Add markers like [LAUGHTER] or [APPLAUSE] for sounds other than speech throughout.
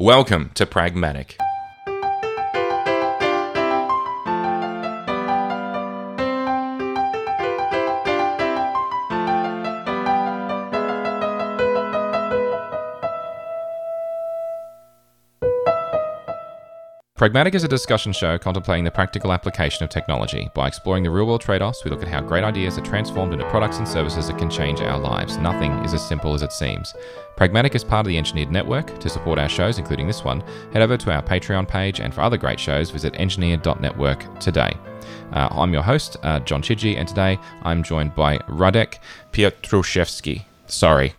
Welcome to Pragmatic. Pragmatic is a discussion show contemplating the practical application of technology. By exploring the real world trade offs, we look at how great ideas are transformed into products and services that can change our lives. Nothing is as simple as it seems. Pragmatic is part of the Engineered Network. To support our shows, including this one, head over to our Patreon page, and for other great shows, visit engineered.network today. Uh, I'm your host, uh, John Chidgey, and today I'm joined by Radek Pietruszewski. Sorry.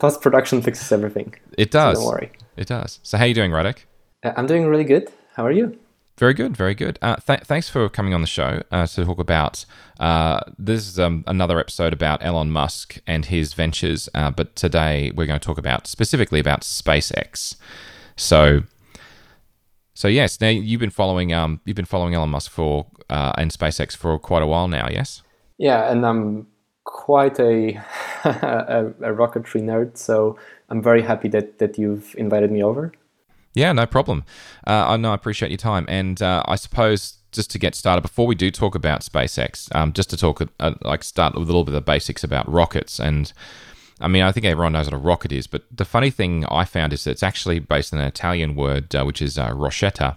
Post production fixes everything. It does. So don't worry. It does. So, how are you doing, Radek? Uh, I'm doing really good. How are you? Very good, very good. Uh, th- thanks for coming on the show uh, to talk about uh, this is um, another episode about Elon Musk and his ventures, uh, but today we're going to talk about specifically about SpaceX. So, so yes, now you've been following um, you've been following Elon Musk for uh, and SpaceX for quite a while now, yes? Yeah, and I'm quite a, [LAUGHS] a, a rocketry nerd, so I'm very happy that that you've invited me over. Yeah, no problem. Uh, I know I appreciate your time, and uh, I suppose just to get started, before we do talk about SpaceX, um, just to talk uh, like start with a little bit of the basics about rockets, and I mean I think everyone knows what a rocket is, but the funny thing I found is that it's actually based on an Italian word uh, which is uh, rocchetta,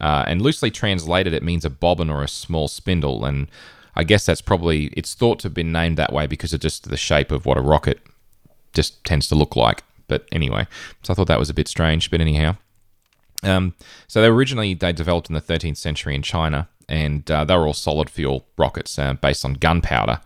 uh, and loosely translated it means a bobbin or a small spindle, and I guess that's probably it's thought to have been named that way because of just the shape of what a rocket just tends to look like. But anyway, so I thought that was a bit strange, but anyhow. Um, so they originally they developed in the 13th century in China, and uh, they were all solid fuel rockets uh, based on gunpowder.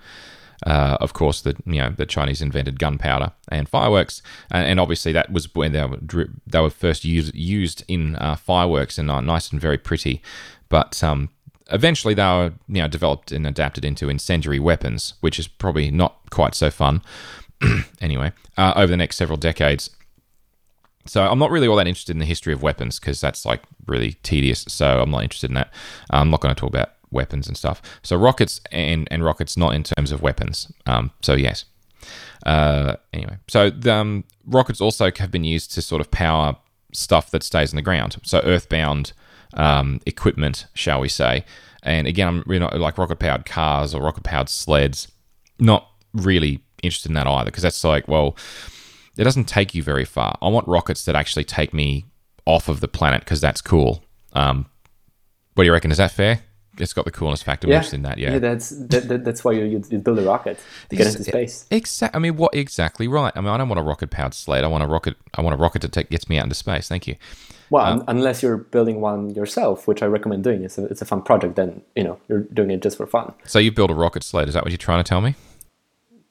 Uh, of course, the you know the Chinese invented gunpowder and fireworks, and, and obviously that was when they were they were first used used in uh, fireworks and are nice and very pretty. But um, eventually they were you know developed and adapted into incendiary weapons, which is probably not quite so fun. [CLEARS THROAT] anyway, uh, over the next several decades, so I'm not really all that interested in the history of weapons because that's like really tedious. So I'm not interested in that. I'm not going to talk about weapons and stuff. So rockets and and rockets not in terms of weapons. Um, so yes. Uh, anyway, so the, um, rockets also have been used to sort of power stuff that stays in the ground. So earthbound um, equipment, shall we say? And again, I'm really not like rocket powered cars or rocket powered sleds. Not really interested in that either because that's like well it doesn't take you very far. I want rockets that actually take me off of the planet because that's cool. Um, what do you reckon? Is that fair? It's got the coolness factor. Yeah, in that. Yeah, yeah that's that, that, that's why you, you build a rocket to get into space. Exactly. I mean, what exactly right? I mean, I don't want a rocket powered sled. I want a rocket. I want a rocket that gets me out into space. Thank you. Well, um, unless you're building one yourself, which I recommend doing. It's a, it's a fun project. Then you know you're doing it just for fun. So you build a rocket sled. Is that what you're trying to tell me?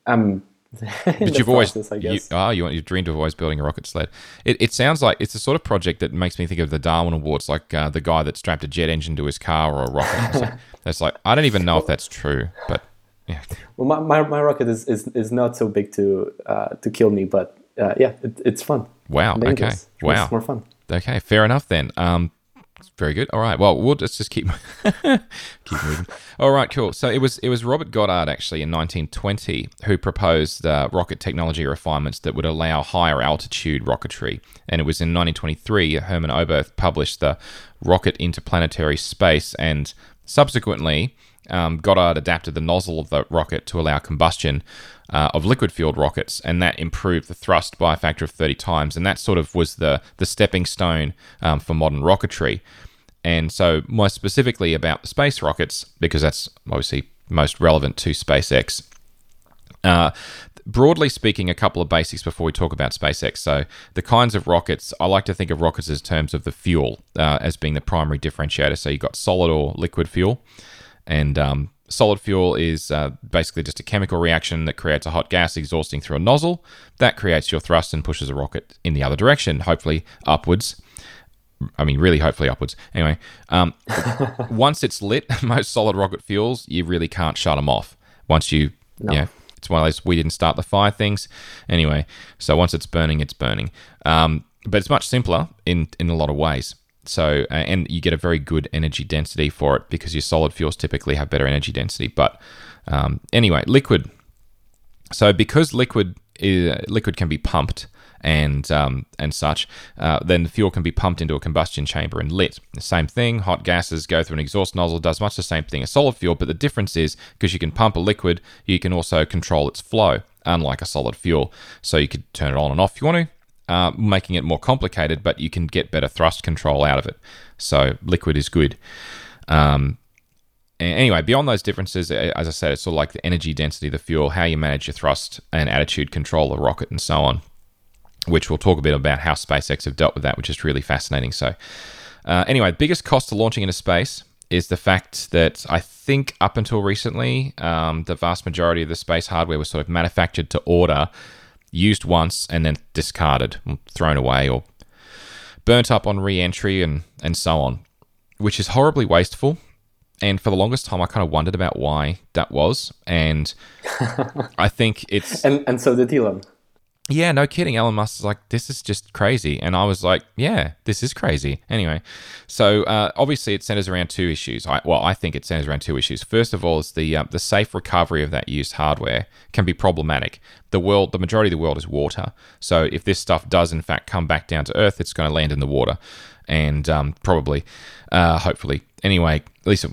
Um, but [LAUGHS] you've always, you, oh, you want you dreamed of always building a rocket sled. It, it sounds like it's the sort of project that makes me think of the Darwin Awards, like uh, the guy that strapped a jet engine to his car or a rocket. [LAUGHS] that's like I don't even know if that's true, but yeah. Well, my, my, my rocket is, is, is not so big to uh, to kill me, but uh, yeah, it, it's fun. Wow. Okay. Wow. It's more fun. Okay. Fair enough then. Um, very good. All right. Well, we'll just, just keep [LAUGHS] keep moving. All right. Cool. So it was it was Robert Goddard actually in 1920 who proposed uh, rocket technology refinements that would allow higher altitude rocketry, and it was in 1923 Hermann Oberth published the Rocket Interplanetary Space, and subsequently um, Goddard adapted the nozzle of the rocket to allow combustion uh, of liquid fueled rockets, and that improved the thrust by a factor of 30 times. And that sort of was the, the stepping stone um, for modern rocketry. And so, more specifically about the space rockets, because that's obviously most relevant to SpaceX. Uh, broadly speaking, a couple of basics before we talk about SpaceX. So, the kinds of rockets, I like to think of rockets as terms of the fuel uh, as being the primary differentiator. So, you've got solid or liquid fuel. And um, solid fuel is uh, basically just a chemical reaction that creates a hot gas exhausting through a nozzle. That creates your thrust and pushes a rocket in the other direction, hopefully upwards. I mean, really, hopefully upwards. Anyway, um, [LAUGHS] once it's lit, [LAUGHS] most solid rocket fuels, you really can't shut them off. Once you, no. yeah, it's one of those we didn't start the fire things. Anyway, so once it's burning, it's burning. Um, but it's much simpler in in a lot of ways. So, uh, and you get a very good energy density for it because your solid fuels typically have better energy density. But um, anyway, liquid. So, because liquid is, liquid can be pumped and um, and such, uh, then the fuel can be pumped into a combustion chamber and lit. The same thing, hot gases go through an exhaust nozzle, does much the same thing as solid fuel, but the difference is because you can pump a liquid, you can also control its flow, unlike a solid fuel. So you could turn it on and off if you want to, uh, making it more complicated, but you can get better thrust control out of it. So liquid is good. Um, anyway, beyond those differences, as I said, it's sort of like the energy density of the fuel, how you manage your thrust and attitude control the rocket, and so on. Which we'll talk a bit about how SpaceX have dealt with that, which is really fascinating. So, uh, anyway, biggest cost to launching into space is the fact that I think up until recently, um, the vast majority of the space hardware was sort of manufactured to order, used once, and then discarded, thrown away, or burnt up on re-entry, and and so on, which is horribly wasteful and for the longest time, I kind of wondered about why that was. And [LAUGHS] I think it's. and, and so did Elon. Yeah, no kidding. Elon Musk is like, this is just crazy. And I was like, yeah, this is crazy. Anyway, so uh, obviously it centers around two issues. I, well, I think it centers around two issues. First of all, is the uh, the safe recovery of that used hardware can be problematic. The world, the majority of the world is water. So if this stuff does in fact come back down to Earth, it's going to land in the water, and um, probably, uh, hopefully, anyway, at least it,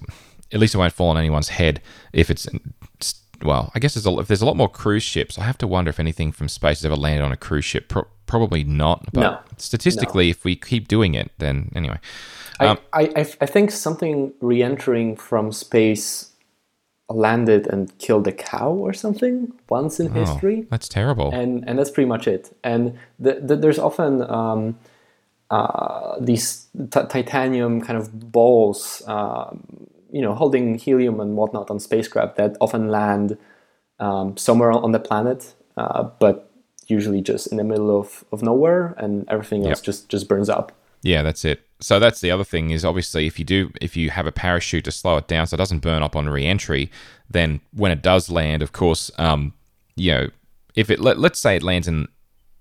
at least it won't fall on anyone's head if it's well, I guess there's a, if there's a lot more cruise ships, I have to wonder if anything from space has ever landed on a cruise ship. Pro- probably not. But no. statistically, no. if we keep doing it, then anyway. Um, I, I, I think something re entering from space landed and killed a cow or something once in oh, history. That's terrible. And and that's pretty much it. And the, the, there's often um, uh, these t- titanium kind of balls. Um, you know, holding helium and whatnot on spacecraft that often land um, somewhere on the planet, uh, but usually just in the middle of, of nowhere, and everything else yep. just just burns up. Yeah, that's it. So that's the other thing is obviously if you do if you have a parachute to slow it down so it doesn't burn up on re-entry, then when it does land, of course, um, you know, if it let, let's say it lands in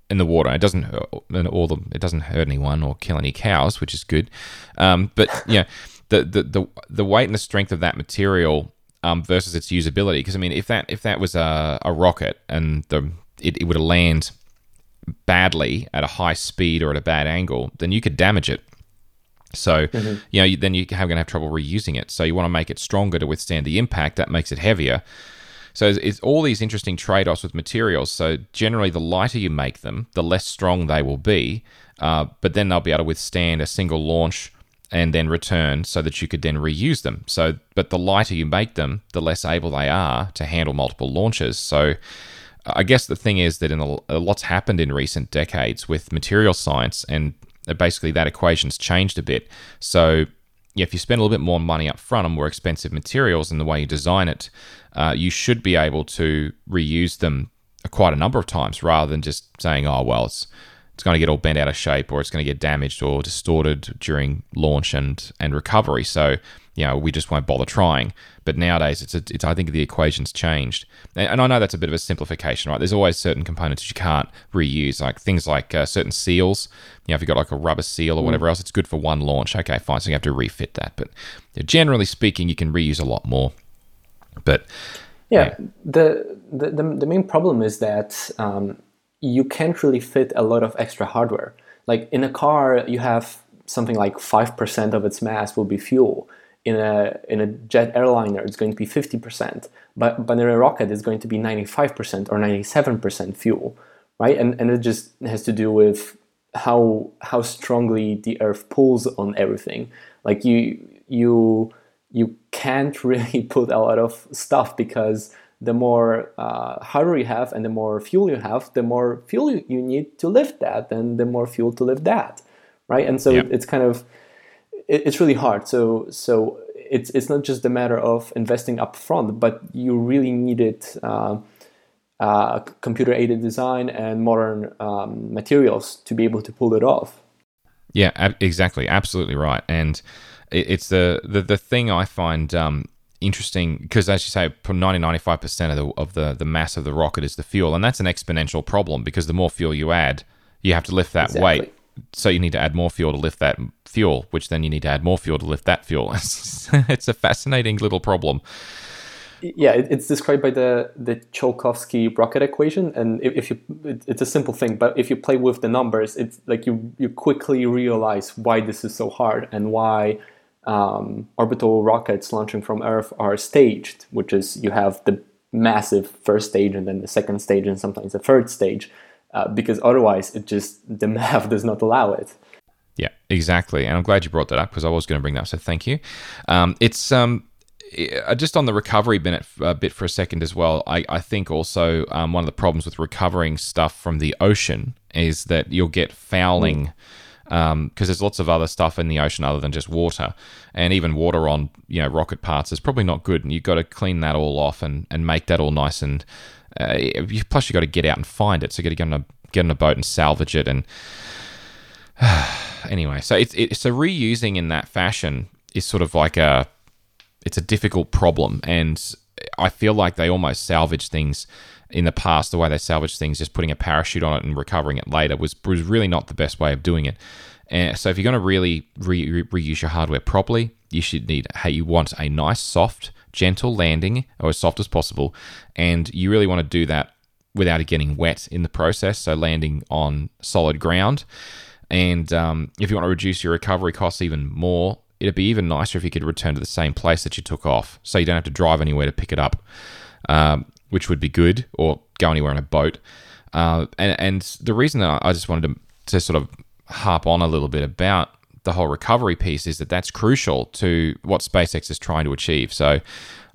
in the water, it doesn't hurt all the it doesn't hurt anyone or kill any cows, which is good. Um, but yeah. You the the the, the weight and the strength of that material um, versus its usability. Because I mean, if that if that was a, a rocket and the it, it would land badly at a high speed or at a bad angle, then you could damage it. So, mm-hmm. you know, then you're going to have trouble reusing it. So you want to make it stronger to withstand the impact. That makes it heavier. So it's, it's all these interesting trade-offs with materials. So generally, the lighter you make them, the less strong they will be. Uh, but then they'll be able to withstand a single launch and then return so that you could then reuse them. So, but the lighter you make them, the less able they are to handle multiple launches. So, I guess the thing is that in a, a lot's happened in recent decades with material science, and basically that equation's changed a bit. So, if you spend a little bit more money up front on more expensive materials and the way you design it, uh, you should be able to reuse them quite a number of times rather than just saying, oh, well, it's it's going to get all bent out of shape or it's going to get damaged or distorted during launch and, and recovery. So, you know, we just won't bother trying. But nowadays, it's, a, it's I think the equation's changed. And, and, I know that's a bit of a simplification, right? There's always certain components you can't reuse, like things like uh, certain seals. You know, if you've got like a rubber seal or mm. whatever else, it's good for one launch. Okay, fine. So you have to refit that. But generally speaking, you can reuse a lot more. But yeah, yeah. The, the, the, the main problem is that um, you can't really fit a lot of extra hardware. Like in a car, you have something like 5% of its mass will be fuel. In a, in a jet airliner, it's going to be 50%. But, but in a rocket, it's going to be 95% or 97% fuel, right? And, and it just has to do with how, how strongly the Earth pulls on everything. Like you, you, you can't [LAUGHS] really put a lot of stuff because the more uh, hardware you have and the more fuel you have, the more fuel you need to lift that, and the more fuel to lift that, right? And so yep. it's kind of it, it's really hard. So so it's it's not just a matter of investing up front, but you really needed uh, uh, computer aided design and modern um, materials to be able to pull it off. Yeah, ab- exactly, absolutely right, and it's the the, the thing I find. Um, interesting because, as you say, 90 95% of the, of the, the mass of the rocket is the fuel. And that's an exponential problem because the more fuel you add, you have to lift that exactly. weight. So you need to add more fuel to lift that fuel, which then you need to add more fuel to lift that fuel. [LAUGHS] it's a fascinating little problem. Yeah, it's described by the the Tsiolkovsky rocket equation, and if, if you, it's a simple thing, but if you play with the numbers, it's like you you quickly realize why this is so hard and why um, orbital rockets launching from Earth are staged, which is you have the massive first stage and then the second stage and sometimes the third stage, uh, because otherwise it just the [LAUGHS] math does not allow it. Yeah, exactly. And I'm glad you brought that up because I was going to bring that up. So thank you. Um, it's um, just on the recovery bit, uh, bit for a second as well. I, I think also um, one of the problems with recovering stuff from the ocean is that you'll get fouling. Mm because um, there's lots of other stuff in the ocean other than just water, and even water on you know rocket parts is probably not good, and you've got to clean that all off and, and make that all nice and uh, plus you've got to get out and find it, so you've got to get on a get on a boat and salvage it, and [SIGHS] anyway, so it's it, so reusing in that fashion is sort of like a it's a difficult problem, and I feel like they almost salvage things in the past, the way they salvaged things, just putting a parachute on it and recovering it later, was, was really not the best way of doing it. And so, if you're going to really re- re- reuse your hardware properly, you should need, hey, you want a nice, soft, gentle landing, or as soft as possible. And you really want to do that without it getting wet in the process. So, landing on solid ground. And um, if you want to reduce your recovery costs even more, it'd be even nicer if you could return to the same place that you took off. So, you don't have to drive anywhere to pick it up. Um, which would be good, or go anywhere on a boat. Uh, and, and the reason that I just wanted to, to sort of harp on a little bit about the whole recovery piece is that that's crucial to what SpaceX is trying to achieve. So,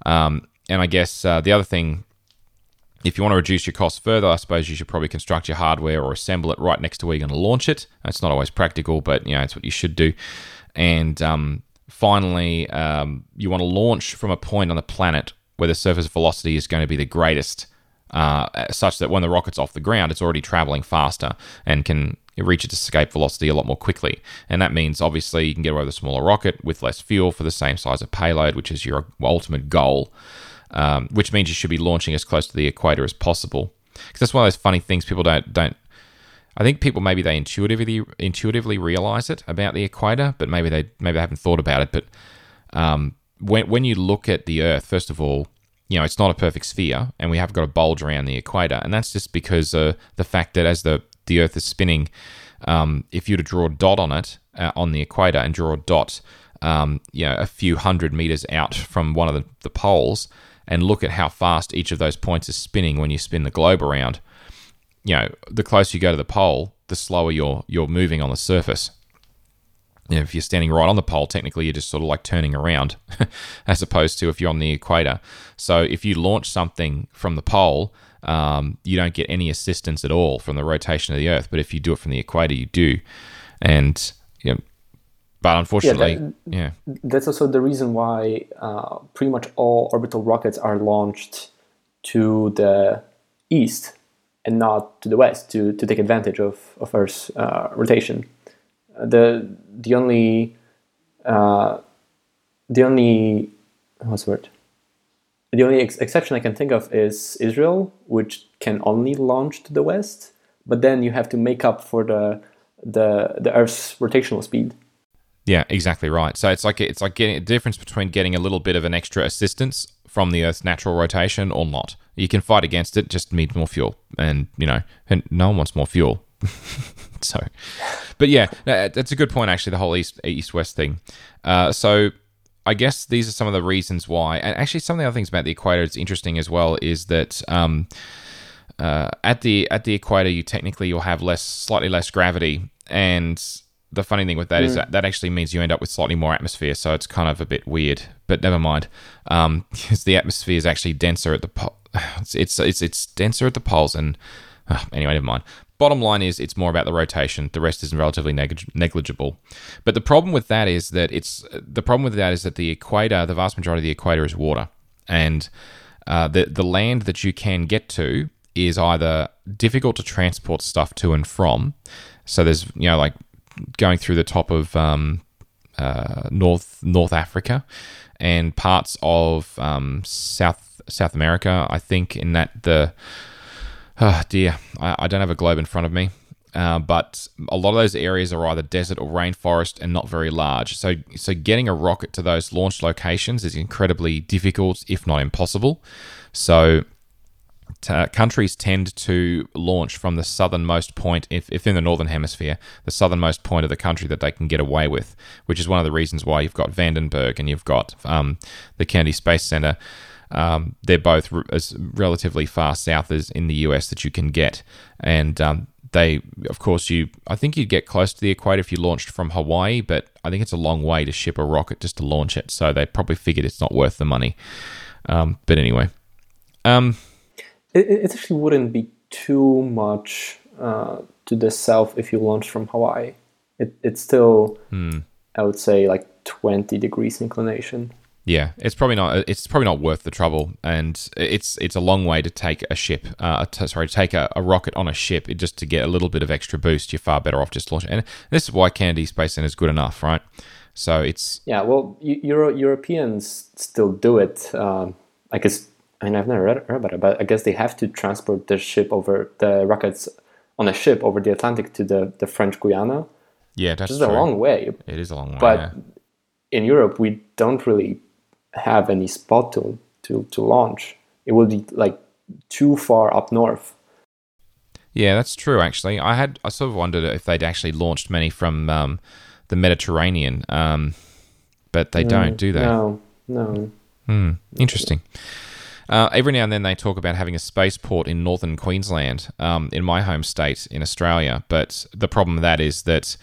um, and I guess uh, the other thing, if you want to reduce your costs further, I suppose you should probably construct your hardware or assemble it right next to where you're going to launch it. It's not always practical, but you know it's what you should do. And um, finally, um, you want to launch from a point on the planet where the surface velocity is going to be the greatest, uh, such that when the rocket's off the ground, it's already traveling faster and can reach its escape velocity a lot more quickly. And that means obviously you can get away with a smaller rocket with less fuel for the same size of payload, which is your ultimate goal. Um, which means you should be launching as close to the equator as possible. Because that's one of those funny things people don't don't. I think people maybe they intuitively intuitively realize it about the equator, but maybe they maybe they haven't thought about it. But um, when when you look at the Earth, first of all, you know it's not a perfect sphere, and we have got a bulge around the equator, and that's just because uh, the fact that as the the Earth is spinning, um, if you were to draw a dot on it uh, on the equator and draw a dot, um, you know, a few hundred meters out from one of the, the poles, and look at how fast each of those points is spinning when you spin the globe around, you know, the closer you go to the pole, the slower you're you're moving on the surface you know, if you're standing right on the pole, technically you're just sort of like turning around, [LAUGHS] as opposed to if you're on the equator. So if you launch something from the pole, um, you don't get any assistance at all from the rotation of the Earth. But if you do it from the equator, you do. And you know, but unfortunately, yeah, that, yeah, that's also the reason why uh, pretty much all orbital rockets are launched to the east and not to the west to, to take advantage of, of Earth's uh, rotation the the only uh, the only what's the word? The only ex- exception I can think of is Israel, which can only launch to the west, but then you have to make up for the the the Earth's rotational speed. Yeah, exactly right. So it's like it's like getting a difference between getting a little bit of an extra assistance from the Earth's natural rotation or not. You can fight against it, just need more fuel, and you know, and no one wants more fuel. [LAUGHS] so, but yeah, that's a good point. Actually, the whole east east west thing. Uh, so, I guess these are some of the reasons why. And actually, some of the other things about the equator that's interesting as well is that um, uh, at the at the equator, you technically you'll have less, slightly less gravity, and the funny thing with that mm. is that that actually means you end up with slightly more atmosphere. So it's kind of a bit weird, but never mind. Um, [LAUGHS] because the atmosphere is actually denser at the po- [SIGHS] it's, it's it's it's denser at the poles and. Uh, [SIGHS] anyway, never mind. Bottom line is it's more about the rotation. The rest is relatively neg- negligible. But the problem with that is that it's the problem with that is that the equator, the vast majority of the equator is water, and uh, the the land that you can get to is either difficult to transport stuff to and from. So there's you know like going through the top of um, uh, North North Africa and parts of um, South South America. I think in that the [SIGHS] Oh dear, I, I don't have a globe in front of me. uh, but a lot of those areas are either desert or rainforest and not very large. So, so getting a rocket to those launch locations is incredibly difficult, if not impossible. So, t- countries tend to launch from the southernmost point, if, if in the northern hemisphere, the southernmost point of the country that they can get away with, which is one of the reasons why you've got Vandenberg and you've got um, the Kennedy Space Center. Um, they're both r- as relatively far south as in the US that you can get, and um, they, of course, you. I think you'd get close to the equator if you launched from Hawaii, but I think it's a long way to ship a rocket just to launch it. So they probably figured it's not worth the money. Um, but anyway, um, It, it actually wouldn't be too much uh, to the south if you launched from Hawaii. It, it's still, I would say, like 20 degrees inclination. Yeah, it's probably not. It's probably not worth the trouble, and it's it's a long way to take a ship. Uh, to, sorry, to take a, a rocket on a ship just to get a little bit of extra boost. You're far better off just launching. And this is why Kennedy Space Center is good enough, right? So it's Yeah, well, Eu- Euro- Europeans still do it. Um, I guess, I mean, I've never read, read about it, but I guess they have to transport the ship over the rockets on a ship over the Atlantic to the, the French Guiana. yeah, that's It's true. a long way, it is a long way. but yeah. in Europe, we don't really have any spot to, to, to launch. It will be like too far up north. Yeah, that's true. Actually, I had I sort of wondered if they'd actually launched many from um, the Mediterranean, um, but they don't, do they? No, no. Hmm, interesting. Uh, every now and then they talk about having a spaceport in northern Queensland, um, in my home state in Australia. But the problem with that is that,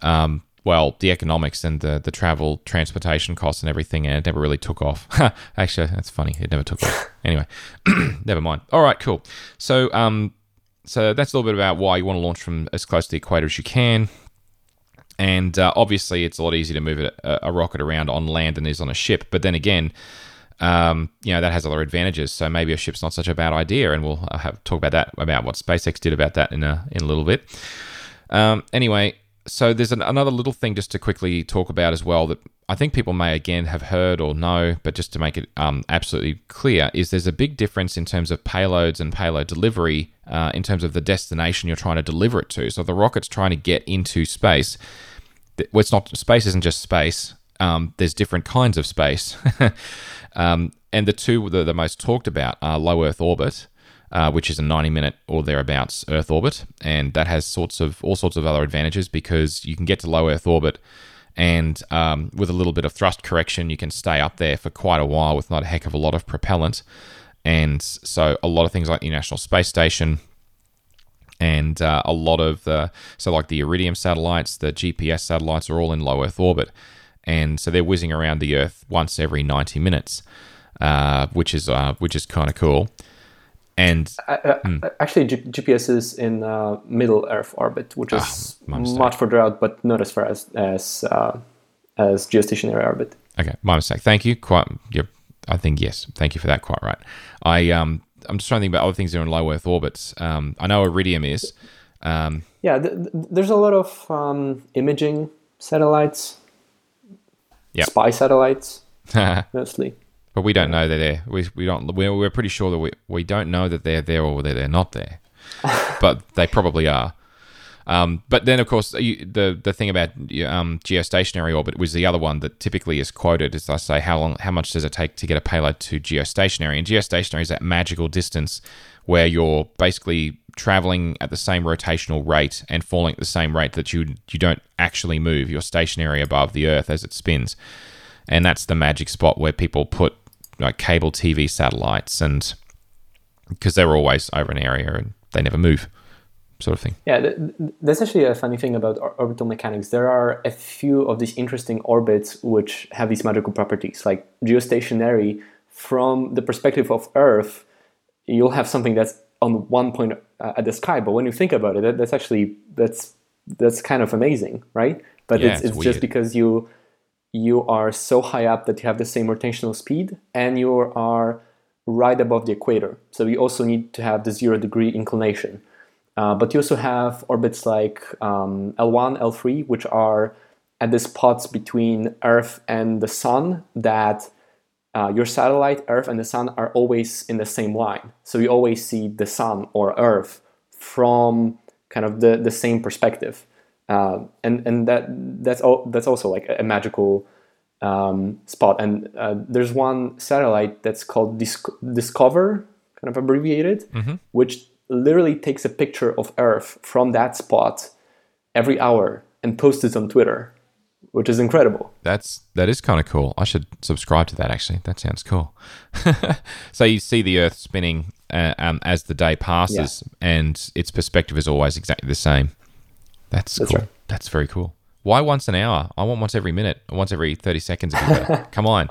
um, well, the economics and the, the travel, transportation costs and everything, and it never really took off. [LAUGHS] Actually, that's funny. It never took off. [LAUGHS] Anyway, [CLEARS THROAT] never mind. All right, cool. So, um, so that's a little bit about why you want to launch from as close to the equator as you can. And uh, obviously, it's a lot easier to move a, a rocket around on land than it is on a ship. But then again, um, you know that has other advantages. So maybe a ship's not such a bad idea, and we'll uh, have talk about that about what SpaceX did about that in a in a little bit. Um, anyway, so there's an, another little thing just to quickly talk about as well that I think people may again have heard or know, but just to make it um, absolutely clear, is there's a big difference in terms of payloads and payload delivery uh, in terms of the destination you're trying to deliver it to. So the rocket's trying to get into space. Well, it's not space isn't just space. Um, there's different kinds of space, [LAUGHS] um, and the two that are the most talked about are low Earth orbit, uh, which is a 90 minute or thereabouts Earth orbit, and that has sorts of all sorts of other advantages because you can get to low Earth orbit, and um, with a little bit of thrust correction, you can stay up there for quite a while with not a heck of a lot of propellant, and so a lot of things like the International Space Station and uh, a lot of the so like the Iridium satellites, the GPS satellites are all in low Earth orbit, and so they're whizzing around the Earth once every ninety minutes, uh, which is uh, which is kind of cool. And Uh, uh, Actually, G- GPS is in uh, middle Earth orbit, which is my mistake. much further out, but not as far as as uh, as geostationary orbit. okay, my mistake. Thank you. Quite. Yep. I think yes. Thank you for that. Quite right. I um I'm just trying to think about other things that are in low Earth orbits. Um, I know Iridium is. Um, Yeah, th- th- there's a lot of um, imaging satellites, Yep. spy satellites [LAUGHS] mostly. But we don't know they're there. We, we don't. We're, we're pretty sure that we, we don't know that they're there or that they're not there, [LAUGHS] but they probably are. Um, but then, of course, you, the the thing about um, geostationary orbit was the other one that typically is quoted. As I say, how long, how much does it take to get a payload to geostationary? And geostationary is that magical distance where you're basically traveling at the same rotational rate and falling at the same rate that you you don't actually move. You're stationary above the Earth as it spins and that's the magic spot where people put like cable TV satellites and because they're always over an area and they never move, sort of thing. Yeah, th- th- that's actually a funny thing about or- orbital mechanics. There are a few of these interesting orbits which have these magical properties, like geostationary. From the perspective of Earth, you'll have something that's on one point uh, at the sky, but when you think about it, that, that's actually that's that's kind of amazing, right? But Yeah, it's, it's it's just because you you are so high up that you have the same rotational speed, and you are right above the equator. So you also need to have the zero degree inclination. Uh, but you also have orbits like um, L1, L3, which are at the spots between Earth and the Sun that uh, your satellite, Earth, and the Sun are always in the same line. So you always see the Sun or Earth from kind of the, the same perspective. Uh, and and that that's all that's also like a, a magical um, spot. And uh, there's one satellite that's called Disc- DSCOVR, kind of abbreviated, mm-hmm. which literally takes a picture of Earth from that spot every hour and posts it on Twitter, which is incredible. That's that is kind of cool. I should subscribe to that. Actually, that sounds cool. [LAUGHS] so you see the Earth spinning uh, um, as the day passes, yeah. and its perspective is always exactly the same. That's, That's cool. Right. That's very cool. Why once an hour? I want once every minute, once every thirty seconds. [LAUGHS] Come on,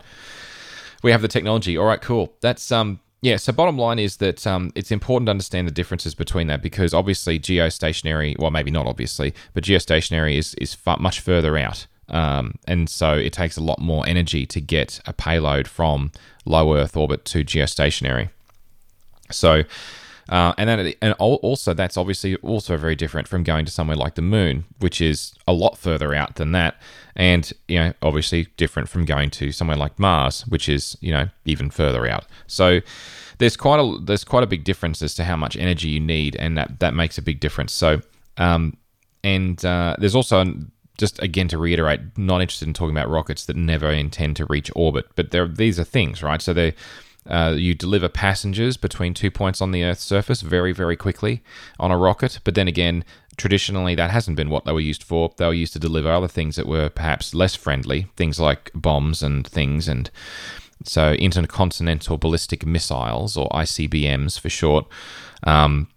we have the technology. All right, cool. That's um yeah. So bottom line is that um it's important to understand the differences between that because obviously geostationary, well maybe not obviously, but geostationary is is far, much further out. Um, and so it takes a lot more energy to get a payload from low Earth orbit to geostationary. So, uh, and then and also that's obviously also very different from going to somewhere like the moon, which is a lot further out than that, and you know obviously different from going to somewhere like Mars, which is you know even further out. So there's quite a there's quite a big difference as to how much energy you need, and that that makes a big difference. So um, and uh, there's also just again to reiterate, not interested in talking about rockets that never intend to reach orbit, but there these are things, right? So they uh, you deliver passengers between two points on the Earth's surface very, very quickly on a rocket. But then again, traditionally, that hasn't been what they were used for. They were used to deliver other things that were perhaps less friendly, things like bombs and things, and so intercontinental ballistic missiles or ICBMs for short. Um,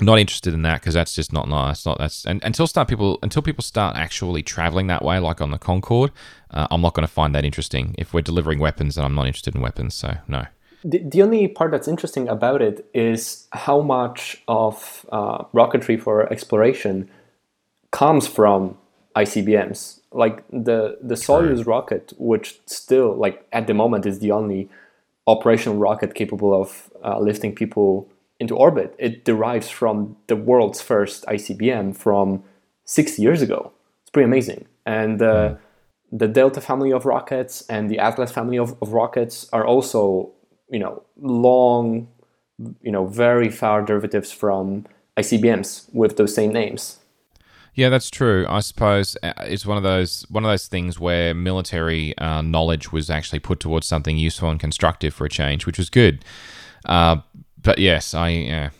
not interested in that because that's just not nice. Not that's and until start people until people start actually traveling that way, like on the Concorde, uh, I'm not going to find that interesting. If we're delivering weapons, then I'm not interested in weapons. So no. The, the only part that's interesting about it is how much of uh, rocketry for exploration comes from ICBMs. Like the the Soyuz rocket, which still like at the moment is the only operational rocket capable of uh, lifting people into orbit, it derives from the world's first ICBM from 60 years ago. It's pretty amazing. And uh, the Delta family of rockets and the Atlas family of, of rockets are also, you know, long, you know, very far derivatives from ICBMs with those same names. Yeah, that's true. I suppose uh, it's one of those one of those things where military uh, knowledge was actually put towards something useful and constructive for a change, which was good. Uh, but yes, I yeah.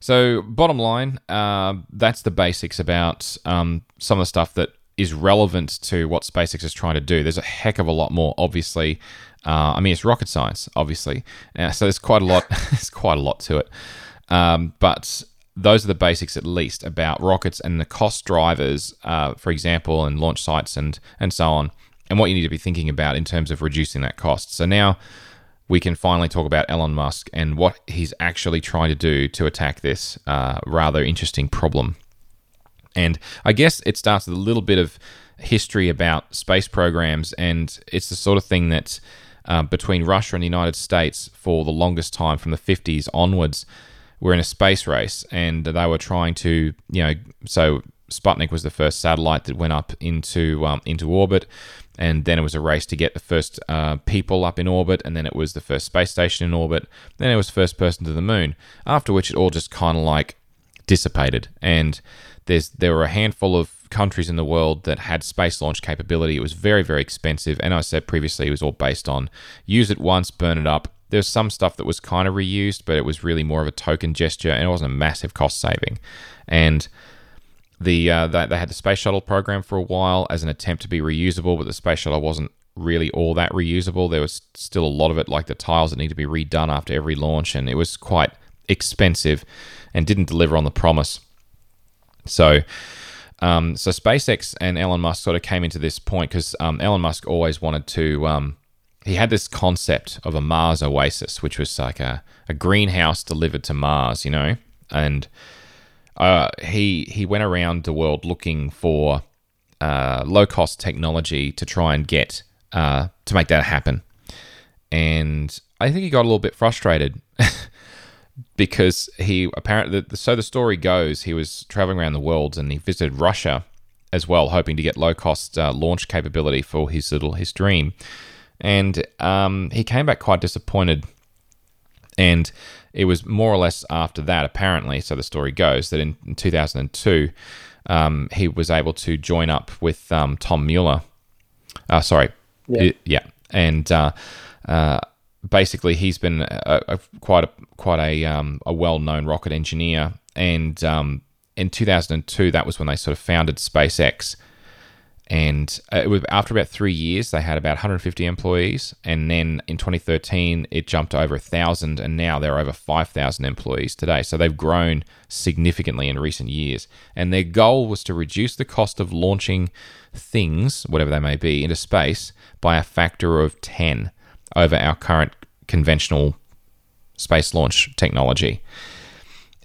So bottom line, uh, that's the basics about um, some of the stuff that is relevant to what SpaceX is trying to do. There's a heck of a lot more, obviously. Uh, I mean, it's rocket science, obviously. Uh, so there's quite a lot. [LAUGHS] there's quite a lot to it. Um, but those are the basics, at least, about rockets and the cost drivers, uh, for example, and launch sites and and so on, and what you need to be thinking about in terms of reducing that cost. So now we can finally talk about Elon Musk and what he's actually trying to do to attack this uh, rather interesting problem. And I guess it starts with a little bit of history about space programs, and it's the sort of thing that uh, between Russia and the United States for the longest time, from the 50s onwards, we're in a space race, and they were trying to, you know, so Sputnik was the first satellite that went up into um, into orbit and then it was a race to get the first uh, people up in orbit, and then it was the first space station in orbit, then it was first person to the moon. After which, it all just kind of like dissipated, and there's there were a handful of countries in the world that had space launch capability. It was very very expensive, and I said previously it was all based on use it once, burn it up. There's some stuff that was kind of reused, but it was really more of a token gesture, and it wasn't a massive cost saving, and the uh, they, they had the space shuttle program for a while as an attempt to be reusable, but the space shuttle wasn't really all that reusable. There was still a lot of it, like the tiles that need to be redone after every launch, and it was quite expensive and didn't deliver on the promise. So, um, so SpaceX and Elon Musk sort of came into this point because um, Elon Musk always wanted to. Um, he had this concept of a Mars oasis, which was like a, a greenhouse delivered to Mars, you know, and uh, he he went around the world looking for uh, low cost technology to try and get uh, to make that happen. And I think he got a little bit frustrated [LAUGHS] because he apparently so the story goes he was traveling around the world and he visited Russia as well, hoping to get low cost uh, launch capability for his little his dream. And um, he came back quite disappointed And it was more or less after that, apparently, so the story goes, that in, in 2002, um, he was able to join up with um, Tom Mueller. Uh, sorry. Yeah. yeah. And uh, uh, basically, he's been a, a, quite a quite a, um, a well known rocket engineer. And um, in 2002, that was when they sort of founded SpaceX and uh, it was after about three years they had about 150 employees. And then in 2013 it jumped over a thousand and now there are over 5000 employees today. So they've grown significantly in recent years. And their goal was to reduce the cost of launching things whatever they may be into space by a factor of 10 over our current conventional space launch technology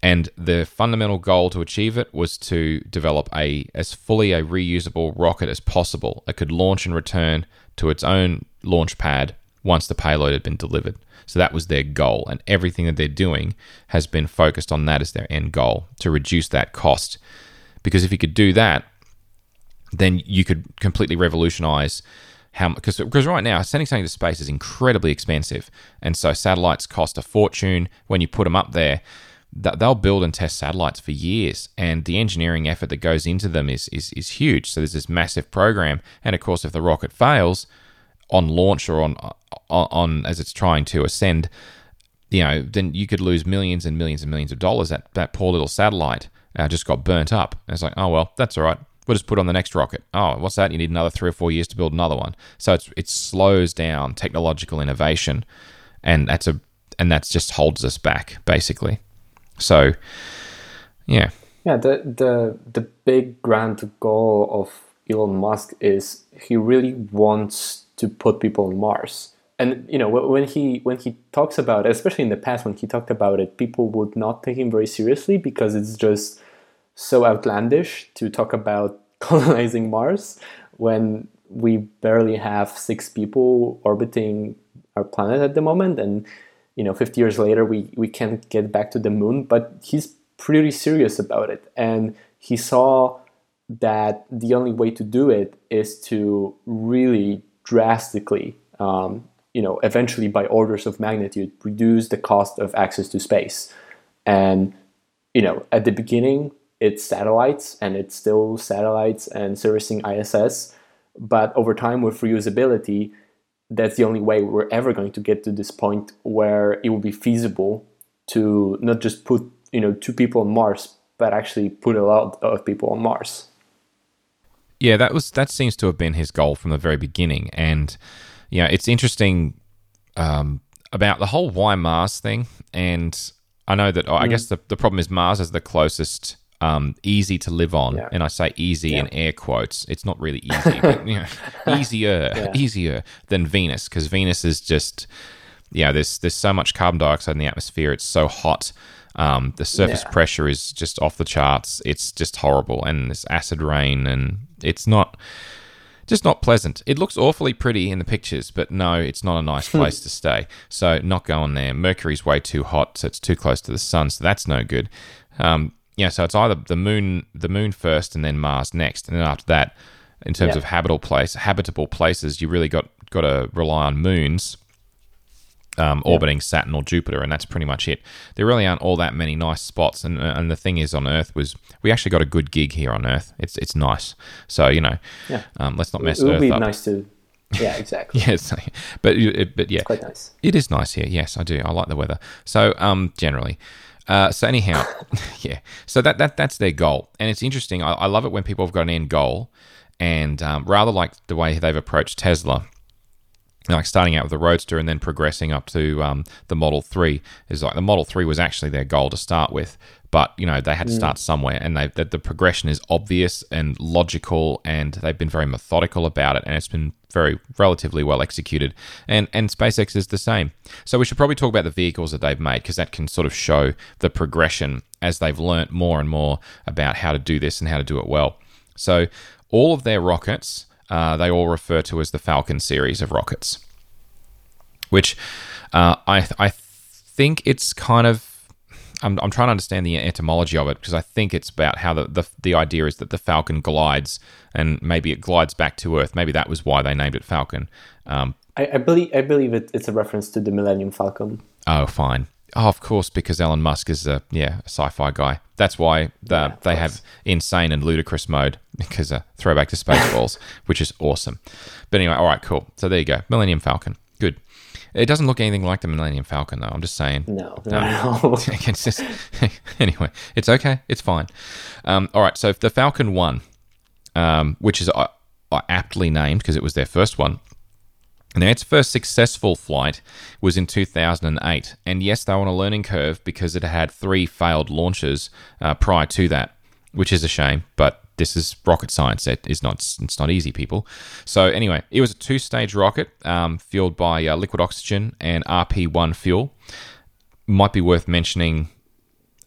and the fundamental goal to achieve it was to develop a as fully a reusable rocket as possible. It could launch and return to its own launch pad once the payload had been delivered. So that was their goal, and everything that they're doing has been focused on that as their end goal to reduce that cost. Because if you could do that, then you could completely revolutionize how because because right now sending something to space is incredibly expensive, and so satellites cost a fortune when you put them up there they'll build and test satellites for years, and the engineering effort that goes into them is, is, is huge. So there's this massive program, and of course, if the rocket fails on launch or on, on, on as it's trying to ascend, you know, then you could lose millions and millions and millions of dollars. That that poor little satellite uh, just got burnt up. And it's like, oh well, that's all right. We'll just put on the next rocket. Oh, what's that? You need another three or four years to build another one. So it's it slows down technological innovation, and that's a and that's just holds us back basically. So, yeah. Yeah, the the the big grand goal of Elon Musk is he really wants to put people on Mars. And you know when he when he talks about it, especially in the past when he talked about it, people would not take him very seriously because it's just so outlandish to talk about [LAUGHS] colonizing Mars when we barely have six people orbiting our planet at the moment and you know 50 years later we we can't get back to the moon but he's pretty serious about it. And he saw that the only way to do it is to really drastically um, you know eventually by orders of magnitude reduce the cost of access to space. And you know at the beginning it's satellites and it's still satellites and servicing ISS but over time with reusability that's the only way we're ever going to get to this point where it will be feasible to not just put you know two people on Mars, but actually put a lot of people on Mars. Yeah, that was that seems to have been his goal from the very beginning, and yeah, it's interesting um, about the whole why Mars thing. And I know that oh, I mm. guess the the problem is Mars is the closest um, easy to live on, yeah. and I say easy yeah. in air quotes. It's not really easy, but you know, [LAUGHS] easier, yeah. easier than Venus because Venus is just, yeah. There's there's so much carbon dioxide in the atmosphere. It's so hot. Um, the surface pressure is just off the charts. It's just horrible, and there's acid rain, and it's not just not pleasant. It looks awfully pretty in the pictures, but no, it's not a nice [LAUGHS] place to stay. So not going there. Mercury's way too hot, so it's too close to the sun, so that's no good. Um, yeah, so it's either the moon, the moon first, and then Mars next, and then after that, in terms yeah. of habitable place, habitable places, you really got got to rely on moons um, orbiting yeah. Saturn or Jupiter, and that's pretty much it. There really aren't all that many nice spots, and and the thing is, on Earth was we actually got a good gig here on Earth. It's it's nice, so you know, yeah. um, let's not mess it, it would Earth be up. nice to. Yeah, [LAUGHS] exactly. yes, but but yeah, it's quite nice. It is nice here. Yes, I do. I like the weather. So um, generally, uh, so anyhow, [LAUGHS] yeah. So that that that's their goal, and it's interesting. I, I love it when people have got an end goal, and um, rather like the way they've approached Tesla, like starting out with the Roadster and then progressing up to um, the Model Three is like the Model Three was actually their goal to start with, but you know they had to start mm. somewhere, and they that the progression is obvious and logical, and they've been very methodical about it, and it's been very relatively well executed. And and SpaceX is the same. So we should probably talk about the vehicles that they've made because that can sort of show the progression as they've learnt more and more about how to do this and how to do it well. So all of their rockets, uh, they all refer to as the Falcon series of rockets, which uh, I I think it's kind of I'm, I'm trying to understand the etymology of it because I think it's about how the, the, the idea is that the Falcon glides and maybe it glides back to Earth. Maybe that was why they named it Falcon. Um, I, I, believe I believe it, it's a reference to the Millennium Falcon. Oh, fine. Oh, of course, because Elon Musk is a yeah a sci-fi guy. That's why the, Yeah, they have insane and ludicrous mode [LAUGHS] because uh, throwback to Spaceballs, [LAUGHS] which is awesome. But anyway, all right, cool. So there you go, Millennium Falcon. It doesn't look anything like the Millennium Falcon though. I'm just saying. No, no, no. [LAUGHS] it's just, [LAUGHS] anyway, it's okay. It's fine. Um, all right. So the Falcon One, um, which is uh, uh, aptly named because it was their first one, and its first successful flight was in 2008. And yes, they were on a learning curve because it had three failed launches uh, prior to that, which is a shame. But this is rocket science. It is not. It's not easy, people. So anyway, it was a two-stage rocket um, fueled by uh, liquid oxygen and RP-1 fuel. Might be worth mentioning.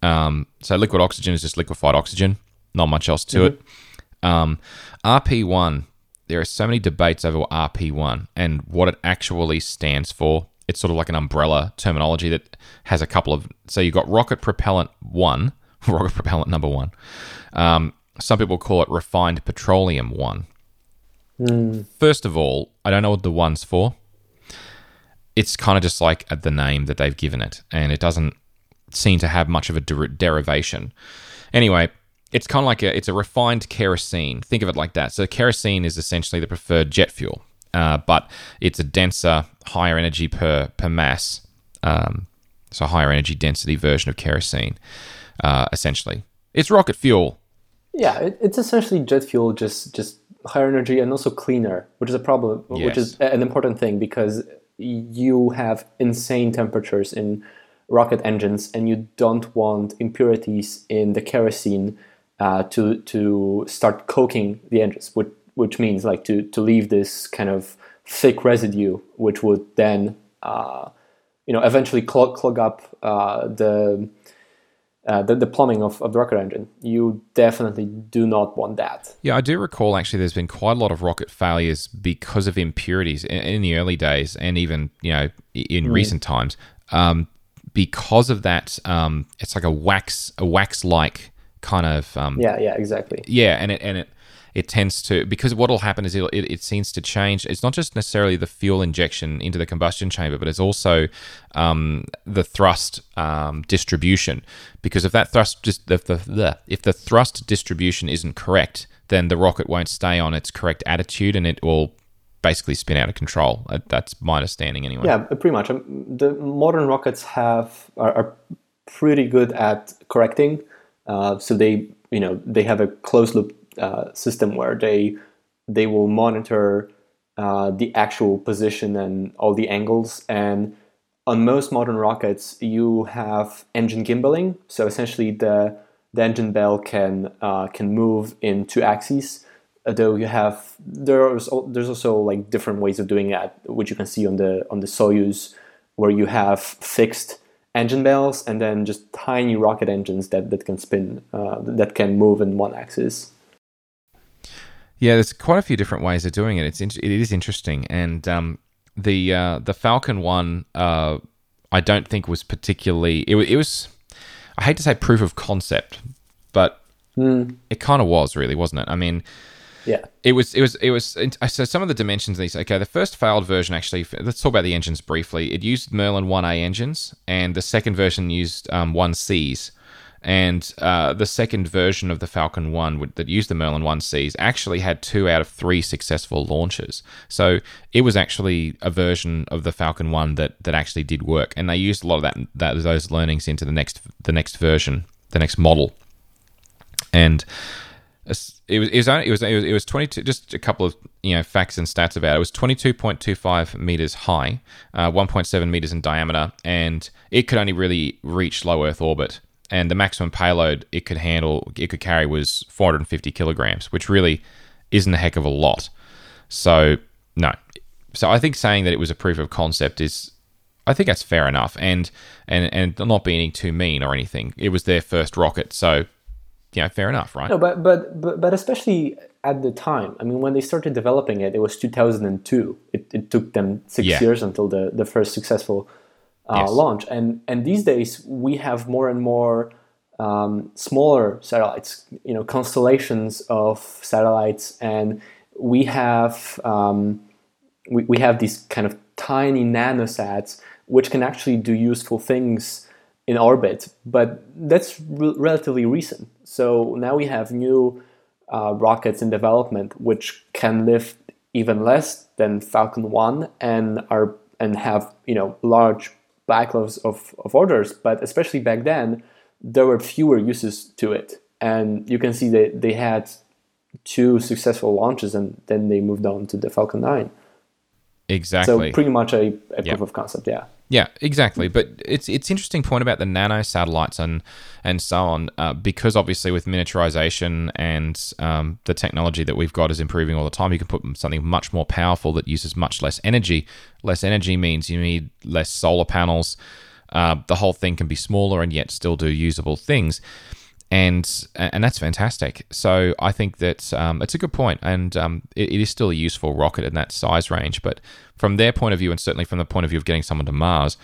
Um, so liquid oxygen is just liquefied oxygen. Not much else to it. Um, RP1, there are so many debates over RP1 and what it actually stands for. It's sort of like an umbrella terminology that has a couple of. So you've got rocket propellant one, [LAUGHS] rocket propellant number one. Um, some people call it refined petroleum one. First of all, I don't know what the one's for. It's kind of just like the name that they've given it, and it doesn't seem to have much of a der- derivation. Anyway, it's kind of like a it's a refined kerosene. Think of it like that. So kerosene is essentially the preferred jet fuel, uh, but it's a denser, higher energy per per mass. Um, so higher energy density version of kerosene, uh, essentially. It's rocket fuel. Yeah, it, it's essentially jet fuel, just just higher energy and also cleaner, which is a problem, which is an important thing because you have insane temperatures in rocket engines, and you don't want impurities in the kerosene uh, to to start coking the engines, which which means like to to leave this kind of thick residue, which would then uh, you know eventually clog, clog up uh, the uh, the, the plumbing of, of the rocket engine. You definitely do not want that. Yeah, I do recall actually there's been quite a lot of rocket failures because of impurities in, in the early days and even, you know, in recent times. Um, because of that, um, it's like a wax, a wax like kind of um, Yeah, yeah, exactly. yeah, and it and it it tends to because what will happen is it'll, it it seems to change. It's not just necessarily the fuel injection into the combustion chamber, but it's also um, the thrust um, distribution. Because if that thrust just if the, the if the thrust distribution isn't correct, then the rocket won't stay on its correct attitude, and it will basically spin out of control. Uh, That's my understanding, anyway. Yeah, pretty much. Um, The modern rockets have are, are pretty good at correcting. Uh, so they, you know, they have a closed loop uh, system where they they will monitor uh, the actual position and all the angles. And on most modern rockets, you have engine gimbaling. So essentially, the the engine bell can uh, can move in two axes. Although you have there's there's also like different ways of doing that, which you can see on the on the Soyuz, where you have fixed engine bells and then just tiny rocket engines that that can spin uh, that can move in one axis. Yeah, there's quite a few different ways of doing it. It's in- it is interesting, and um, the uh, the Falcon one, uh, I don't think was particularly. It, it was, I hate to say proof of concept, but it kind of was really, wasn't it? I mean, Yeah. it was it was it was so some of the dimensions of these okay the first failed version actually let's talk about the engines briefly it used merlin 1a engines and the second version used um, 1cs and uh, the second version of the falcon 1 would- that used the merlin 1cs actually had two out of three successful launches so it was actually a version of the falcon 1 that that actually did work and they used a lot of that, that those learnings into the next the next version the next model and it was it was only, it was it was, it was 22 just a couple of you know facts and stats about it. It was 22.25 meters high, uh, 1.7 meters in diameter, and it could only really reach low Earth orbit. And the maximum payload it could handle, it could carry was 450 kilograms, which really isn't a heck of a lot. So no, so I think saying that it was a proof of concept is, I think that's fair enough, and and and not being too mean or anything. It was their first rocket, so you know, fair enough, right? No, but, but but but especially at the time. I mean, when they started developing it, it was 2002. It, it took them six Yeah. years until the the first successful uh, Yes. launch. And and these days we have more and more um, smaller satellites. You know, constellations of satellites, and we have um, we, we have these kind of tiny nanosats which can actually do useful things in orbit, but that's re- relatively recent. So now we have new uh, rockets in development which can lift even less than Falcon 1 and are and have you know large backlogs of, of orders. But especially back then, there were fewer uses to it, and you can see that they had two successful launches and then they moved on to the Falcon 9. Exactly. So pretty much a, a proof of concept, yeah. Yeah, exactly. But it's it's interesting point about the nano satellites and and so on, uh, because obviously with miniaturization and um, the technology that we've got is improving all the time. You can put something much more powerful that uses much less energy. Less energy means you need less solar panels. Uh, the whole thing can be smaller and yet still do usable things and and that's fantastic. So I think that um, it's a good point, and um, it, it is still a useful rocket in that size range. But from their point of view, and certainly from the point of view of getting someone to Mars,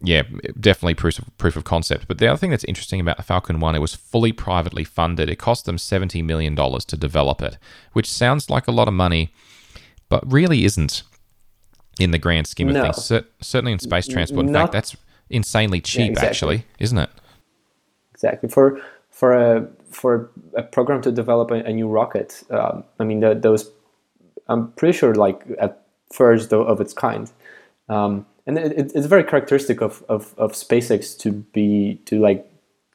yeah, definitely proof of, proof of concept. But the other thing that's interesting about the Falcon 1, it was fully privately funded. It cost them $70 million to develop it, which sounds like a lot of money, but really isn't in the grand scheme of no. things. C- certainly in space transport. In Not, fact, that's insanely cheap, yeah, exactly. actually, isn't it? Exactly. For for a for a program to develop a, a new rocket. Um, I mean, the, those I'm pretty sure like at first though of its kind, um, and it, it's very characteristic of, of, of SpaceX to be to like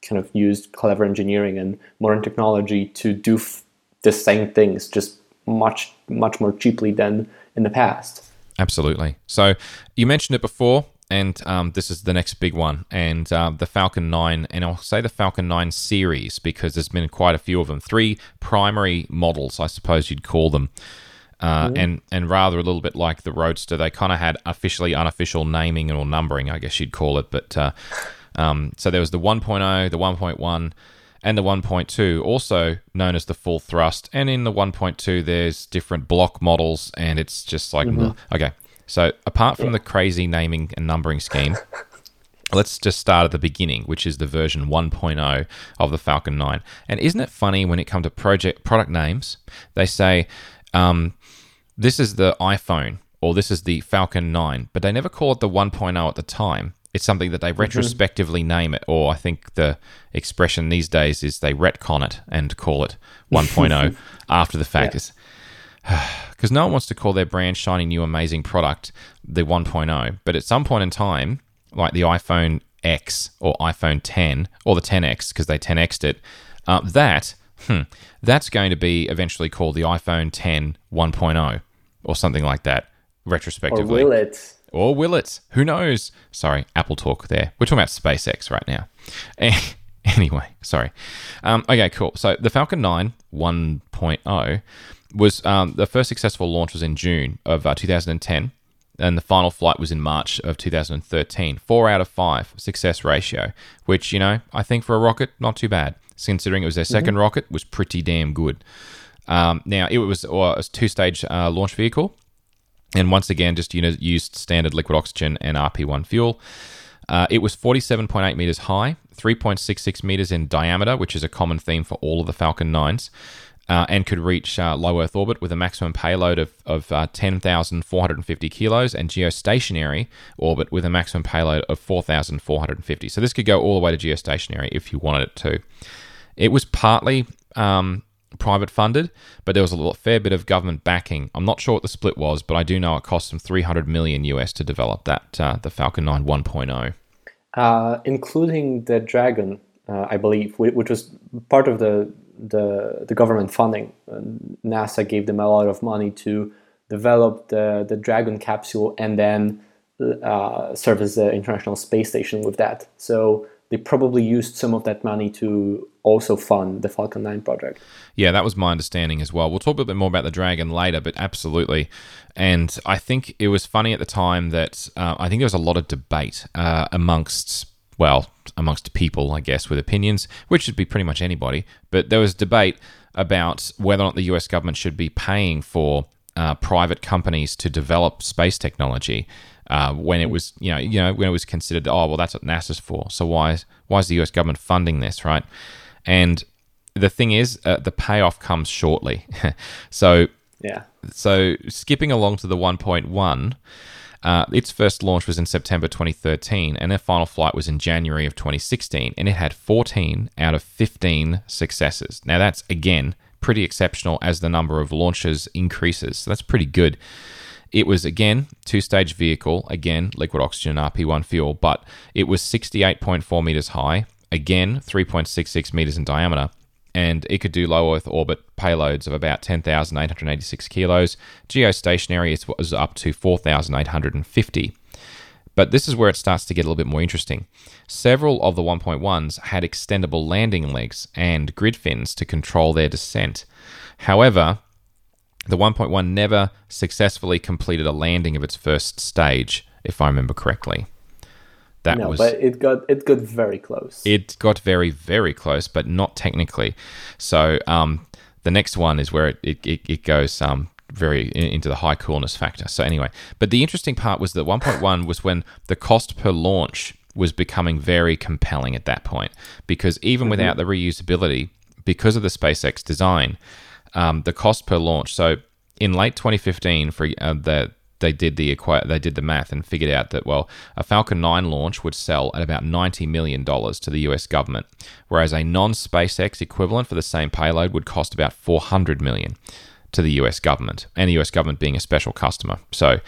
kind of use clever engineering and modern technology to do f- the same things, just much much more cheaply than in the past. Absolutely. So you mentioned it before and um, this is the next big one, and uh, the Falcon 9, and I'll say the Falcon 9 series because there's been quite a few of them. Three primary models, I suppose you'd call them. Uh, mm. and and rather a little bit like the Roadster, they kind of had officially unofficial naming or numbering, I guess you'd call it. But uh, um, so there was the 1.0, the 1.1, and the 1.2, also known as the full thrust. And in the 1.2, there's different block models, and it's just like mm-hmm. okay. So, apart from the crazy naming and numbering scheme, [LAUGHS] let's just start at the beginning, which is the version 1.0 of the Falcon 9. And isn't it funny when it comes to project product names? They say, um, this is the iPhone or this is the Falcon 9, but they never call it the 1.0 at the time. It's something that they mm-hmm. retrospectively mm-hmm. name it, or I think the expression these days is they retcon it and call it [LAUGHS] 1.0 after the fact. Yeah [SIGHS] because no one wants to call their brand shiny new amazing product the 1.0 but at some point in time like the iphone x or iphone 10 or the 10x because they 10xed it uh, that hmm, that's going to be eventually called the iphone 10 1.0 or something like that retrospectively. Or will it? Or will it? Who knows? Sorry apple talk there. We're talking about spacex right now. [LAUGHS] Anyway sorry. Um, okay cool. So the falcon 9 1.0 was um, the first successful launch was in June of uh, 2010, and the final flight was in March of 2013. Four out of five success ratio, which you know I think for a rocket not too bad, considering it was their 2nd mm-hmm. rocket was pretty damn good. Um, now it was a two-stage uh, launch vehicle, and once again just you know used standard liquid oxygen and RP1 fuel. Uh, it was 47.8 meters high, 3.66 meters in diameter, which is a common theme for all of the Falcon 9s uh, and could reach uh, low Earth orbit with a maximum payload of, of uh, 10,450 kilos and geostationary orbit with a maximum payload of 4,450. So this could go all the way to geostationary if you wanted it to. It was partly um, private funded, but there was a fair bit of government backing. I'm not sure what the split was, but I do know it cost them 300 million US to develop that uh, the Falcon 9 1.0. Uh, including the Dragon, uh, I believe, which was part of the the the government funding. NASA gave them a lot of money to develop the the Dragon capsule and then uh, service the International Space Station with that. So they probably used some of that money to also fund the Falcon 9 project. Yeah, that was my understanding as well. We'll talk a bit more about the Dragon later, but absolutely. And I think it was funny at the time that uh, I think there was a lot of debate uh, amongst well, amongst people, I guess, with opinions, which should be pretty much anybody. But there was debate about whether or not the US government should be paying for uh, private companies to develop space technology. Uh, when it was, you know, you know, when it was considered, oh, well, that's what NASA's for. So why is why is the U.S. government funding this, right? And the thing is, uh, the payoff comes shortly. [LAUGHS] so yeah. So skipping along to the 1.1, Uh, its first launch was in September 2013, and their final flight was in January of 2016, and it had 14 out of 15 successes. Now, that's again pretty exceptional as the number of launches increases. So that's pretty good. It was again two stage vehicle, again liquid oxygen RP1 fuel, but it was 68.4 meters high, again 3.66 meters in diameter, and it could do low Earth orbit payloads of about 10,886 kilos. Geostationary it was up to 4,850. But this is where it starts to get a little bit more interesting. Several of the 1.1s had extendable landing legs and grid fins to control their descent. However, the 1.1 never successfully completed a landing of its first stage, if I remember correctly. That no, was, but it got it got very close. It got very very close, but not technically. So um, the next one is where it it, it goes um, very into the high coolness factor. So anyway, but the interesting part was that 1.1 was when the cost per launch was becoming very compelling at that point because even mm-hmm. without the reusability, because of the SpaceX design, um, the cost per launch. So in late 2015, for uh, the they did the they did the math and figured out that well, a Falcon 9 launch would sell at about 90 million dollars to the US government, whereas a non-SpaceX equivalent for the same payload would cost about 400 million to the US government, and the US government being a special customer. So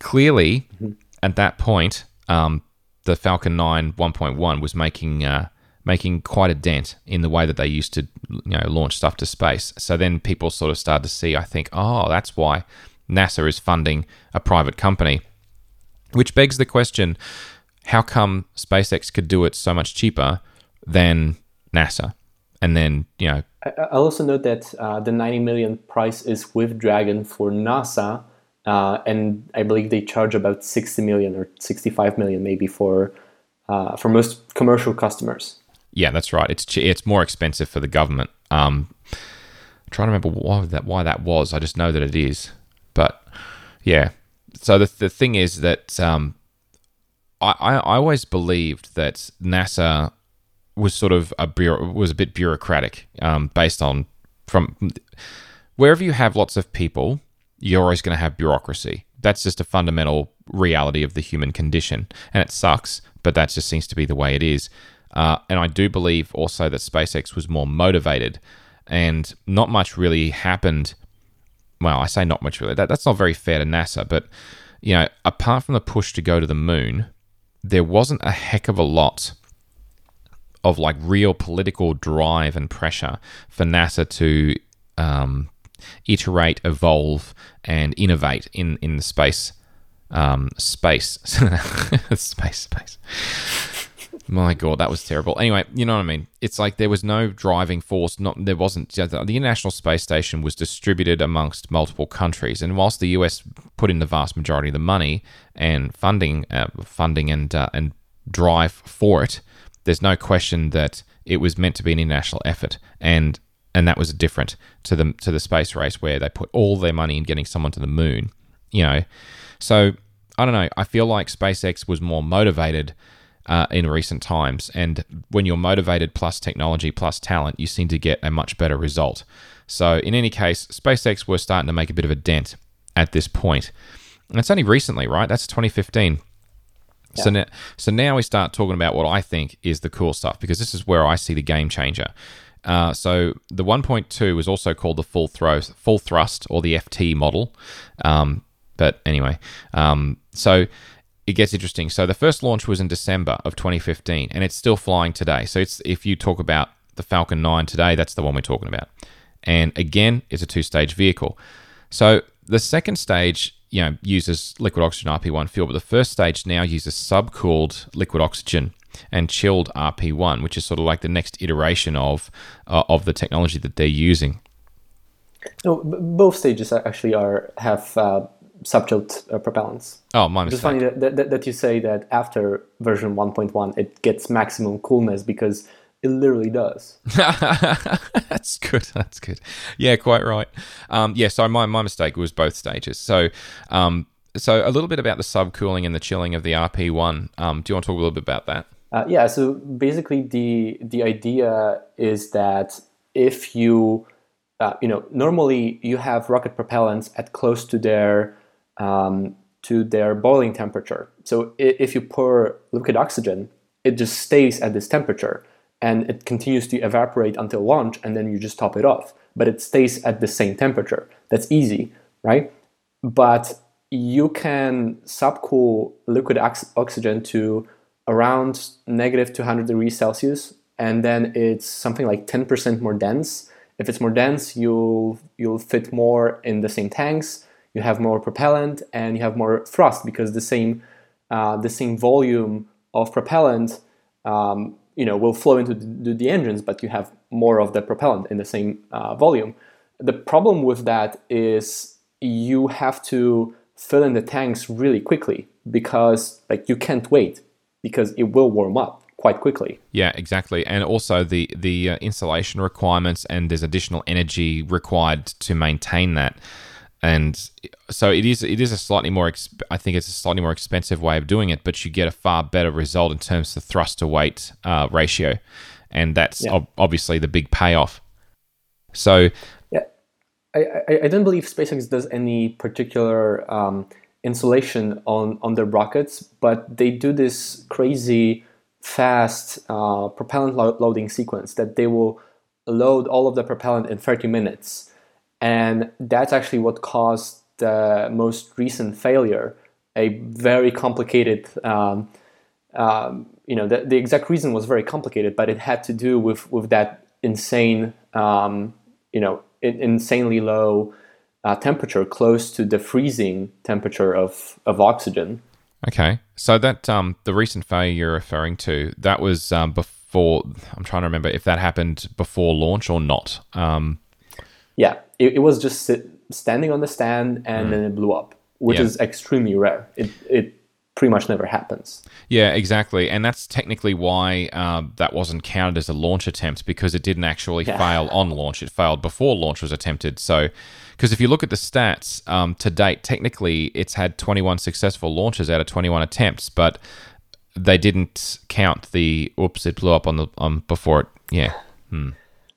clearly, mm-hmm. at that point, um, the Falcon 9 1.1 was making uh, making quite a dent in the way that they used to you know launch stuff to space. So then people sort of started to see, I think, oh, that's why NASA is funding a private company. Which begs the question, how come SpaceX could do it so much cheaper than NASA? And then, you know, I'll also note that uh, the 90 million price is with Dragon for NASA, uh, and I believe they charge about 60 million or 65 million maybe for uh, for most commercial customers. Yeah, that's right. It's it's more expensive for the government. Um, I'm trying to remember why that why that was. I just know that it is. But yeah, so the the thing is that um, I, I I always believed that NASA was sort of a bureau, was a bit bureaucratic, um, based on from wherever you have lots of people, you're always going to have bureaucracy. That's just a fundamental reality of the human condition, and it sucks, but that just seems to be the way it is. Uh, and I do believe also that SpaceX was more motivated, and not much really happened. Well, I say not much really. That, that's not very fair to NASA, but you know, apart from the push to go to the moon, there wasn't a heck of a lot of like real political drive and pressure for NASA to um, iterate, evolve, and innovate in in the space um, space [LAUGHS] space space. My God, that was terrible. Anyway, you know what I mean. It's like there was no driving force. Not there wasn't. The International Space Station was distributed amongst multiple countries, and whilst the US put in the vast majority of the money and funding, uh, funding and uh, and drive for it, there's no question that it was meant to be an international effort, and and that was different to the to the space race where they put all their money in getting someone to the moon. You know, so I don't know. I feel like SpaceX was more motivated. Uh, in recent times. And when you're motivated plus technology plus talent, you seem to get a much better result. So, in any case, SpaceX was starting to make a bit of a dent at this point. And it's only recently, right? That's 2015. So now, so now we start talking about what I think is the cool stuff because this is where I see the game changer. Uh, so the 1.2 is also called the full thrust, full thrust or the FT model. Um, but anyway, um, so it gets interesting. So the first launch was in December of 2015, and it's still flying today. So it's if you talk about the Falcon 9 today, that's the one we're talking about. And again, it's a two-stage vehicle. So the second stage you know, uses liquid oxygen RP1 fuel, but the first stage now uses subcooled liquid oxygen and chilled RP1, which is sort of like the next iteration of uh, of the technology that they're using. No, both stages actually are have uh, subchilled uh, propellants. Oh, my mistake. It's funny that, that, that you say that after version 1.1 it gets maximum coolness because it literally does. [LAUGHS] That's good. That's good. Yeah, quite right. Um, yeah, so my, my mistake was both stages. So, um, so a little bit about the subcooling and the chilling of the RP1. Um, do you want to talk a little bit about that? Uh, yeah. So basically, the the idea is that if you uh, you know normally you have rocket propellants at close to their um, to their boiling temperature. So if you pour liquid oxygen, it just stays at this temperature and it continues to evaporate until launch and then you just top it off. But it stays at the same temperature. That's easy, right? But you can subcool liquid ox- oxygen to around negative 200 degrees Celsius, and then it's something like 10% more dense. If it's more dense, you'll you'll fit more in the same tanks. You have more propellant and you have more thrust because the same uh, the same volume of propellant um, you know will flow into the, the, engines, but you have more of the propellant in the same uh, volume. The problem with that is you have to fill in the tanks really quickly because like you can't wait because it will warm up quite quickly. Yeah, exactly. And also the the uh, insulation requirements and there's additional energy required to maintain that. And so it is it is a slightly more exp- I think it's a slightly more expensive way of doing it, but you get a far better result in terms of thrust to weight uh, ratio. And that's yeah. ob- obviously the big payoff. So I, I, I don't believe SpaceX does any particular um, insulation on, on the rockets, but they do this crazy fast uh, propellant lo- loading sequence that they will load all of the propellant in 30 minutes. And that's actually what caused the most recent failure, a very complicated, um, um, you know, the, the exact reason was very complicated, but it had to do with, with that insane, um, you know, insanely low uh, temperature, close to the freezing temperature of, of oxygen. Okay, so that um, the recent failure you're referring to, that was um, before. I'm trying to remember if that happened before launch or not. Um, yeah, it, it, was just sit, standing on the stand and mm. then it blew up, which yeah. is extremely rare. It it pretty much never happens. Yeah, exactly. And that's technically why uh, that wasn't counted as a launch attempt because it didn't actually yeah. fail on launch. It failed before launch was attempted. So, because if you look at the stats um, to date, technically it's had 21 successful launches out of 21 attempts, but they didn't count the oops, it blew up on the um, before it. Yeah. Hmm.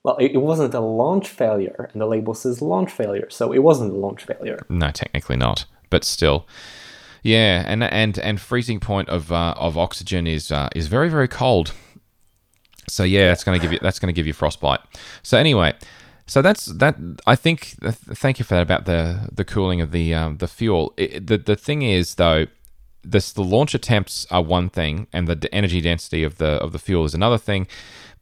Well, it wasn't a launch failure, and the label says launch failure, so it wasn't a launch failure. No, technically not, but still. Yeah, and and and freezing point of uh, of oxygen is uh, is very very cold. So yeah, that's going to give you that's to give you frostbite. So anyway, so that's that. I think. Thank you for that about the the cooling of the um, the fuel. It, the the thing is though, this the launch attempts are one thing, and the energy density of the of the fuel is another thing.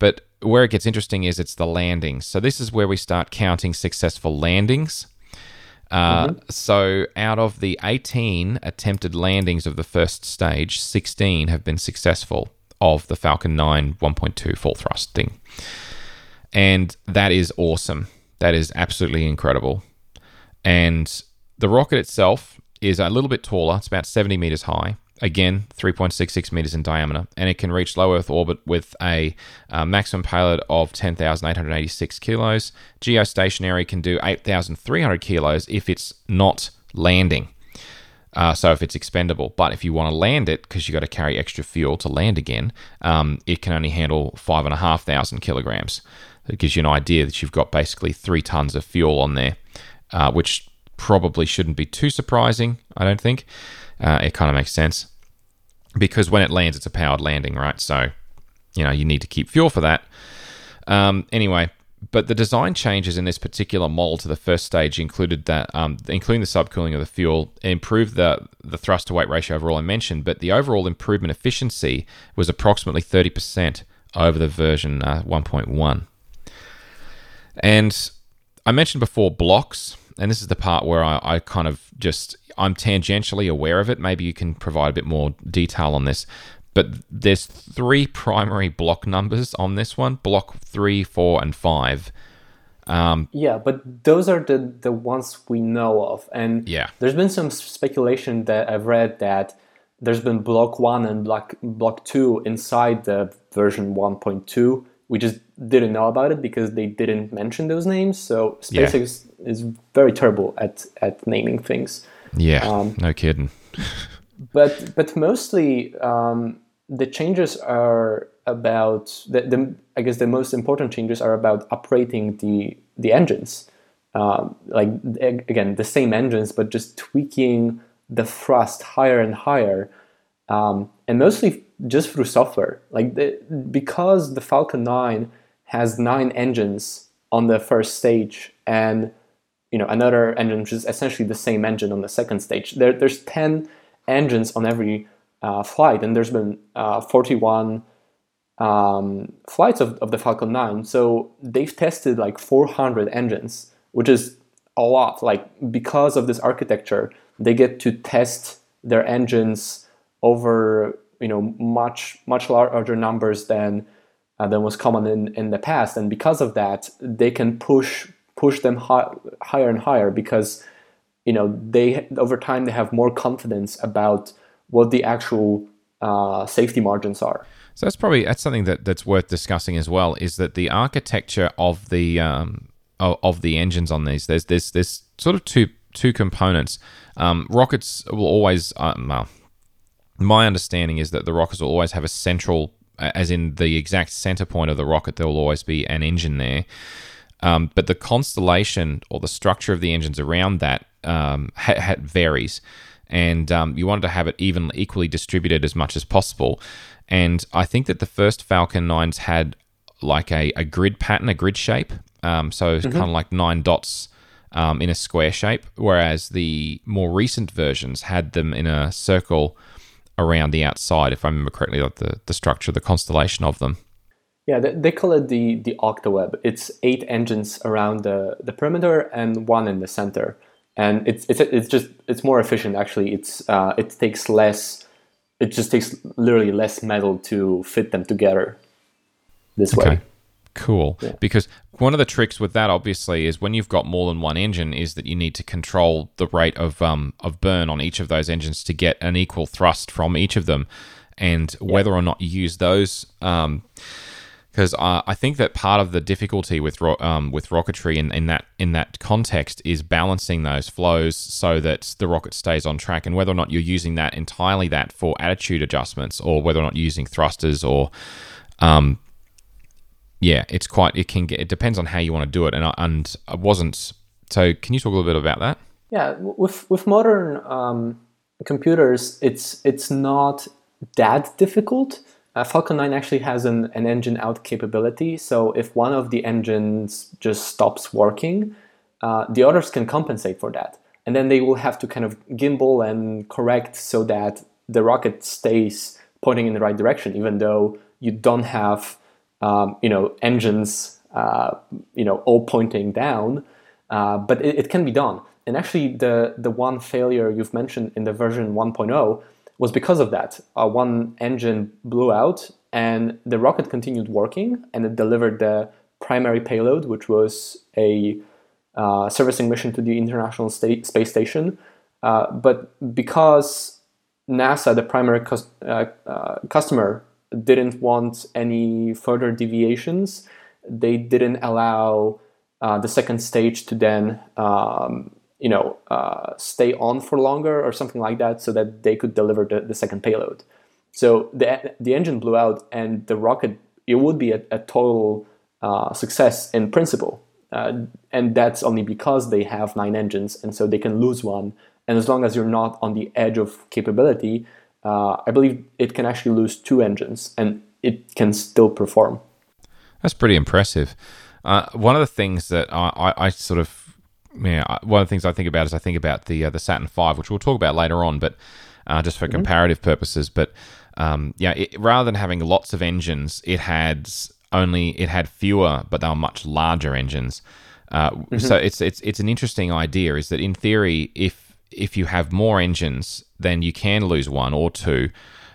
But where it gets interesting is it's the landings. So this is where we start counting successful landings. Uh, mm-hmm. So, out of the 18 attempted landings of the first stage, 16 have been successful of the Falcon 9 1.2 full thrust thing. And that is awesome. That is absolutely incredible. And the rocket itself is a little bit taller, it's about 70 meters high. Again, 3.66 meters in diameter, and it can reach low Earth orbit with a uh, maximum payload of 10,886 kilos. Geostationary can do 8,300 kilos if it's not landing. Uh, so if it's expendable, but if you want to land it because you've got to carry extra fuel to land again, um, it can only handle five and a half thousand kilograms. It gives you an idea that you've got basically three tons of fuel on there, uh, which probably shouldn't be too surprising. I don't think uh, it kind of makes sense because when it lands, it's a powered landing, right? So, you know, you need to keep fuel for that. Um, anyway, but the design changes in this particular model to the first stage included that, um, including the subcooling of the fuel, improved the the thrust to weight ratio overall I mentioned, but the overall improvement efficiency was approximately thirty percent over the version uh, 1.1. And I mentioned before blocks, and this is the part where I, I kind of just I'm tangentially aware of it. Maybe you can provide a bit more detail on this. But there's three primary block numbers on this one block three, four, and five. Um, yeah, but those are the, the ones we know of. And yeah. there's been some speculation that I've read that there's been block one and block, block two inside the version 1.2. We just didn't know about it because they didn't mention those names. So SpaceX yeah. is very terrible at, at naming things. Yeah, um, no kidding. but but mostly um, the changes are about the, the, I guess the most important changes are about operating the the engines. Um, like again, the same engines, but just tweaking the thrust higher and higher, um, and mostly just through software. Like the, because the Falcon 9 has nine engines on the first stage and you know another engine which is essentially the same engine on the second stage. There, there's 10 engines on every uh, flight, and there's been uh, 41 um, flights of, of the Falcon 9. So they've tested like 400 engines, which is a lot. Like because of this architecture, they get to test their engines over you know much much larger numbers than uh, than was common in, in the past, and because of that, they can push push them high, higher and higher because you know they over time they have more confidence about what the actual uh, safety margins are. So that's probably that's something that, that's worth discussing as well. Is that the architecture of the um, of, the engines on these? There's there's there's sort of two two components. Um, rockets will always um, my understanding is that the rockets will always have a central, as in the exact center point of the rocket, there will always be an engine there. Um, but the constellation or the structure of the engines around that um, ha- ha- varies, and um, you wanted to have it even equally distributed as much as possible. And I think that the first Falcon 9s had like a, a grid pattern, a grid shape. Um, so mm-hmm. kind of like nine dots um, in a square shape, whereas the more recent versions had them in a circle around the outside, if I remember correctly, like the, the structure, the constellation of them. Yeah, they, call it the, the octaweb. It's eight engines around the, the perimeter and one in the center. And it's, it's, it's just, it's more efficient actually. It's, uh, it takes less it just takes literally less metal to fit them together this okay. way. Cool. Yeah. Because one of the tricks with that, obviously, is when you've got more than one engine, is that you need to control the rate of um, of burn on each of those engines to get an equal thrust from each of them, and yeah. whether or not you use those. Um, because uh, I think that part of the difficulty with ro- um, with rocketry in, in that in that context is balancing those flows so that the rocket stays on track, and whether or not you're using that entirely that for attitude adjustments, or whether or not you're using thrusters, or um, yeah, it's quite it can get it depends on how you want to do it, and I, and I wasn't so. Can you talk a little bit about that? Yeah, with with modern um, computers, it's it's not that difficult uh, Falcon 9 actually has an, an engine out capability, so if one of the engines just stops working, uh, the others can compensate for that. And then they will have to kind of gimbal and correct so that the rocket stays pointing in the right direction, even though you don't have, um, you know, engines, uh, you know, all pointing down. Uh, but it, it, can be done. And actually, the the one failure you've mentioned in the version 1.0 was because of that. Uh, one engine blew out, and the rocket continued working, and it delivered the primary payload, which was a uh, servicing mission to the International Space Station. Uh, but because NASA, the primary cus- uh, customer, didn't want any further deviations, they didn't allow uh, the second stage to then um, you know, uh, stay on for longer or something like that, so that they could deliver the, the second payload. So the the engine blew out, and the rocket it would be a, a total uh, success in principle, uh, and that's only because they have nine engines, and so they can lose one. And as long as you're not on the edge of capability, uh, I believe it can actually lose two engines, and it can still perform. That's pretty impressive. Uh, one of the things that I, I, I sort of yeah, one of the things I think about is I think about the uh, the Saturn V, which we'll talk about later on, but uh, just for mm-hmm. comparative purposes. But um, yeah, it, rather than having lots of engines, it had only it had fewer, but they were much larger engines. Uh, mm-hmm. So it's it's it's an interesting idea. Is that in theory, if if you have more engines, then you can lose one or two.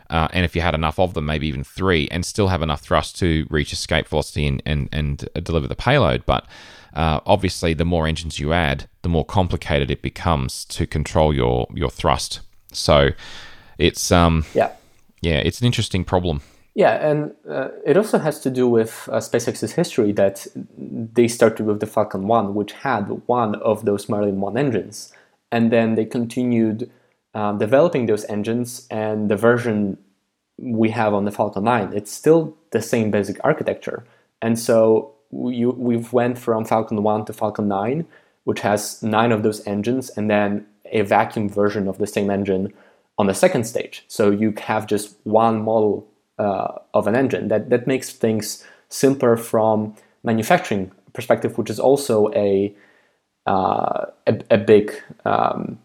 Uh, and if you had enough of them, maybe even three, and still have enough thrust to reach escape velocity and, and, and deliver the payload. But uh, obviously, the more engines you add, the more complicated it becomes to control your your thrust. So it's um yeah yeah it's an interesting problem. Yeah, and uh, it also has to do with uh, SpaceX's history that they started with the Falcon 1, which had one of those Merlin 1 engines. And then they continued uh, developing those engines, and the version we have on the Falcon 9, it's still the same basic architecture. And so we, we've went from Falcon 1 to Falcon 9, which has nine of those engines, and then a vacuum version of the same engine on the second stage. So you have just one model uh, of an engine. That that makes things simpler from manufacturing perspective, which is also a uh, a, a, big um,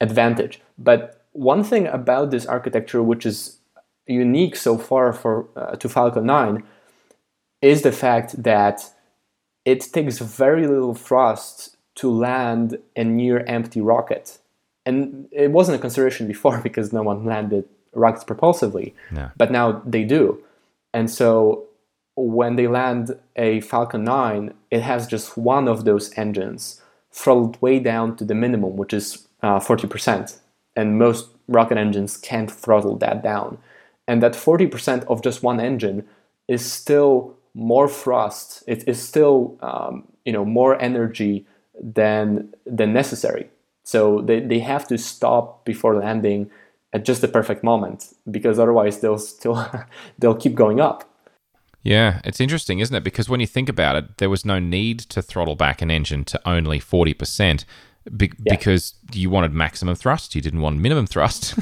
advantage. But one thing about this architecture, which is unique so far for uh, to Falcon 9, is the fact that it takes very little thrust to land a near empty rocket. And it wasn't a consideration [LAUGHS] before because no one landed rockets propulsively, no. but now they do. And so when they land a Falcon 9, it has just one of those engines throttled way down to the minimum, which is uh, 40%. And most rocket engines can't throttle that down. And that 40% of just one engine is still more thrust. It is still um, you know more energy than than necessary. So they, they have to stop before landing at just the perfect moment because otherwise they'll still [LAUGHS] they'll keep going up. Yeah, it's interesting, isn't it? Because when you think about it, there was no need to throttle back an engine to only 40% be- yeah. because you wanted maximum thrust. You didn't want minimum thrust.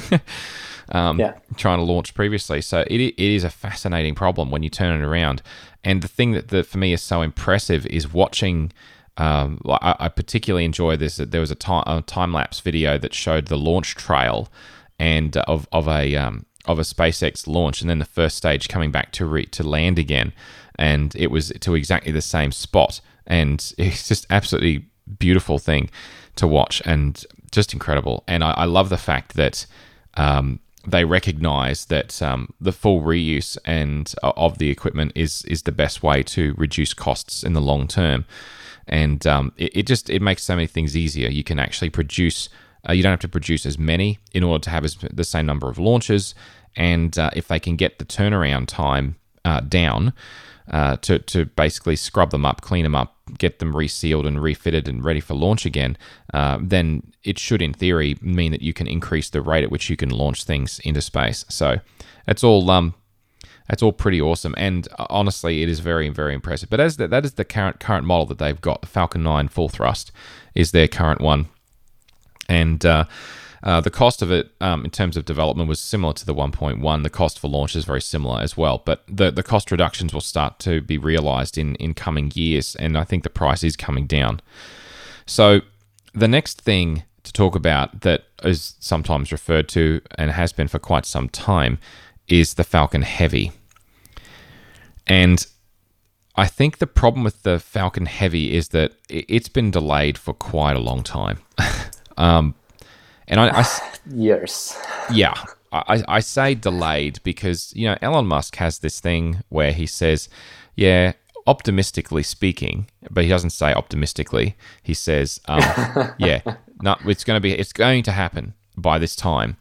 [LAUGHS] um, yeah. Trying to launch previously. So it, it is a fascinating problem when you turn it around. And the thing that, that for me is so impressive is watching. Um, I, I, particularly enjoy this. There was a time, a time lapse video that showed the launch trail and uh, of, of a um, of a SpaceX launch, and then the first stage coming back to re- to land again, and it was to exactly the same spot, and [LAUGHS] it's just absolutely beautiful thing to watch, and just incredible. And I, I love the fact that um, they recognize that um, the full reuse and uh, of the equipment is is the best way to reduce costs in the long term, and um, it, it just it makes so many things easier. You can actually produce uh, you don't have to produce as many in order to have as, the same number of launches. And uh, if they can get the turnaround time uh, down uh, to, to basically scrub them up, clean them up, get them resealed and refitted and ready for launch again, uh, then it should, in theory, mean that you can increase the rate at which you can launch things into space. So it's all um, that's all pretty awesome, and uh, honestly, it is very, very impressive. But as the, that is the current current model that they've got, the Falcon 9 full thrust is their current one and uh, uh, the cost of it um, in terms of development was similar to the 1.1. The cost for launch is very similar as well, but the, the cost reductions will start to be realized in, in coming years, and I think the price is coming down. So, the next thing to talk about that is sometimes referred to and has been for quite some time is the Falcon Heavy. And I think the problem with the Falcon Heavy is that it's been delayed for quite a long time. [LAUGHS] Um, and I, I [SIGHS] years. Yeah, I, I say delayed because you know Elon Musk has this thing where he says, "Yeah, optimistically speaking," but he doesn't say optimistically. He says, um, [LAUGHS] "Yeah, no, it's going to be, it's going to happen by this time."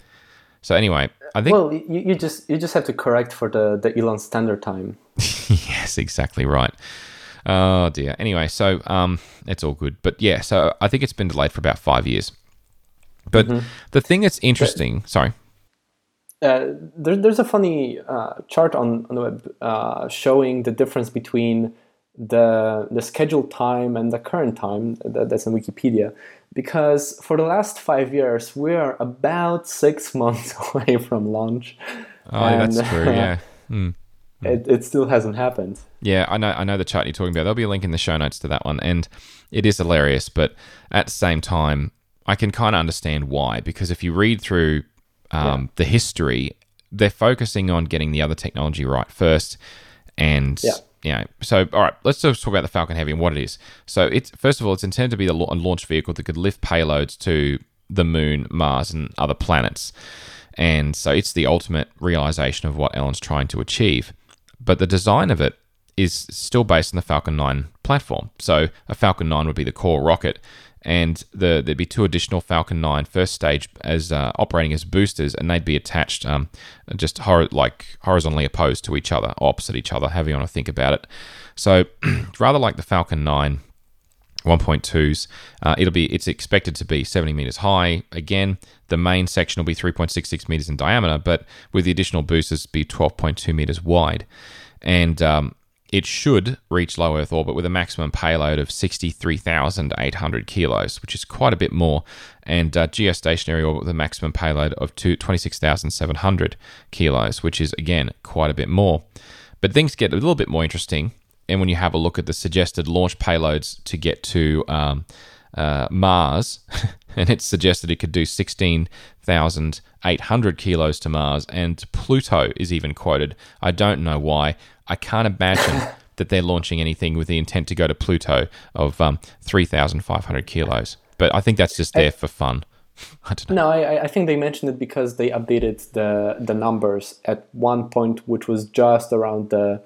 So anyway, I think. Well, you, you just you just have to correct for the the Elon standard time. [LAUGHS] yes, exactly right. Oh dear. Anyway, so um, it's all good, but yeah. So I think it's been delayed for about five years. But mm-hmm. the thing that's interesting, but, sorry. Uh, there, there's a funny uh, chart on, on the web uh, showing the difference between the the scheduled time and the current time. That, that's in Wikipedia. Because for the last five years, we are about six [LAUGHS] months [LAUGHS] away from launch. Oh, and, that's true. Yeah. [LAUGHS] Mm. It, it still hasn't happened. Yeah, I know. I know the chart you're talking about. There'll be a link in the show notes to that one, and it is hilarious. But at the same time, I can kind of understand why because if you read through um, yeah. the history, they're focusing on getting the other technology right first, and yeah. you know, so all right, let's just talk about the Falcon Heavy and what it is. So it's first of all, it's intended to be a launch vehicle that could lift payloads to the Moon, Mars, and other planets, and so it's the ultimate realization of what Elon's trying to achieve. But the design of it is still based on the Falcon 9 platform. So a Falcon 9 would be the core rocket, and the, there'd be two additional Falcon 9 first stage as uh, operating as boosters, and they'd be attached um, just hor- like horizontally opposed to each other, opposite each other, however you want to think about it. So [CLEARS THROAT] rather like the Falcon 9 1.2s, uh, it'll be it's expected to be 70 meters high. Again, the main section will be 3.66 meters in diameter, but with the additional boosters, be 12.2 meters wide. And um, it should reach low Earth orbit with a maximum payload of 63,800 kilos, which is quite a bit more, and uh, geostationary orbit with a maximum payload of 26,700 kilos, which is again quite a bit more. But things get a little bit more interesting, and when you have a look at the suggested launch payloads to get to um, uh, Mars, [LAUGHS] and it's suggested it could do 16,800 kilos to Mars, and Pluto is even quoted. I don't know why. I can't imagine [LAUGHS] that they're launching anything with the intent to go to Pluto of um, 3,500 kilos. But I think that's just there for fun. [LAUGHS] I don't know. No, I, I think they mentioned it because they updated the the numbers at one point, which was just around the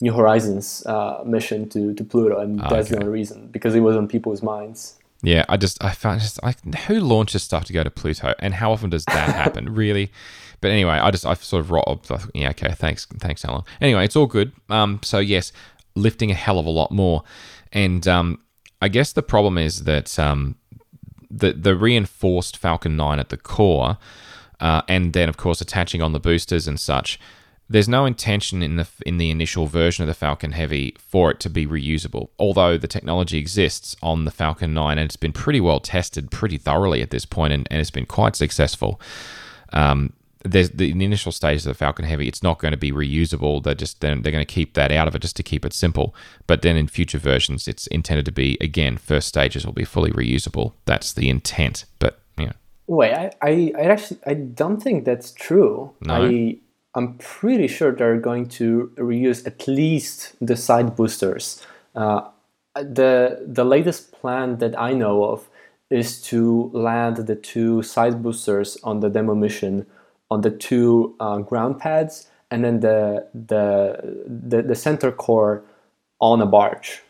New Horizons uh, mission to, to Pluto, and ah, that's okay. the only reason because it was on people's minds. Yeah, I just I found just like who launches stuff to go to Pluto, and how often does that [LAUGHS] happen? really? But anyway, I just I sort of robbed. Yeah, okay, thanks, thanks, Alan. Anyway, it's all good. Um, so yes, lifting a hell of a lot more, and um, I guess the problem is that um, the the reinforced Falcon Nine at the core, uh, and then of course attaching on the boosters and such. There's no intention in the in the initial version of the Falcon Heavy for it to be reusable, although the technology exists on the Falcon 9 and it's been pretty well tested pretty thoroughly at this point and, and it's been quite successful. Um, there's the, in the initial stages of the Falcon Heavy, it's not going to be reusable. They're just they're, they're going to keep that out of it just to keep it simple. But then in future versions, it's intended to be again first stages will be fully reusable. That's the intent. But yeah. Wait, I, I, I actually I don't think that's true. No. I I'm pretty sure they're going to reuse at least the side boosters. Uh, the the latest plan that I know of is to land the two side boosters on the demo mission on the two uh, ground pads and then the, the, the the center core on a barge.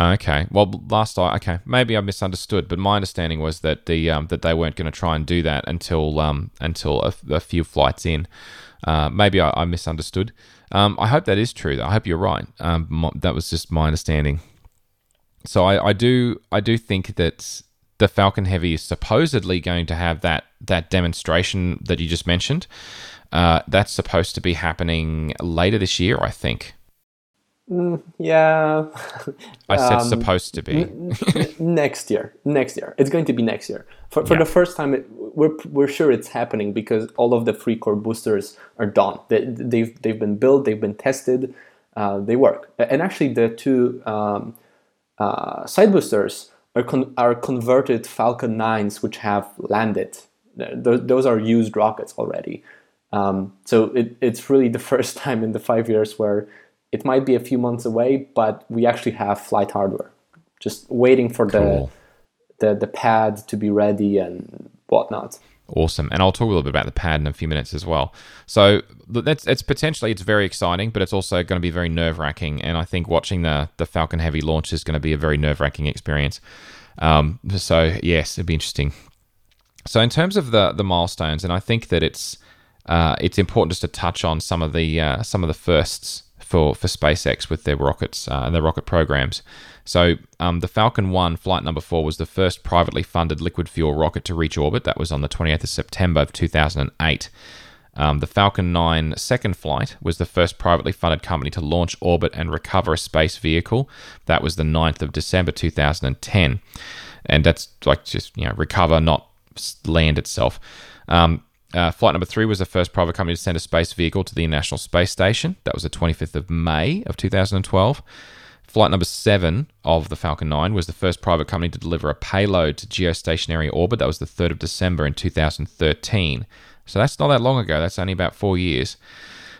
Okay. Well, last I okay, maybe I misunderstood, but my understanding was that the um, that they weren't going to try and do that until um, until a, a few flights in. Uh, maybe I, I misunderstood. Um, I hope that is true. I hope you're right. Um, my, that was just my understanding. So I, I do I do think that the Falcon Heavy is supposedly going to have that that demonstration that you just mentioned. Uh, that's supposed to be happening later this year, I think. Mm, yeah. I said um, supposed to be. next year. Next year. It's going to be next year. For, for yeah. the first time, it, we're, we're sure it's happening because all of the free core boosters are done. They, they've, they've been built, they've been tested, uh, they work. And actually, the two um, uh, side boosters are, con- are converted Falcon 9s which have landed. Th- those are used rockets already. Um, so it, it's really the [LAUGHS] first time in the five years where it might be a few months away, but we actually have flight hardware. Just waiting for cool. the, the the pad to be ready and whatnot. Awesome, and I'll talk a little bit about the pad in a few minutes as well. So that's it's potentially it's very exciting, but it's also going to be very nerve wracking. And I think watching the the Falcon Heavy launch is going to be a very nerve wracking experience. Um, so yes, it'd be interesting. So in terms of the the milestones, and I think that it's uh, it's important just to touch on some of the uh, some of the firsts for for SpaceX with their rockets uh, and their rocket programs. So um, the Falcon 1 flight number 4 was the first privately funded liquid fuel rocket to reach orbit. That was on the 28th of September of 2008. Um, the Falcon 9 second flight was the first privately funded company to launch, orbit, and recover a space vehicle. That was the 9th of December 2010. And that's like just, you know, recover, not land itself. Um, uh, flight number three was the first private company to send a space vehicle to the International Space Station. That was the 25th of May of 2012. Flight number seven of the Falcon 9 was the first private company to deliver a payload to geostationary orbit. That was the 3rd of December in 2013. So that's not that long ago. That's only about four years.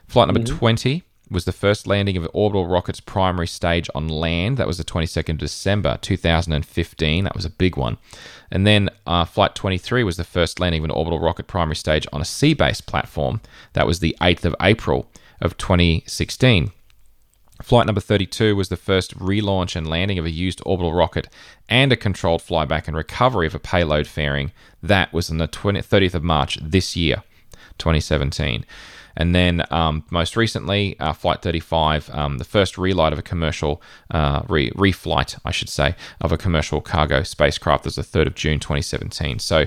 Flight number mm-hmm. 20 was the first landing of an orbital rocket's primary stage on land. That was the 22nd of December 2015. That was a big one. And then uh, Flight 23 was the first landing of an orbital rocket primary stage on a sea based platform. That was the 8th of April of 2016. Flight number 32 was the first relaunch and landing of a used orbital rocket and a controlled flyback and recovery of a payload fairing. That was on the 20, 30th of March this year, 2017. And then um, most recently, uh, Flight 35, um, the first relight of a commercial, uh, re- reflight, I should say, of a commercial cargo spacecraft was the 3rd of June 2017. So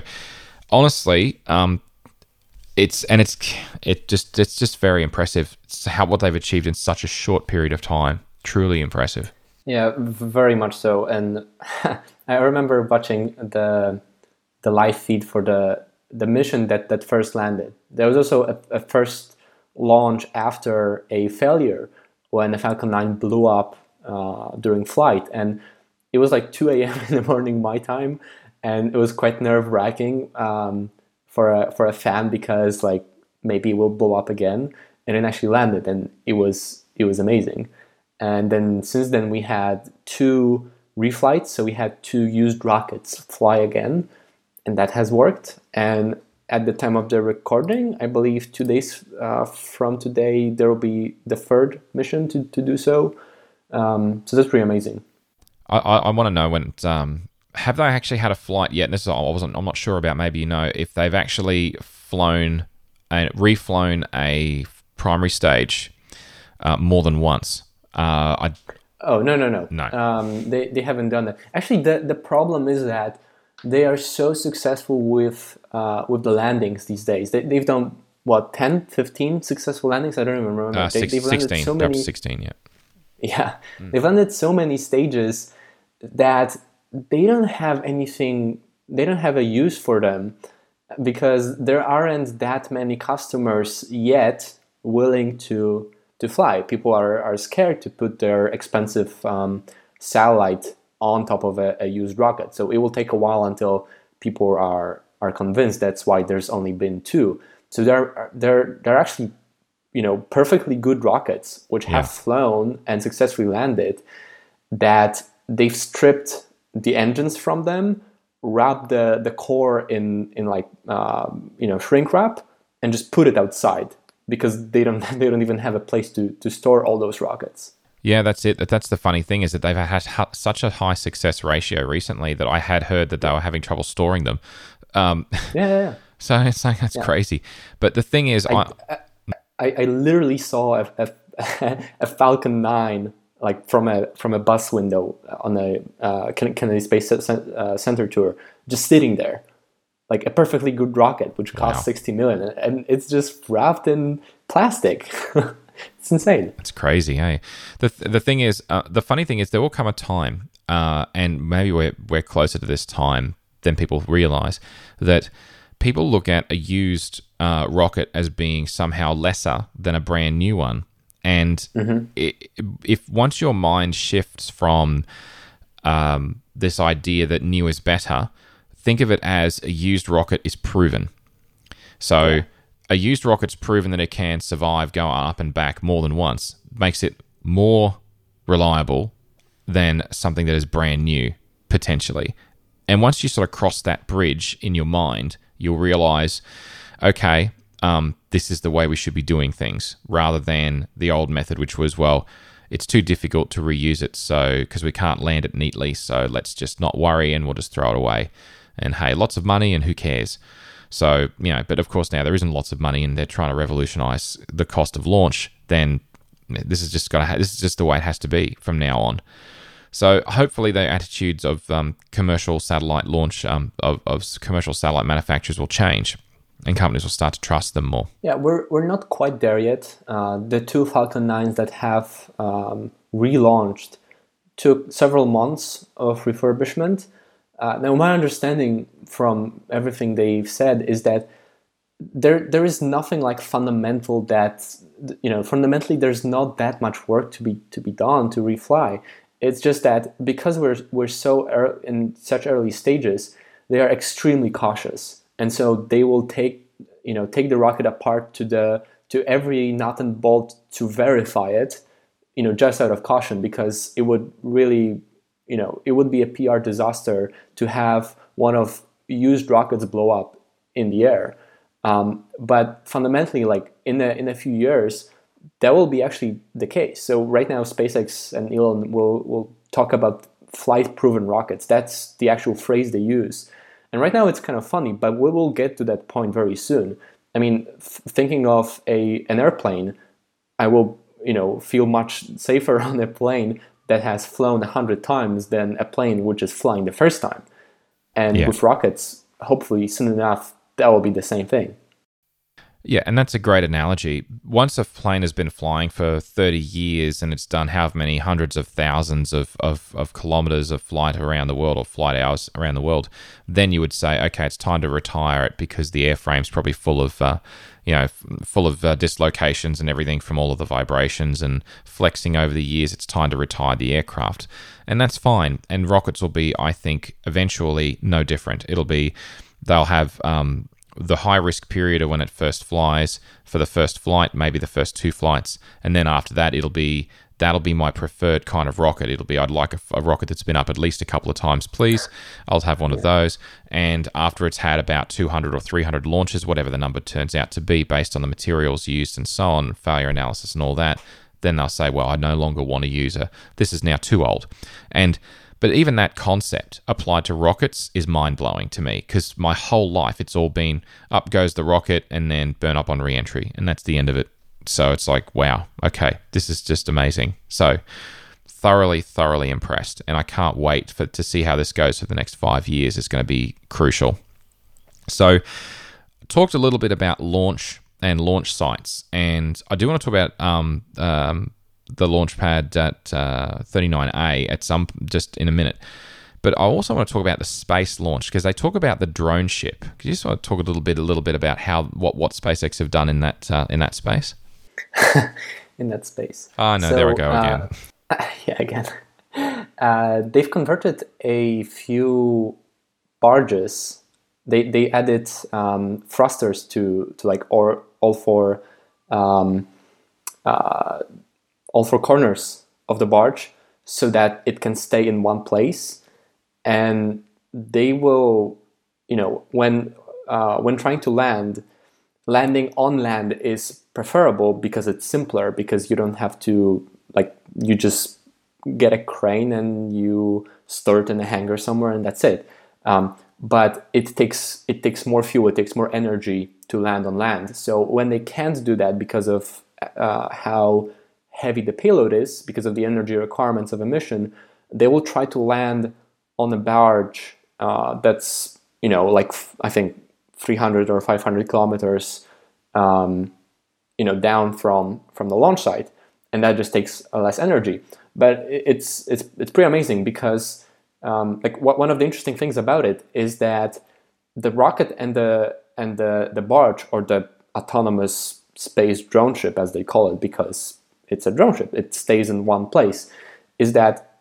honestly, um, it's and it's it just it's just very impressive. How what they've achieved in such a short period of time. Truly impressive. Yeah, very much so. And [LAUGHS] I remember watching the the live feed for the the mission that that first landed. There was also a, a first launch after a failure when the Falcon 9 blew up uh, during flight, and it was like 2 a.m. [LAUGHS] in the morning my time, and it was quite nerve wracking um, for a for a fan because like maybe it will blow up again, and it actually landed, and it was it was amazing. And then since then we had two reflights, so we had two used rockets fly again, and that has worked. And at the time of the recording, I believe two days uh, from today there will be the third mission to, to do so. Um, so that's pretty amazing. I, I, I want to know when um, have they actually had a flight yet? And this is, I wasn't I'm not sure about. Maybe you know if they've actually flown and reflown a primary stage uh, more than once. Uh, I, oh no no no no um, they they haven't done that. Actually, the the problem is that they are so successful with uh, with the landings these days. They, they've done what 10, 15 successful landings. I don't even remember. Uh, they, have landed 16, so many. sixteen, yeah. Yeah, mm. they've landed so many stages that they don't have anything. They don't have a use for them because there aren't that many customers yet willing to to fly. People are, are scared to put their expensive um, satellite on top of a, a, used rocket. So it will take a while until people are are convinced. That's why there's only been two. So they're they're they're actually you know perfectly good rockets which have flown and successfully landed that they've stripped the engines from them wrapped the the core in in like um, you know shrink wrap and just put it outside because they don't [LAUGHS] they don't even have a place to to store all those rockets. Yeah, that's it. That's the funny thing is that they've had such a high success ratio recently that I had heard that they were having trouble storing them. Um, [LAUGHS] yeah, yeah, yeah. So it's like that's yeah. crazy. But the thing is, I I, I, I literally saw a, a, [LAUGHS] a, Falcon Nine like from a from a bus window on a uh, Kennedy Space uh, Center tour, just sitting there like a perfectly good rocket, which costs wow. 60 million, and it's just wrapped in plastic. [LAUGHS] it's insane. It's crazy, hey. The the thing is, uh, the funny thing is, there will come a time, uh, and maybe we're we're closer to this time than people realize that people look at a used uh, rocket as being somehow lesser than a brand new one, and mm-hmm. it, if once your mind shifts from um, this idea that new is better think of it as a used rocket is proven. So yeah. a used rocket's proven that it can survive, go up and back more than once, makes it more reliable than something that is brand new, potentially. And once you sort of cross that bridge in your mind, you'll realize, okay, um, this is the way we should be doing things, rather than the old method, which was, well, it's too difficult to reuse it, so because we can't land it neatly, so let's just not worry and we'll just throw it away and hey, lots of money and who cares? So, you know, but of course now there isn't lots of money and they're trying to revolutionize the cost of launch, then this is just going to ha- this is just the way it has to be from now on. So hopefully the attitudes of um, commercial satellite launch um, of, of commercial satellite manufacturers will change and companies will start to trust them more. Yeah, we're, we're not quite there yet. Uh, the two Falcon 9s that have um, relaunched took several months of refurbishment uh, now, my understanding from everything they've said is that there there is nothing like fundamental that you know fundamentally there's not that much work to be to be done to refly. It's just that because we're we're so early, in such early stages, they are extremely cautious, and so they will take you know take the rocket apart to the to every nut and bolt to verify it, you know, just out of caution because it would really you know, it would be a PR disaster to have one of used rockets blow up in the air. Um, but fundamentally, like in a, in a few years, that will be actually the case. So right now, SpaceX and Elon will will talk about flight-proven rockets. That's the actual phrase they use. And right now, it's kind of funny, but we will get to that point very soon. I mean, f- thinking of a an airplane, I will you know feel much safer [LAUGHS] on a plane that has flown a hundred times than a plane which is flying the first time. And yeah. with rockets, hopefully soon enough, that will be the same thing. Yeah, and that's a great analogy. Once a plane has been flying for 30 years and it's done how many hundreds of thousands of, of, of kilometers of flight around the world or flight hours around the world, then you would say, okay, it's time to retire it because the airframe's probably full of, uh, you know, full of uh, dislocations and everything from all of the vibrations and flexing over the years. It's time to retire the aircraft. And that's fine. And rockets will be, I think, eventually no different. It'll be, they'll have, um, the high risk period of when it first flies for the first flight, maybe the first two flights, and then after that, it'll be that'll be my preferred kind of rocket. It'll be I'd like a, a, rocket that's been up at least a couple of times, please. I'll have one of those, and after it's had about 200 or 300 launches, whatever the number turns out to be, based on the materials used and so on, failure analysis and all that, then they'll say, well, I no longer want to use a. This is now too old, and but even that concept applied to rockets is mind blowing to me because my whole life it's all been up goes the rocket and then burn up on re entry, and that's the end of it. So it's like, wow, okay, this is just amazing. So thoroughly, thoroughly impressed, and I can't wait for to see how this goes for the next five years. It's going to be crucial. So, talked a little bit about launch and launch sites, and I do want to talk about um, um, the launch pad at uh, 39A at some just in a minute. But I also want to talk about the space launch because they talk about the drone ship. Could you just want to talk a little bit, a little bit about how what what SpaceX have done in that uh, in that space? [LAUGHS] in that space. Oh no, so, there we go again. Uh, [LAUGHS] yeah, again. [LAUGHS] Uh, they've converted a few barges. They they added um, thrusters to to like or all four um, uh, all four corners of the barge so that it can stay in one place. And they will you know when uh, when trying to land landing on land is preferable because it's simpler because you don't have to like you just get a crane and you store it in a hangar somewhere and that's it. Um, but it takes it takes more fuel it takes more energy to land on land. So when they can't do that because of uh, how heavy the payload is because of the energy requirements of a mission, they will try to land on a barge uh, that's you know like I think 300 or 500 kilometers um, you know down from from the launch site, and that just takes less energy. But it's it's it's pretty amazing because um, like one of the interesting things about it is that the rocket and the and the the barge or the autonomous space drone ship as they call it because it's a drone ship, it stays in one place, is that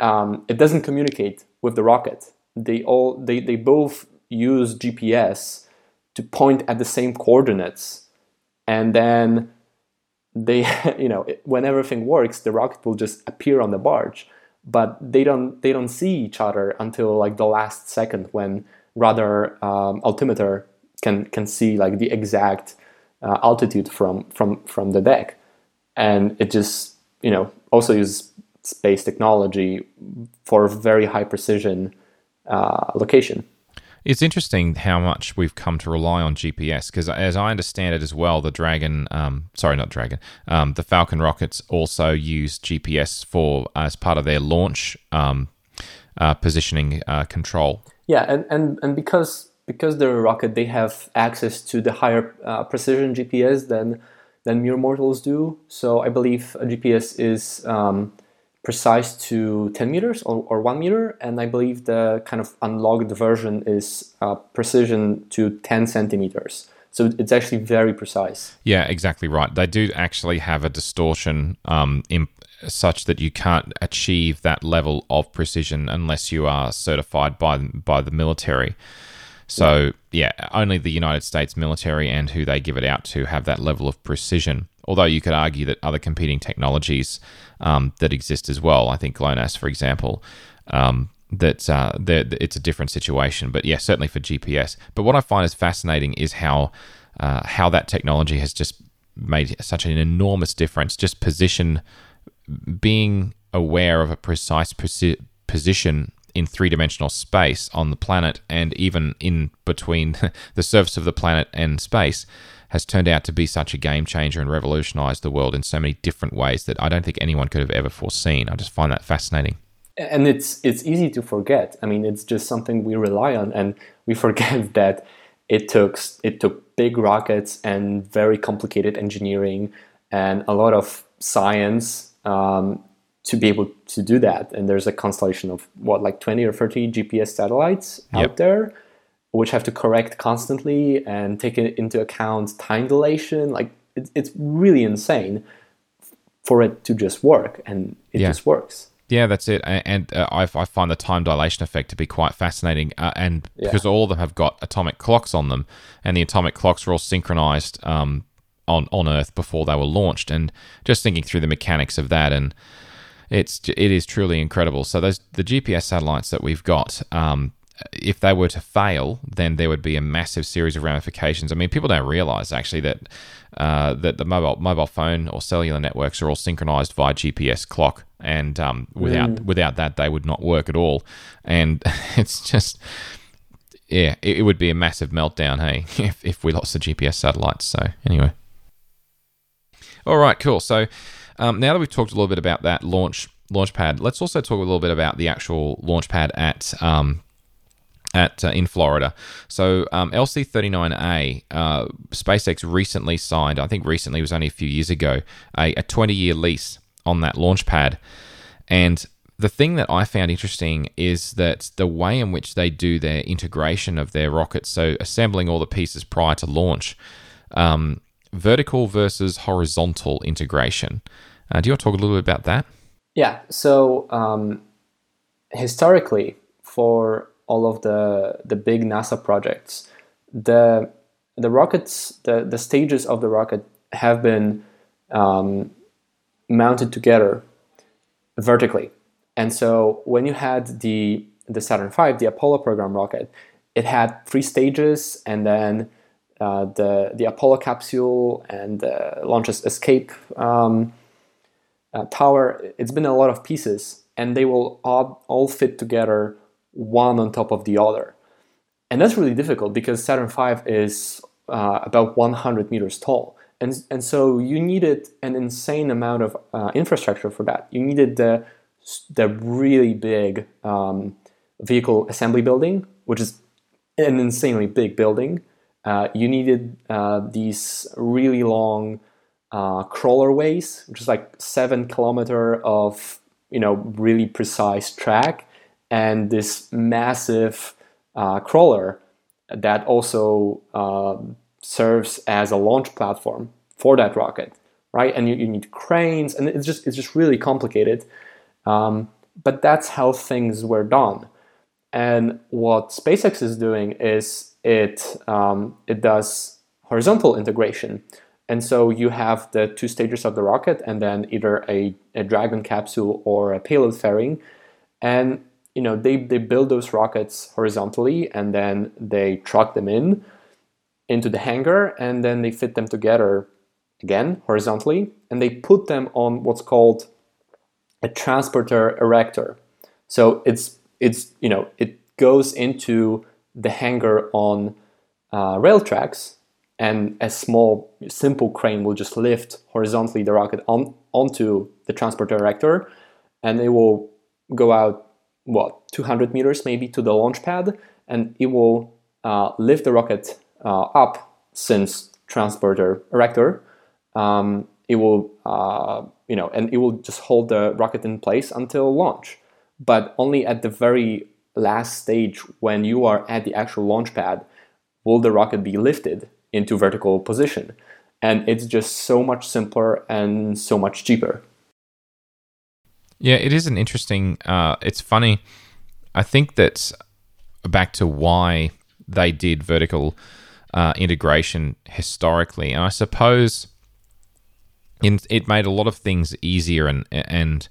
um, it doesn't communicate with the rocket. They all they, they both use GPS to point at the same coordinates, and then they [LAUGHS] you know when everything works, the rocket will just appear on the barge, but they don't they don't see each other until like the last second when radar um, altimeter can can see like the exact uh, altitude from from from the deck and it just you know also uses space technology for very high precision uh, location. It's interesting how much we've come to rely on GPS because, as I understand it as well, the Dragon, um, sorry, not Dragon, um, the Falcon rockets also use GPS for as part of their launch um, uh, positioning uh, control. Yeah, and, and and because because they're a rocket, they have access to the higher uh, precision GPS than than mere mortals do. So I believe a GPS is um, precise to 10 meters or, or 1 meter, and I believe the kind of unlocked version is uh, precision to 10 centimeters. So it's actually very precise. Yeah, exactly right. They do actually have a distortion um, such that you can't achieve that level of precision unless you are certified by by the military. So, yeah, only the United States military and who they give it out to have that level of precision. Although you could argue that other competing technologies um, that exist as well, I think GLONASS, for example, um, that uh, it's a different situation. But yeah, certainly for GPS. But what I find is fascinating is how uh, how that technology has just made such an enormous difference. Just position, being aware of a precise preci- position in three dimensional space on the planet and even in between [LAUGHS] the surface of the planet and space has turned out to be such a game changer and revolutionized the world in so many different ways that I don't think anyone could have ever foreseen. I just find that fascinating. And it's it's easy to forget. I mean, it's just something we rely on and we [LAUGHS] forget that it took it took big rockets and very complicated engineering and a lot of science um, to be able to do that. And there's a constellation of what, like 20 or 30 GPS satellites yep. out there, which have to correct constantly and take into account time dilation. Like it, it's really insane for it to just work, and it yeah. just works. Yeah, that's it. And uh, I, I, find the time dilation effect to be quite fascinating. Uh, and yeah. because all of them have got atomic clocks on them, and the atomic clocks are all synchronized um, on, on Earth before they were launched. And just thinking through the mechanics of that, and it's it is truly incredible. So those the GPS satellites that we've got, um, if they were to fail, then there would be a massive series of ramifications. I mean, people don't realize actually that uh, that the mobile mobile phone or cellular networks are all synchronized via GPS clock, and um, without mm. without that, they would not work at all. And [LAUGHS] it's just. Yeah, it, it would be a massive meltdown, hey, [LAUGHS] if, if we lost the GPS satellites. So, anyway. All right, cool. So, um, now that we've talked a little bit about that launch launchpad, let's also talk a little bit about the actual launchpad at um, at uh, in Florida. So um, LC39A, uh, SpaceX recently signed. I think recently was only a few years ago a, a 20 year lease on that launchpad, and the thing that I found interesting is that the way in which they do their integration of their rockets, so assembling all the pieces prior to launch, um, vertical versus horizontal integration. Uh, do you want to talk a little bit about that? Yeah. So um, historically, for all of the the big NASA projects, the the rockets, the the stages of the rocket have been um, mounted together vertically. And so when you had the the Saturn V, the Apollo program rocket, it had three stages, and then uh, the the Apollo capsule and the launch's escape um, uh, tower, it's been a lot of pieces, and they will all, all fit together one on top of the other. And that's really difficult because Saturn V is uh, about 100 meters tall. And, and so you needed an insane amount of uh, infrastructure for that. You needed the, the really big um, vehicle assembly building, which is an insanely big building. Uh, you needed uh, these really long uh, crawlerways, which is like seven kilometer of you know really precise track, and this massive uh, crawler that also uh, serves as a launch platform for that rocket, right? And you, you need cranes, and it's just it's just really complicated. Um, but that's how things were done. And what SpaceX is doing is it um, it does horizontal integration. And so you have the two stages of the rocket and then either a, a Dragon capsule or a payload fairing. And you know they, they build those rockets horizontally and then they truck them in into the hangar and then they fit them together again horizontally and they put them on what's called a transporter erector. So it's it's you know it goes into the hangar on uh, rail tracks and a small simple crane will just lift horizontally the rocket on, onto the transporter erector and it will go out what 200 meters maybe to the launch pad and it will uh, lift the rocket uh, up since transporter erector um, it will uh, you know and it will just hold the rocket in place until launch. But only at the very last stage when you are at the actual launch pad will the rocket be lifted into vertical position. And it's just so much simpler and so much cheaper. Yeah, it is an interesting. Uh, it's funny. I think that back to why they did vertical uh, integration historically, and I suppose in, it made a lot of things easier and and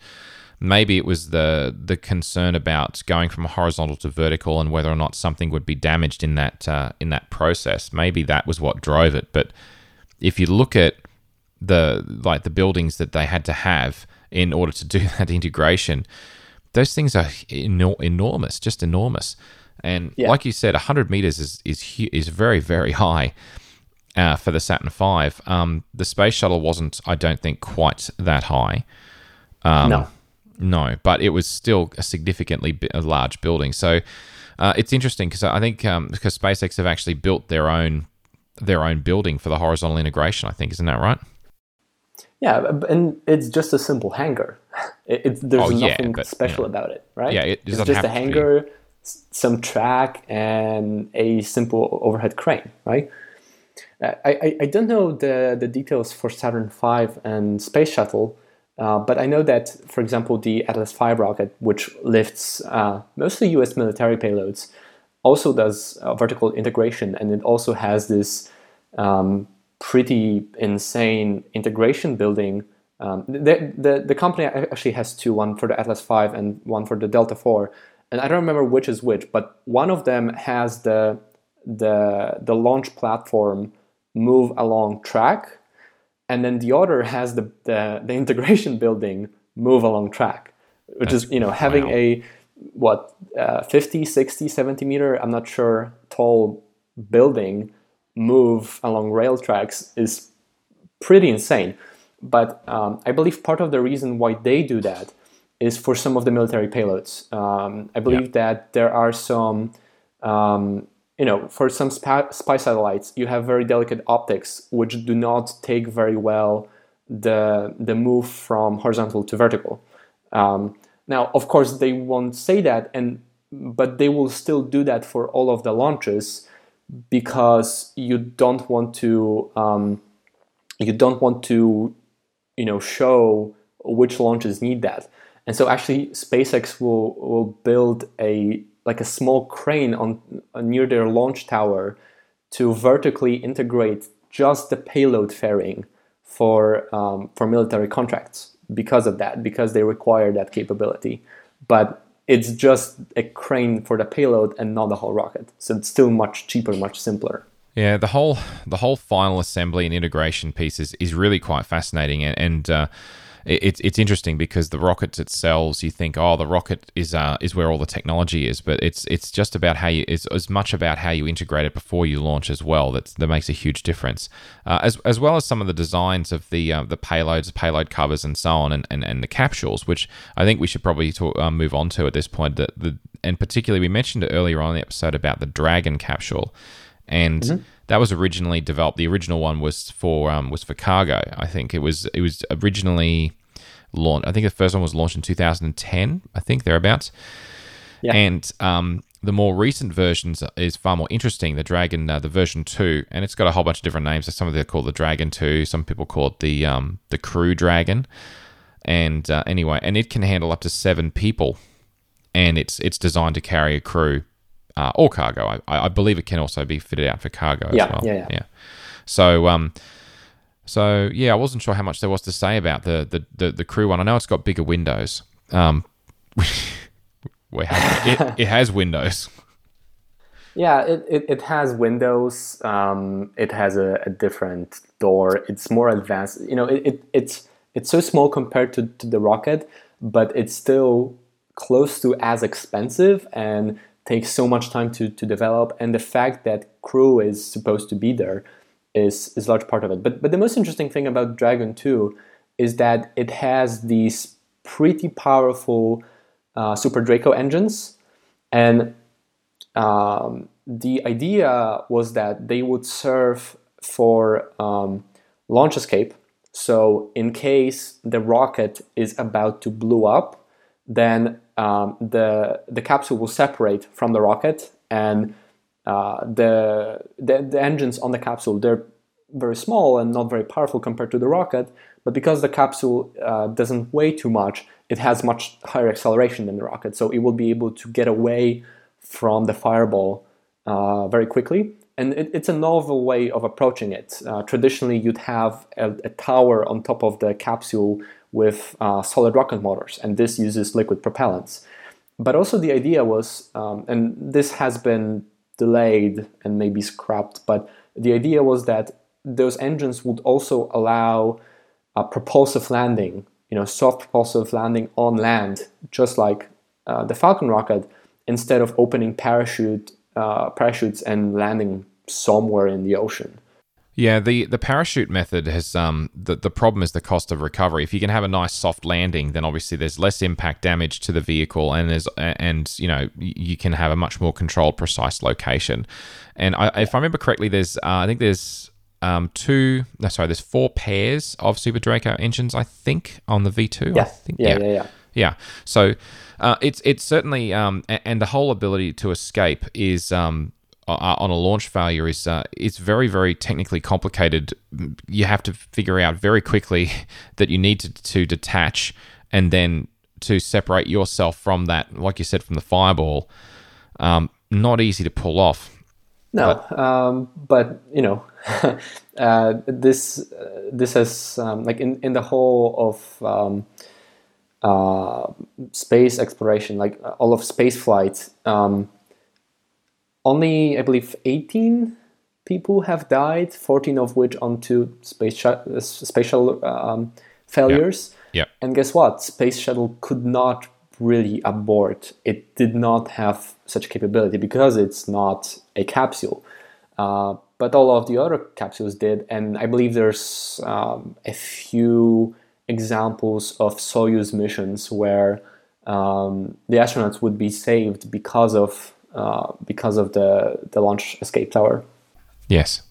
maybe it was the the concern about going from horizontal to vertical and whether or not something would be damaged in that uh, in that process. Maybe that was what drove it. But if you look at the like the buildings that they had to have in order to [LAUGHS] do that integration, those things are enor- enormous, just enormous. And yeah. like you said, 100 meters is is is very very high. Uh, for the Saturn V, um, the space shuttle wasn't, I don't think, quite that high. Um, no. No, but it was still a significantly a large building. So Uh, it's interesting because I think um, because SpaceX have actually built their own their own building for the horizontal integration. I think isn't that right? Yeah, and it's just a simple hangar. [LAUGHS] It, there's Oh, yeah, nothing but, special you know, about it, right? yeah, it it's just a hangar, some track, and a simple overhead crane, right? Uh, I, I, I don't know the, the details for Saturn V and Space Shuttle, uh, but I know that, for example, the Atlas V rocket, which lifts uh, mostly US military payloads, also does uh, vertical integration, and it also has this um, pretty insane integration building. Um, the, the, the company actually has two one for the Atlas V and one for the Delta IV. And I don't remember which is which, but one of them has the, the, the launch platform move along track, and then the other has the, the, the integration building move along track, which is, you know, having wow. a what, uh, 50, 60, 70 meter, I'm not sure, tall building move along rail tracks is pretty insane. But um, I believe part of the reason why they do that is for some of the military payloads. Um, I believe that there are some, um, you know, for some spy, spy satellites, you have very delicate optics which do not take very well the the move from horizontal to vertical. Um, now, of course, they won't say that, and but they will still do that for all of the launches because you don't want to um, you don't want to you know show which launches need that and so actually SpaceX will will build a like a small crane on near their launch tower to vertically integrate just the payload fairing for um, for military contracts because of that because they require that capability. But it's just a crane for the payload and not the whole rocket. So it's still much cheaper much simpler. Yeah, the whole the whole final assembly and integration pieces is, is really quite fascinating, and, and uh, it's it's interesting because the rockets itself, you think, oh, the rocket is uh, is where all the technology is, but it's it's just about how you it's as much about how you integrate it before you launch as well. That that makes a huge difference, uh, as as well as some of the designs of the uh, the payloads, payload covers, and so on, and, and, and the capsules, which I think we should probably talk, uh, move on to at this point. The, the and particularly we mentioned it earlier on in the episode about the Dragon capsule and that was originally developed. The original one was for um, was for cargo. I think it was it was originally launched. I think the first one was launched in 2010. I think thereabouts. Yeah. And um, the more recent versions is far more interesting. The Dragon, uh, the version two, and it's got a whole bunch of different names. So some of them call the Dragon two. Some people call it the um, the Crew Dragon. And uh, anyway, and it can handle up to seven people, and it's it's designed to carry a crew uh, or cargo. I, I believe it can also be fitted out for cargo Yeah, as well. Yeah, yeah, yeah. So um, so yeah, I wasn't sure how much there was to say about the the the, the crew one. I know it's got bigger windows. Um, [LAUGHS] have, it, it has windows. Yeah, it, it, it has windows. Um, it has a, a different door. It's more advanced. You know, it, it it's it's so small compared to, to the rocket, but it's still close to as expensive and takes so much time to, to develop. And the fact that crew is supposed to be there is is a large part of it. But but the most interesting thing about Dragon 2 is that it has these pretty powerful uh, Super Draco engines, and um, the idea was that they would serve for um, launch escape. So, in case the rocket is about to blow up, then um, the the capsule will separate from the rocket, and uh, the, the the engines on the capsule they're very small and not very powerful compared to the rocket. But because the capsule uh, doesn't weigh too much, it has much higher acceleration than the rocket, so it will be able to get away from the fireball uh, very quickly. And it, it's a novel way of approaching it. Uh, traditionally, you'd have a, a, tower on top of the capsule with uh, solid rocket motors, and this uses liquid propellants. But also, the idea was, um, and this has been delayed and maybe scrapped, but the idea was that those engines would also allow a propulsive landing, you know, soft propulsive landing on land, just like uh, the Falcon rocket, instead of opening parachute uh, parachutes and landing somewhere in the ocean. Yeah, the, the parachute method has um the, the problem is the cost of recovery. If you can have a nice soft landing, then obviously there's less impact damage to the vehicle, and there's and you know you can have a much more controlled, precise location. And I, if I remember correctly, there's uh, I think there's um two no sorry there's four pairs of Super Draco engines I think on the V2. Yeah, I think, yeah, yeah, yeah. yeah. So uh, it's it's certainly um, and the whole ability to escape is um, on a launch failure is uh, it's very very technically complicated. You have to figure out very quickly [LAUGHS] that you need to, to detach and then to separate yourself from that, like you said, from the fireball. Um, not easy to pull off. No, but, um, but you know, [LAUGHS] uh, this uh, this has um, like in in the whole of um, uh, space exploration, like uh, all of space flight, um, only I believe 18 people have died, 14 of which onto space sh- uh, spatial um, failures. Yeah. And guess what? Space shuttle could not really abort. It did not have such capability because it's not a capsule. Uh, but all of the other capsules did, and I believe there's um, a few examples of Soyuz missions where um, the astronauts would be saved because of uh, because of the the launch escape tower. Yes.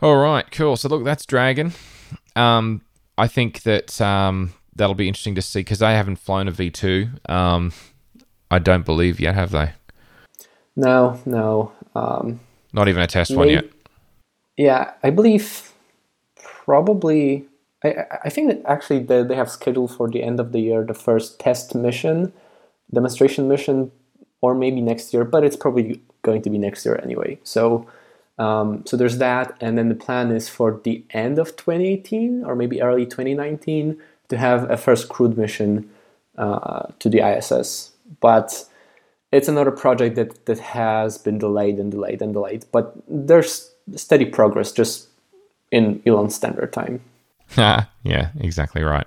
All right, cool. So look, that's Dragon. Um, I think that um, that'll be interesting to see because they haven't flown a V two. Um, I don't believe yet, have they? No, no. Um, Not even a test maybe, one yet. Yeah, I believe probably I, I think that actually they, they have scheduled for the end of the year the first test mission, demonstration mission, or maybe next year, but it's probably going to be next year anyway. So, um, so there's that, and then the plan is for the end of 2018 or maybe early 2019 to have a first crewed mission uh, to the ISS. But it's another project that that has been delayed and delayed and delayed. But there's steady progress, just in Elon standard time. [LAUGHS] yeah, exactly right.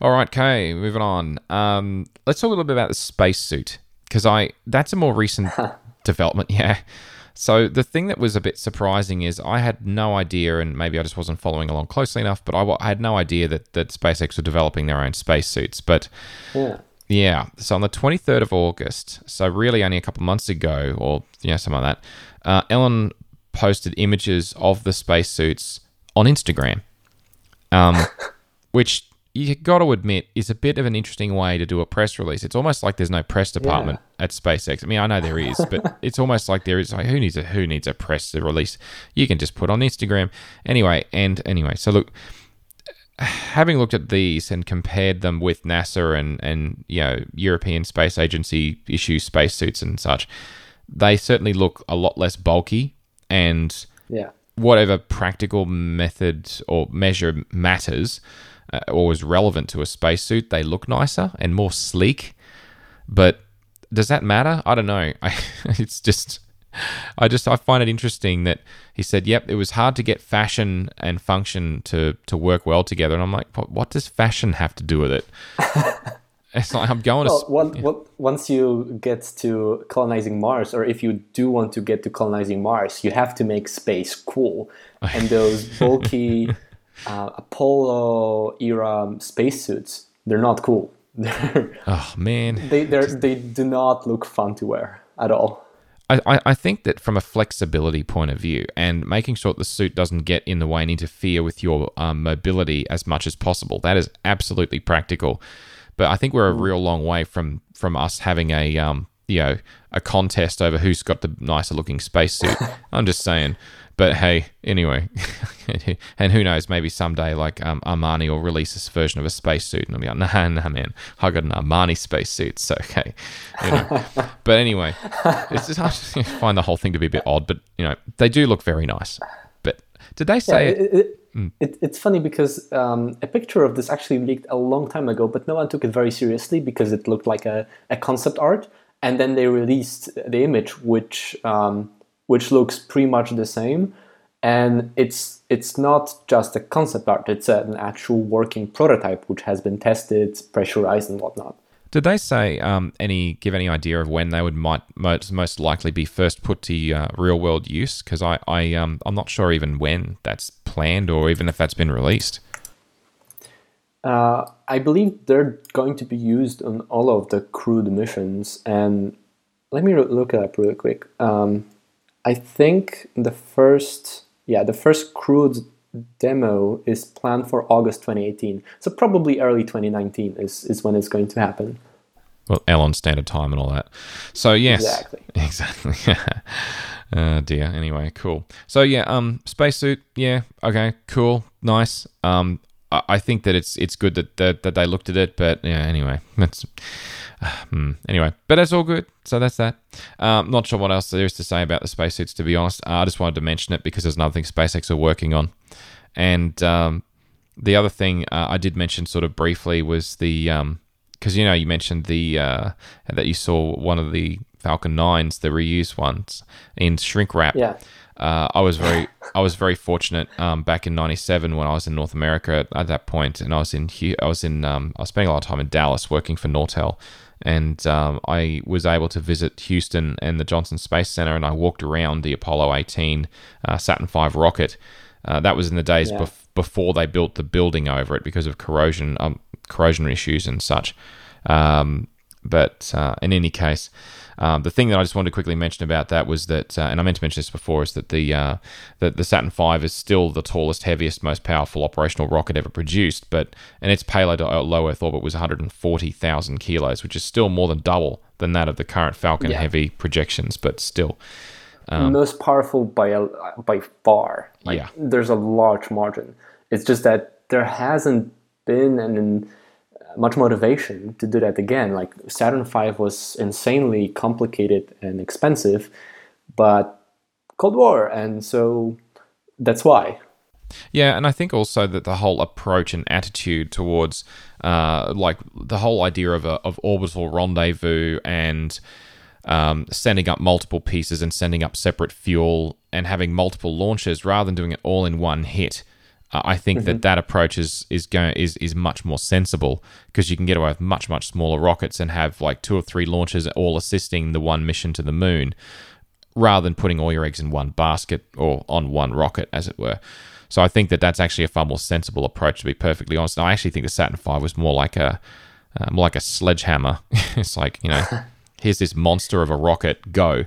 All right, okay, moving on. Um, let's talk a little bit about the spacesuit because I that's a more recent [LAUGHS] development. [LAUGHS] Yeah. So the thing that was a bit surprising is I had no idea, and maybe I just wasn't following along closely enough, but I, I had no idea that that SpaceX were developing their own spacesuits. But yeah. Yeah. So on the 23rd of August, so really only a couple months ago, or you know, something like that, uh, Elon posted images of the spacesuits on Instagram um, [LAUGHS] which you got to admit is a bit of an interesting way to do a press release. It's almost like there's no press department yeah. at SpaceX. I mean, I know there is, but [LAUGHS] it's almost like there is. Like, who needs a who needs a press release? You can just put on Instagram anyway. And anyway, so look, having looked at these and compared them with NASA and and you know European Space Agency issue spacesuits and such, they certainly look a lot less bulky and yeah whatever practical method or measure matters uh, or is relevant to a spacesuit, they look nicer and more sleek. But does that matter? I don't know. [LAUGHS] I, it's just, I just, I find it interesting that he said, "Yep, it was hard to get fashion and function to to work well together." And I'm like, what, what does fashion have to do with it? [LAUGHS] It's like I'm going well, to. What, once you get to colonizing Mars, or if you do want to get to colonizing Mars, you have to make space cool. And those bulky [LAUGHS] uh, Apollo era spacesuits, they're not cool. [LAUGHS] oh man, they they do not look fun to wear at all. I, I think that from a flexibility point of view and making sure that the suit doesn't get in the way and interfere with your um, mobility as much as possible, that is absolutely practical. But I think we're a mm. real long way from from us having a um you know a contest over who's got the nicer looking spacesuit. [LAUGHS] I'm just saying. But hey, anyway, [LAUGHS] and who knows? Maybe someday, like um, Armani will release this version of a spacesuit, and I'll be like, "Nah, nah, man, I got an Armani spacesuit, so okay." You know? [LAUGHS] but anyway, it's just I just [LAUGHS] find the whole thing to be a bit odd. But you know, they do look very nice. But did they say yeah, it, it, Mm. It, it's funny because um, a picture of this actually leaked a long time ago, but no one took it very seriously because it looked like a, a concept art. And then they released the image, which um, which looks pretty much the same. And it's it's not just a concept art; it's an actual working prototype, which has been tested, pressurized, and whatnot. Did they say um, any give any idea of when they would might most, most likely be first put to uh, real world use? Because I I um I'm not sure even when that's planned or even if that's been released. Uh, I believe they're going to be used on all of the crewed missions. And let me look it up really quick. Um, I think the first yeah the first crewed demo is planned for August 2018. So probably early 2019 is, is when it's going to happen. Well, Elon standard time and all that. So yes, exactly, [LAUGHS] exactly. [LAUGHS] oh dear. Anyway, cool. So yeah, um, spacesuit. Yeah, okay, cool, nice. Um, I, I think that it's it's good that, that that they looked at it, but yeah. Anyway, that's. Uh, anyway, but that's all good. So that's that. Um, not sure what else there is to say about the spacesuits, to be honest. Uh, I just wanted to mention it because there's another thing SpaceX are working on. And um, the other thing uh, I did mention sort of briefly was the because um, you know you mentioned the uh, that you saw one of the Falcon Nines, the reused ones in shrink wrap. Yeah. Uh, I was very I was very fortunate um, back in '97 when I was in North America at, at, that point, and I was in I was in um, I was spending a lot of time in Dallas working for Nortel, and um, I was able to visit Houston and the Johnson Space Center, and I walked around the Apollo 18 uh, Saturn V rocket, uh, that was in the days yeah. bef- before they built the building over it because of corrosion, um, corrosion issues and such. Um, but uh, in any case, um, the thing that I just wanted to quickly mention about that was that, uh, and I meant to mention this before, is that the uh, that the Saturn V is still the tallest, heaviest, most powerful operational rocket ever produced. But and its payload to low Earth orbit was 140,000 kilos, which is still more than double than that of the current Falcon yeah. Heavy projections. But still, um, most powerful by a, by far. Like, yeah, there's a large margin. It's just that there hasn't been an, much motivation to do that again. Like Saturn V was insanely complicated and expensive, but Cold War, and so that's why. Yeah, and I think also that the whole approach and attitude towards, uh, like the whole idea of a, of orbital rendezvous and um, sending up multiple pieces and sending up separate fuel and having multiple launches rather than doing it all in one hit. Uh, I think mm-hmm. that that approach is is going is is much more sensible because you can get away with much much smaller rockets and have like two or three launches all assisting the one mission to the moon, rather than putting all your eggs in one basket or on one rocket, as it were. So I think that that's actually a far more sensible approach. To be perfectly honest, and I actually think the Saturn V was more like a uh, more like a sledgehammer. [LAUGHS] it's like you know. [LAUGHS] here's this monster of a rocket, go.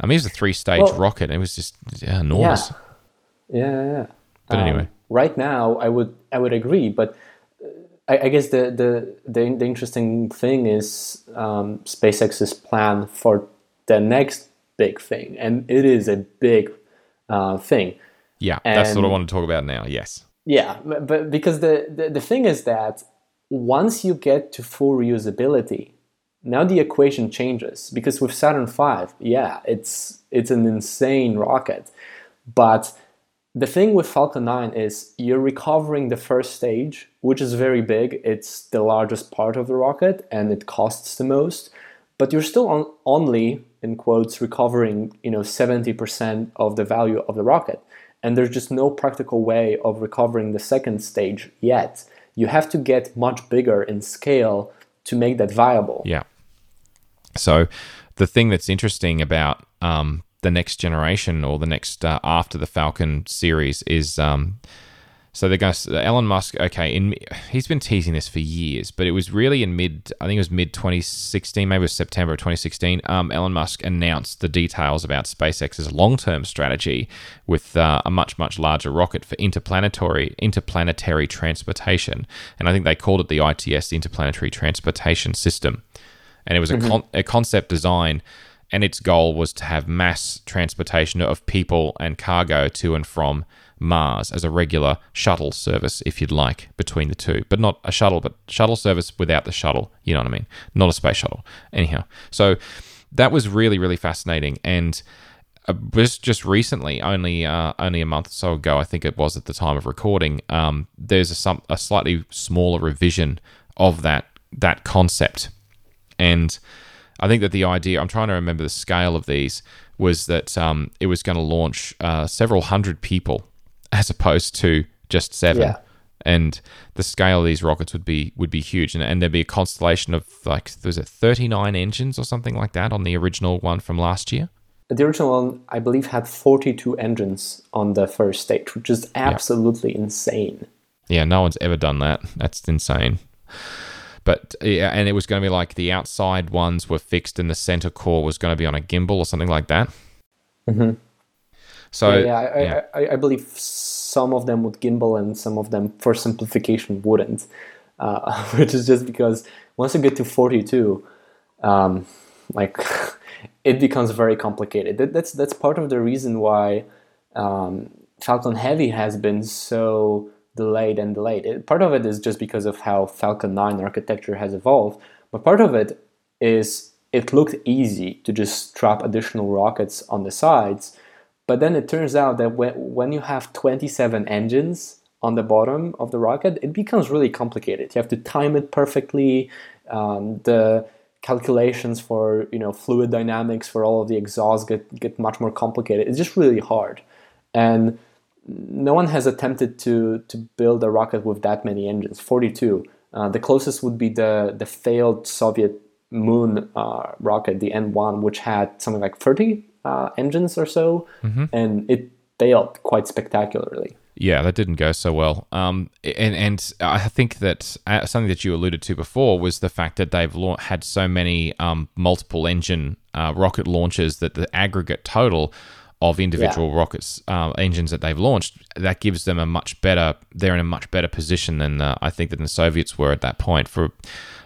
I mean, it was a three stage well, rocket. It was just yeah, enormous. Yeah, yeah, yeah. But um, anyway, right now, I would I would agree, but uh, I, I guess the, the the the interesting thing is um, SpaceX's plan for the next big thing, and it is a big uh, thing. Yeah, and, that's what I want to talk about now. Yes. Yeah, but because the, the the thing is that once you get to full reusability, now the equation changes because with Saturn V, yeah, it's it's an insane rocket. But the thing with Falcon 9 is you're recovering the first stage, which is very big. It's the largest part of the rocket and it costs the most. But you're still on, only, in quotes, recovering you know 70% of the value of the rocket. And there's just no practical way of recovering the second stage yet. You have to get much bigger in scale to make that viable. Yeah. So the thing that's interesting about um, the next generation or the next uh, after the Falcon series is um, so they're going to, Elon Musk. Okay, in he's been teasing this for years, but it was really in mid. I think it was mid 2016, maybe it was September of 2016. Um, Elon Musk announced the details about SpaceX's long-term strategy with uh, a much much larger rocket for interplanetary interplanetary transportation, and I think they called it the ITS, the Interplanetary Transportation System and it was mm-hmm. a, con- a concept design and its goal was to have mass transportation of people and cargo to and from Mars as a regular shuttle service, if you'd like, between the two. But not a shuttle, but shuttle service without the shuttle. You know what I mean? Not a space shuttle. Anyhow, so that was really, really fascinating. And uh, just just recently, only uh, only a month or so ago, I think it was at the time of recording, um, there's a, some, a slightly smaller revision of that that concept and I think that the idea, I'm trying to remember the scale of these, was that um, it was going to launch uh, several hundred people as opposed to just seven. Yeah. and the scale of these rockets would be would be huge, and, and there'd be a constellation of like was it 39 engines or something like that on the original one from last year. The original one, I believe, had 42 engines on the first stage, which is absolutely insane. Yeah, no one's ever done that. That's insane. But yeah, and it was going to be like the outside ones were fixed, and the center core was going to be on a gimbal or something like that. Mm-hmm. So yeah, I, yeah. I, I, I believe some of them would gimbal and some of them, for simplification, wouldn't. Uh, [LAUGHS] which is just because once you get to 42, um, like [LAUGHS] it becomes very complicated. That, that's that's part of the reason why um, Falcon Heavy has been so delayed and delayed. It, part of it is just because of how Falcon 9 architecture has evolved, but part of it is it looked easy to just strap additional rockets on the sides. But then it turns out that when, when you have 27 engines on the bottom of the rocket, it becomes really complicated. You have to time it perfectly. Um, the calculations for you know fluid dynamics for all of the exhausts get get much more complicated. It's just really hard, and no one has attempted to to build a rocket with that many engines. Forty two. Uh, the closest would be the the failed Soviet moon uh, rocket, the N1, which had something like 30 uh, engines or so, Mm-hmm. and it failed quite spectacularly. Yeah, that didn't go so well. Um, and and I think that uh, something that you alluded to before was the fact that they've lau- had so many um, multiple engine uh, rocket launches that the aggregate total of individual rockets uh, engines that they've launched that gives them a much better. They're in a much better position than uh, I think than the Soviets were at that point for,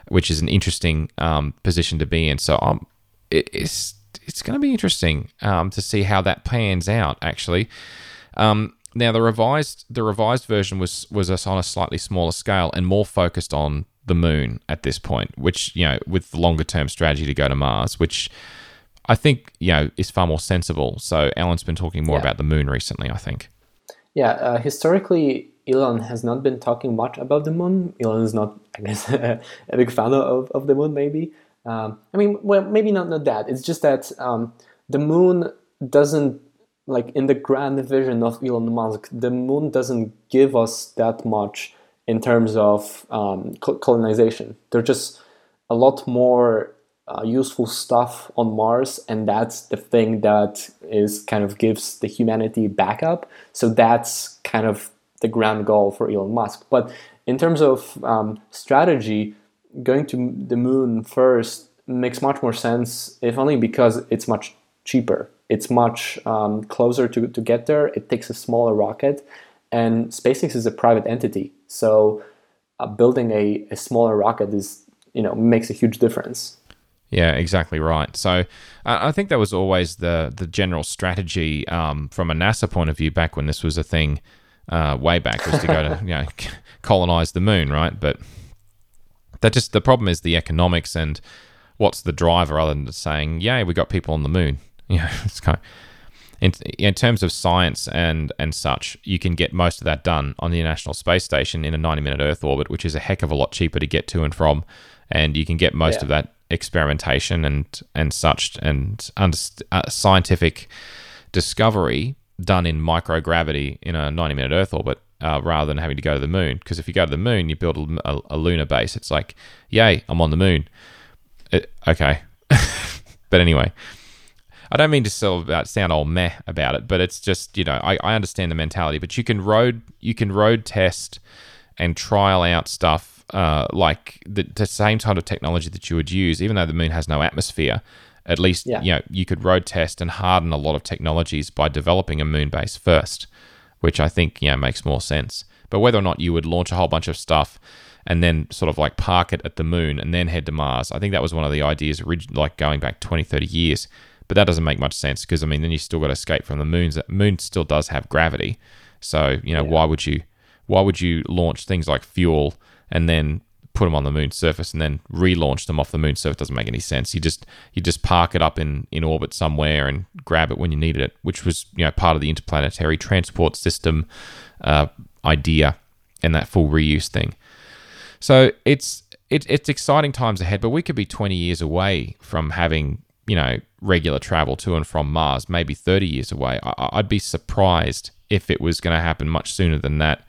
which is an interesting um, position to be in. So um, it, it's it's going to be interesting um, to see how that pans out. Actually. Um, now the revised the revised version was was us on a slightly smaller scale and more focused on the moon at this point, which you know with the longer term strategy to go to Mars, which I think you know is far more sensible. So Elon's been talking more Yeah. about the moon recently. I think. Yeah, uh, historically, Elon has not been talking much about the moon. Elon is not, I guess, [LAUGHS] a big fan of, of the moon, maybe. Um, I mean, well, maybe not, not that. It's just that um, the moon doesn't, like, in the grand vision of Elon Musk, the moon doesn't give us that much in terms of um, col- colonization. There's just a lot more uh, useful stuff on Mars, and that's the thing that is kind of gives the humanity backup. So that's kind of the grand goal for Elon Musk. But in terms of um, strategy, going to the moon first makes much more sense, if only because it's much cheaper. It's much um, closer to, to get there. It takes a smaller rocket, and SpaceX is a private entity. So uh, building a, a smaller rocket is you know makes a huge difference. Yeah, exactly right. So uh, I think that was always the the general strategy um, from a NASA point of view back when this was a thing uh, way back was to go to [LAUGHS] you know colonize the moon, right? But that just the problem is the economics and what's the driver other than just saying, "Yay, we got people on the moon." [LAUGHS] You know, it's kind of, in, in terms of science and and such, you can get most of that done on the International Space Station in a 90 minute Earth orbit, which is a heck of a lot cheaper to get to and from, and you can get most Yeah. of that experimentation and and such and under, uh, scientific discovery done in microgravity in a 90 minute Earth orbit. Uh, rather than having to go to the moon, because if you go to the moon, you build a, a, lunar base. It's like, yay, I'm on the moon. It, okay, [LAUGHS] but anyway, I don't mean to sound all meh about it, but it's just you know I, I understand the mentality. But you can road you can road test and trial out stuff uh, like the, the same kind of technology that you would use, even though the moon has no atmosphere. At least Yeah. you know you could road test and harden a lot of technologies by developing a moon base first, which I think you know makes more sense. But whether or not you would launch a whole bunch of stuff and then sort of like park it at the moon and then head to Mars. I think that was one of the ideas, like going back 20, 30 years. But that doesn't make much sense because, I mean, then you still got to escape from the moon. The Moon still does have gravity. So, you know, Yeah. why would you why would you launch things like fuel and then put them on the moon's surface and then relaunch them off the moon's surface? Doesn't make any sense. You just you just park it up in, in orbit somewhere and grab it when you need it, which was, you know, part of the interplanetary transport system uh, idea and that full reuse thing. So it's it, it's exciting times ahead, but we could be 20 years away from having you know regular travel to and from Mars, maybe 30 years away. I, I'd be surprised if it was going to happen much sooner than that.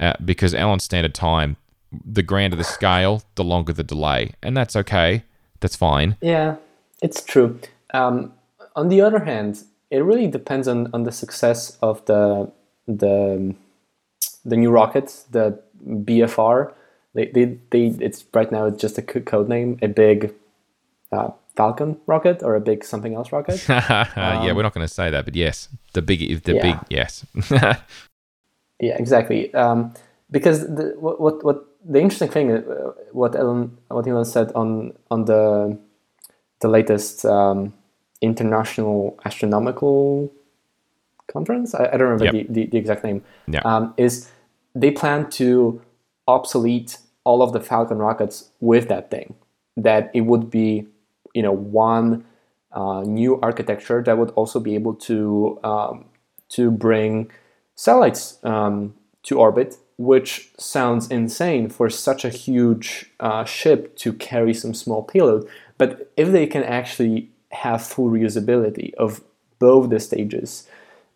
uh, because L standard time, the grander the scale, the longer the delay, and that's okay. That's fine. Yeah, it's true. Um, on the other hand, it really depends on, on the success of the the the new rocket, the BFR. They, they, they it's right now it's just a code name, a big uh, Falcon rocket or a big something else rocket. um, [LAUGHS] yeah, we're not going to say that, but yes, the big, the yeah. big, yes. [LAUGHS] yeah, exactly. Um, because the, what, what, what the interesting thing, uh, what Elon, what Elon said on on the the latest um, international astronomical conference, I, I don't remember yep. the, the, the, exact name, yeah. um, is they plan to obsolete all of the Falcon rockets with that thing. That it would be you know one uh, new architecture that would also be able to um, to bring satellites um, to orbit, which sounds insane for such a huge uh, ship to carry some small payload. But if they can actually have full reusability of both the stages,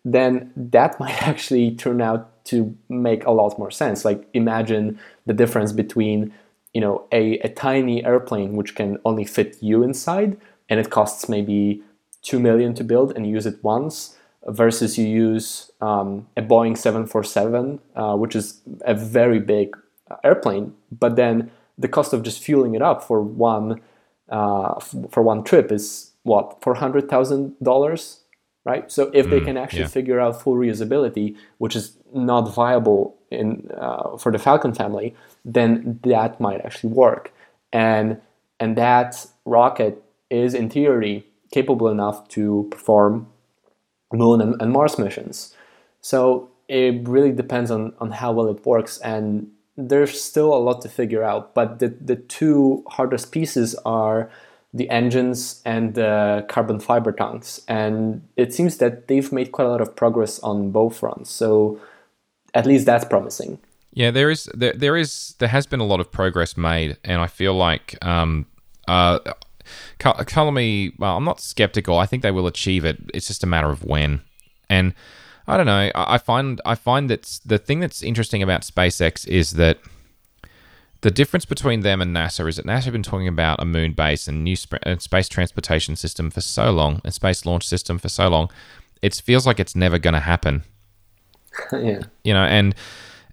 then that [LAUGHS] might actually turn out to make a lot more sense. Like imagine the difference between you know a, a tiny airplane which can only fit you inside and it costs maybe two million to build and use it once versus you use um, a Boeing 747 uh, which is a very big airplane but then the cost of just fueling it up for one uh, f- for one trip is what four hundred thousand dollars right so if mm, they can actually yeah. figure out full reusability which is not viable in uh, for the falcon family then that might actually work. And and that rocket is in theory capable enough to perform moon and, and Mars missions. So it really depends on, on how well it works and there's still a lot to figure out. But the, the two hardest pieces are the engines and the carbon fiber tanks. And it seems that they've made quite a lot of progress on both fronts. So at least that's promising. Yeah, there is there, there is there has been a lot of progress made, and I feel like um uh. Me. Well, I'm not skeptical. I think they will achieve it. It's just a matter of when. And I don't know. I find I find that the thing that's interesting about SpaceX is that the difference between them and NASA is that NASA have been talking about a moon base and new sp- and space transportation system for so long, a space launch system for so long. It feels like it's never going to happen. [LAUGHS] yeah. You know, and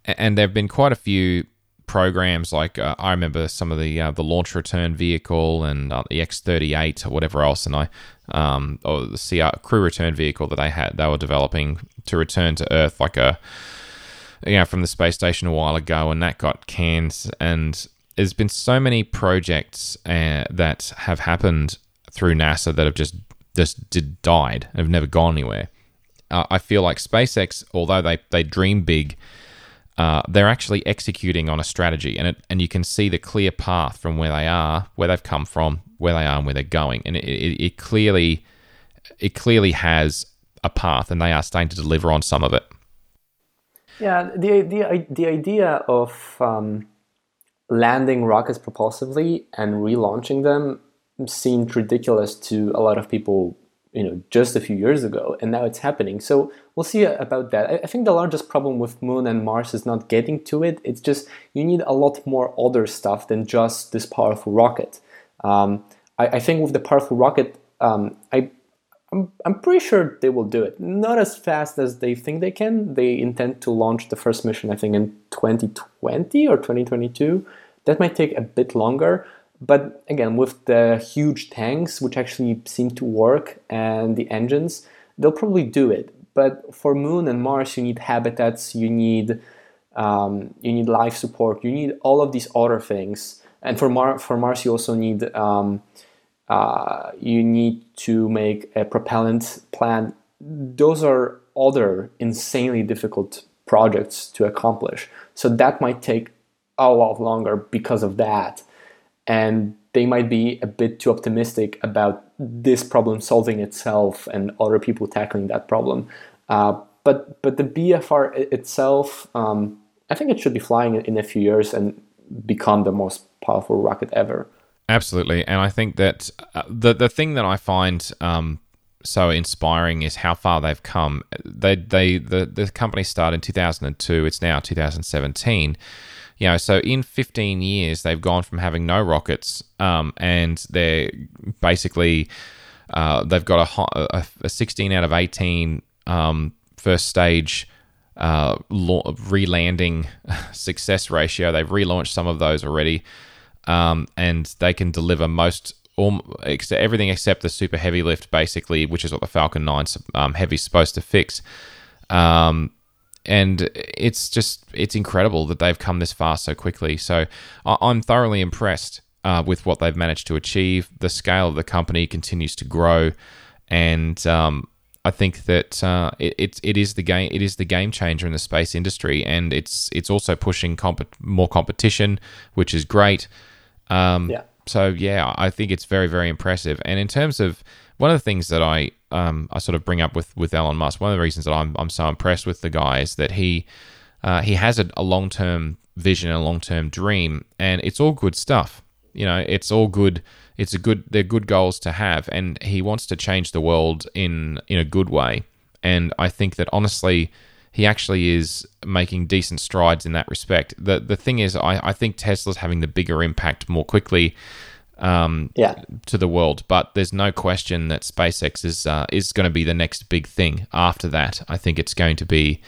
and there have been quite a few programs like uh, I remember some of the uh, the launch return vehicle and uh, the X38 or whatever else, and I um, or the CR, crew return vehicle that they had they were developing to return to Earth like a you know from the space station a while ago, and that got canned. And there's been so many projects uh, that have happened through NASA that have just just did died and have never gone anywhere. Uh, I feel like SpaceX, although they they dream big uh, they're actually executing on a strategy, and it, and you can see the clear path from where they are, where they've come from, where they are, and where they're going, and it, it, it clearly it clearly has a path, and they are starting to deliver on some of it. Yeah, the the the idea of um, landing rockets propulsively and relaunching them seemed ridiculous to a lot of people you know just a few years ago and now it's happening. So we'll see about that. I think the largest problem with moon and mars is not getting to it. It's just you need a lot more other stuff than just this powerful rocket. Um, I, I, think with the powerful rocket um, I, I'm, I'm pretty sure they will do it. Not as fast as they think they can. They intend to launch the first mission i think in 2020 or 2022 that might take a bit longer but again, with the huge tanks, which actually seem to work, and the engines, they'll probably do it. But for Moon and Mars, you need habitats, you need um, you need life support, you need all of these other things. And for Mar- for Mars, you also need um, uh, you need to make a propellant plant. Those are other insanely difficult projects to accomplish. So that might take a lot longer because of that and they might be a bit too optimistic about this problem solving itself and other people tackling that problem. Uh, but but the BFR itself, um, I think it should be flying in a few years and become the most powerful rocket ever. Absolutely, and I think that uh, the the thing that I find um, so inspiring is how far they've come. They they the the company started in 2002. It's now 2017. You know, so in 15 years, they've gone from having no rockets, um, and they're basically uh, they've got a, a, a 16 out of 18 um, first stage uh, re-landing [LAUGHS] success ratio. They've relaunched some of those already, um, and they can deliver most all, everything except the super heavy lift, basically, which is what the Falcon 9 um, Heavy is supposed to fix. Um, and it's just it's incredible that they've come this far so quickly. So I'm thoroughly impressed uh, with what they've managed to achieve. The scale of the company continues to grow, and um, I think that uh, it, it, it is the game it is the game changer in the space industry, and it's it's also pushing comp- more competition, which is great. Um, yeah. So yeah, I think it's very very impressive. And in terms of one of the things that I um, I sort of bring up with, with Elon Musk, one of the reasons that I'm, I'm so impressed with the guy is that he uh, he has a, a long term vision, and a long term dream, and it's all good stuff. You know, it's all good. It's a good. They're good goals to have, and he wants to change the world in in a good way. And I think that honestly, he actually is making decent strides in that respect. the The thing is, I, I think Tesla's having the bigger impact more quickly um, yeah. to the world. But there's no question that SpaceX is uh, is going to be the next big thing. After that, I think it's going to be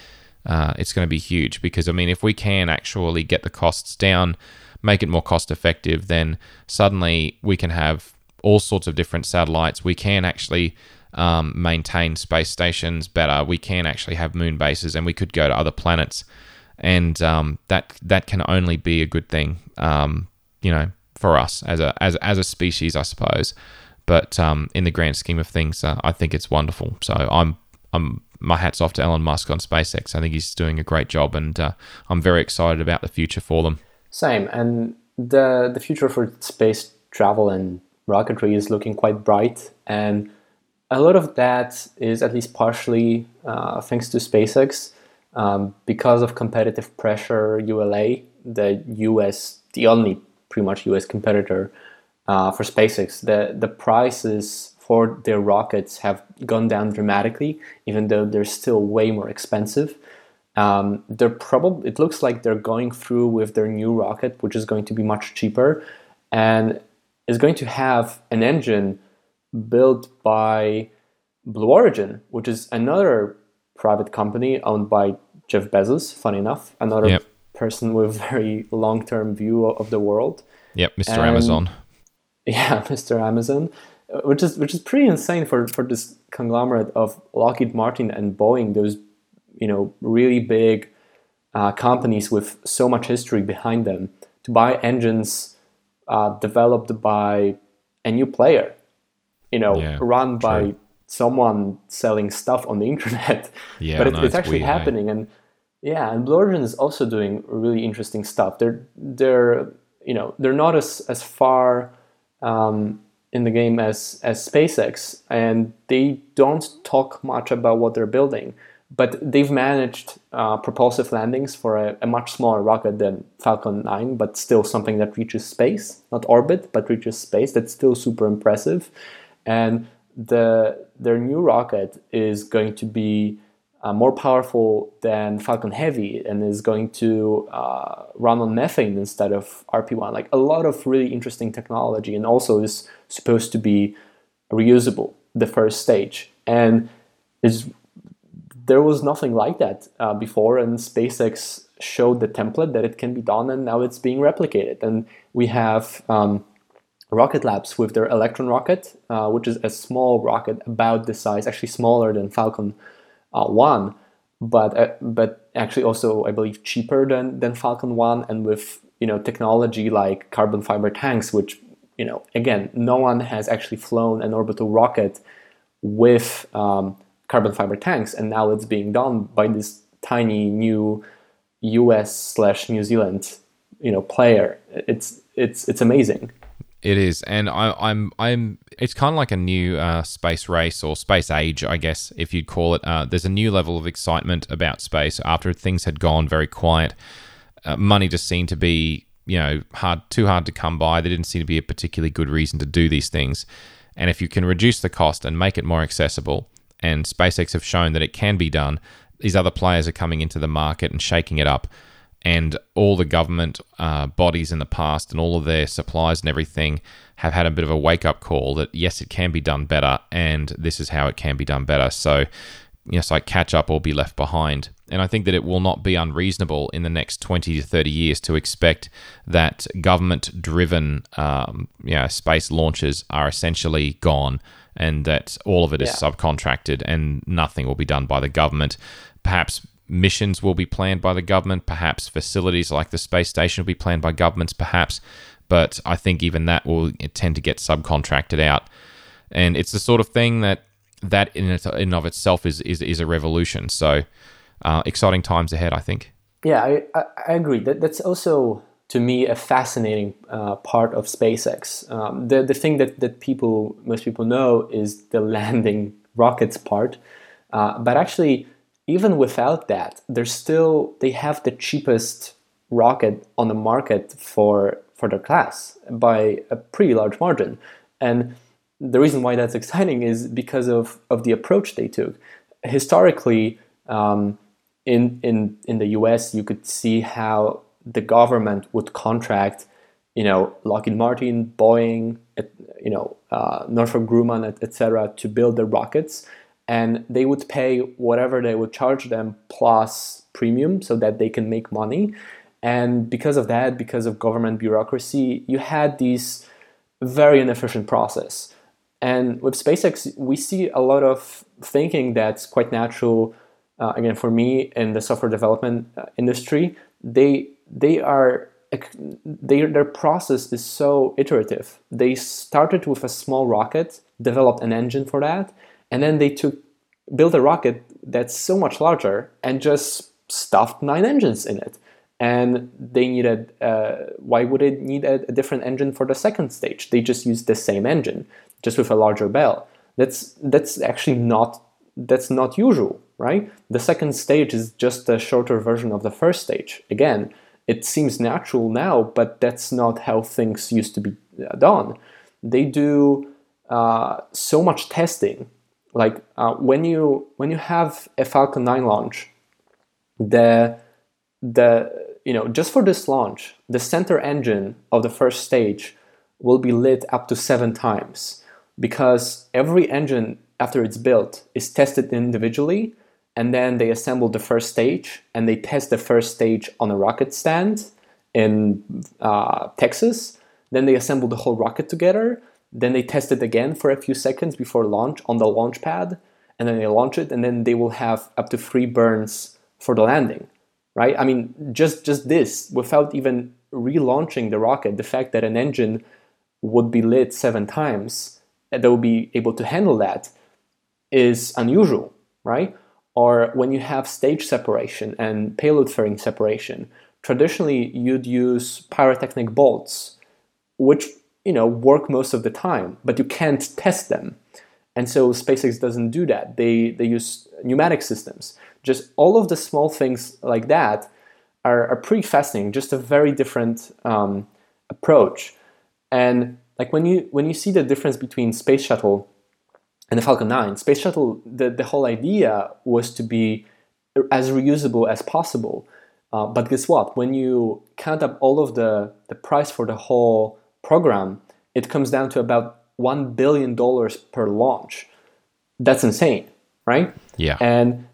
uh, it's going to be huge because I mean, if we can actually get the costs down, make it more cost effective, then suddenly we can have all sorts of different satellites. We can actually um, maintain space stations better. We can actually have moon bases, and we could go to other planets, and um, that that can only be a good thing. Um, you know, for us as a as as a species, I suppose. But um, in the grand scheme of things, uh, I think it's wonderful. So I'm I'm my hats off to Elon Musk on SpaceX. I think he's doing a great job, and uh, I'm very excited about the future for them. Same, and the the future for space travel and rocketry is looking quite bright, and a lot of that is at least partially uh, thanks to SpaceX. Um, because of competitive pressure, ULA, the US, the only pretty much US competitor uh, for SpaceX. The the prices for their rockets have gone down dramatically, even though they're still way more expensive. Um, they're probably it looks like they're going through with their new rocket, which is going to be much cheaper, and is going to have an engine built by Blue Origin, which is another private company owned by Jeff Bezos. Funny enough, another yep person with [LAUGHS] very long term view of the world. Yep, Mr. And, Amazon. [LAUGHS] Yeah, Mr. Amazon, which is which is pretty insane for for this conglomerate of Lockheed Martin and Boeing. Those you know really big uh, companies with so much history behind them to buy engines uh, developed by a new player. You know, yeah, run by someone selling stuff on the [LAUGHS] internet. Yeah, but it, no, it's, it's, actually weird, happening and yeah, and Blue Origin is also doing really interesting stuff. They're they're you know they're not as as far um, in the game as as SpaceX, and they don't talk much about what they're building. But they've managed uh, propulsive landings for a, a, much smaller rocket than Falcon 9, but still something that reaches space, not orbit, but reaches space. That's still super impressive. And the their new rocket is going to be uh, more powerful than Falcon Heavy and is going to uh, run on methane instead of RP1. Like a lot of really interesting technology, and also is supposed to be reusable. The first stage, and is there was nothing like that uh, before, and SpaceX showed the template that it can be done, and now it's being replicated. And we have um, Rocket Labs with their Electron rocket, uh, which is a small rocket about the size, actually smaller than Falcon uh, 1, but uh, but actually also I believe cheaper than than Falcon 1 and with you know technology like carbon fiber tanks, which you know again no one has actually flown an orbital rocket with um, carbon fiber tanks, and now it's being done by this tiny new U.S. slash New Zealand you know player. It's it's it's amazing. It is, and I, I'm I'm. It's kind of like a new uh, space race or space age, I guess, if you'd call it. Uh, there's a new level of excitement about space after things had gone very quiet. Uh, money just seemed to be, you know, hard, too hard to come by. There didn't seem to be a particularly good reason to do these things, And if you can reduce the cost and make it more accessible, and SpaceX have shown that it can be done, these other players are coming into the market and shaking it up. And all the government uh, bodies in the past and all of their supplies and everything have had a bit of a wake up call that yes, it can be done better, and this is how it can be done better. So, yes, like catch up or be left behind. And I think that it will not be unreasonable in the next 20 to 30 years to expect that government driven um, you know, space launches are essentially gone and that all of it is yeah. subcontracted and nothing will be done by the government. Perhaps missions will be planned by the government, perhaps facilities like the space station will be planned by governments, perhaps. But I think even that will tend to get subcontracted out. And it's the sort of thing that that in and of itself is, is, is a revolution. So, uh, exciting times ahead, I think. Yeah, I, I agree. That that's also to me a fascinating uh, part of SpaceX. Um, the the thing that that people most people know is the [LAUGHS] landing rockets part, uh, but actually even without that, they're still they have the cheapest rocket on the market for for their class by a pretty large margin, and the reason why that's [LAUGHS] exciting is because of of the approach they took. Historically. Um, in in in the US, you could see how the government would contract, you know, Lockheed Martin, Boeing, you know, uh, Northrop Grumman, etc., to build the rockets, and they would pay whatever they would charge them plus premium, so that they can make money. And because of that, because of government bureaucracy, you had these very inefficient process. And with SpaceX, we see a lot of thinking that's quite natural uh, again for me in the software development uh, industry they they are they, their process is so iterative they started with a small rocket developed an engine for that and then they took built a rocket that's so much larger and just stuffed nine engines in it and they needed uh, why would it need a, a, different engine for the second stage they just used the same engine just with a larger bell that's that's actually not that's not usual right? The second stage is just a shorter version of the first stage. Again, it seems natural now, but that's not how things used to be uh, done. They do uh, so much testing. Like uh, when you when you have a Falcon 9 launch, the the you know just for this launch, the center engine of the first stage will be lit up to seven times because every engine after it's built is tested individually and then they assemble the first stage and they test the first stage on a rocket stand in uh, Texas. Then they assemble the whole rocket together. Then they test it again for a few seconds before launch on the launch pad, and then they launch it, and then they will have up to three burns for the landing. Right? I mean, just just this without even relaunching the rocket, the fact that an engine would be lit seven times, that they'll be able to handle that, is unusual, right? or when you have stage separation and payload fairing separation, traditionally you'd use pyrotechnic bolts, which you know work most of the time, but you can't test them. And so SpaceX doesn't do that. They they use pneumatic systems. Just all of the small things like that are, are pretty fascinating. Just a very different um, approach. And like when you when you see the difference between space shuttle and the Falcon 9, Space Shuttle, the, the whole idea was to be as reusable as possible. Uh, but guess what? When you count up all of the, the price for the whole program, it comes down to about $1 billion per launch. That's insane, right? Yeah. And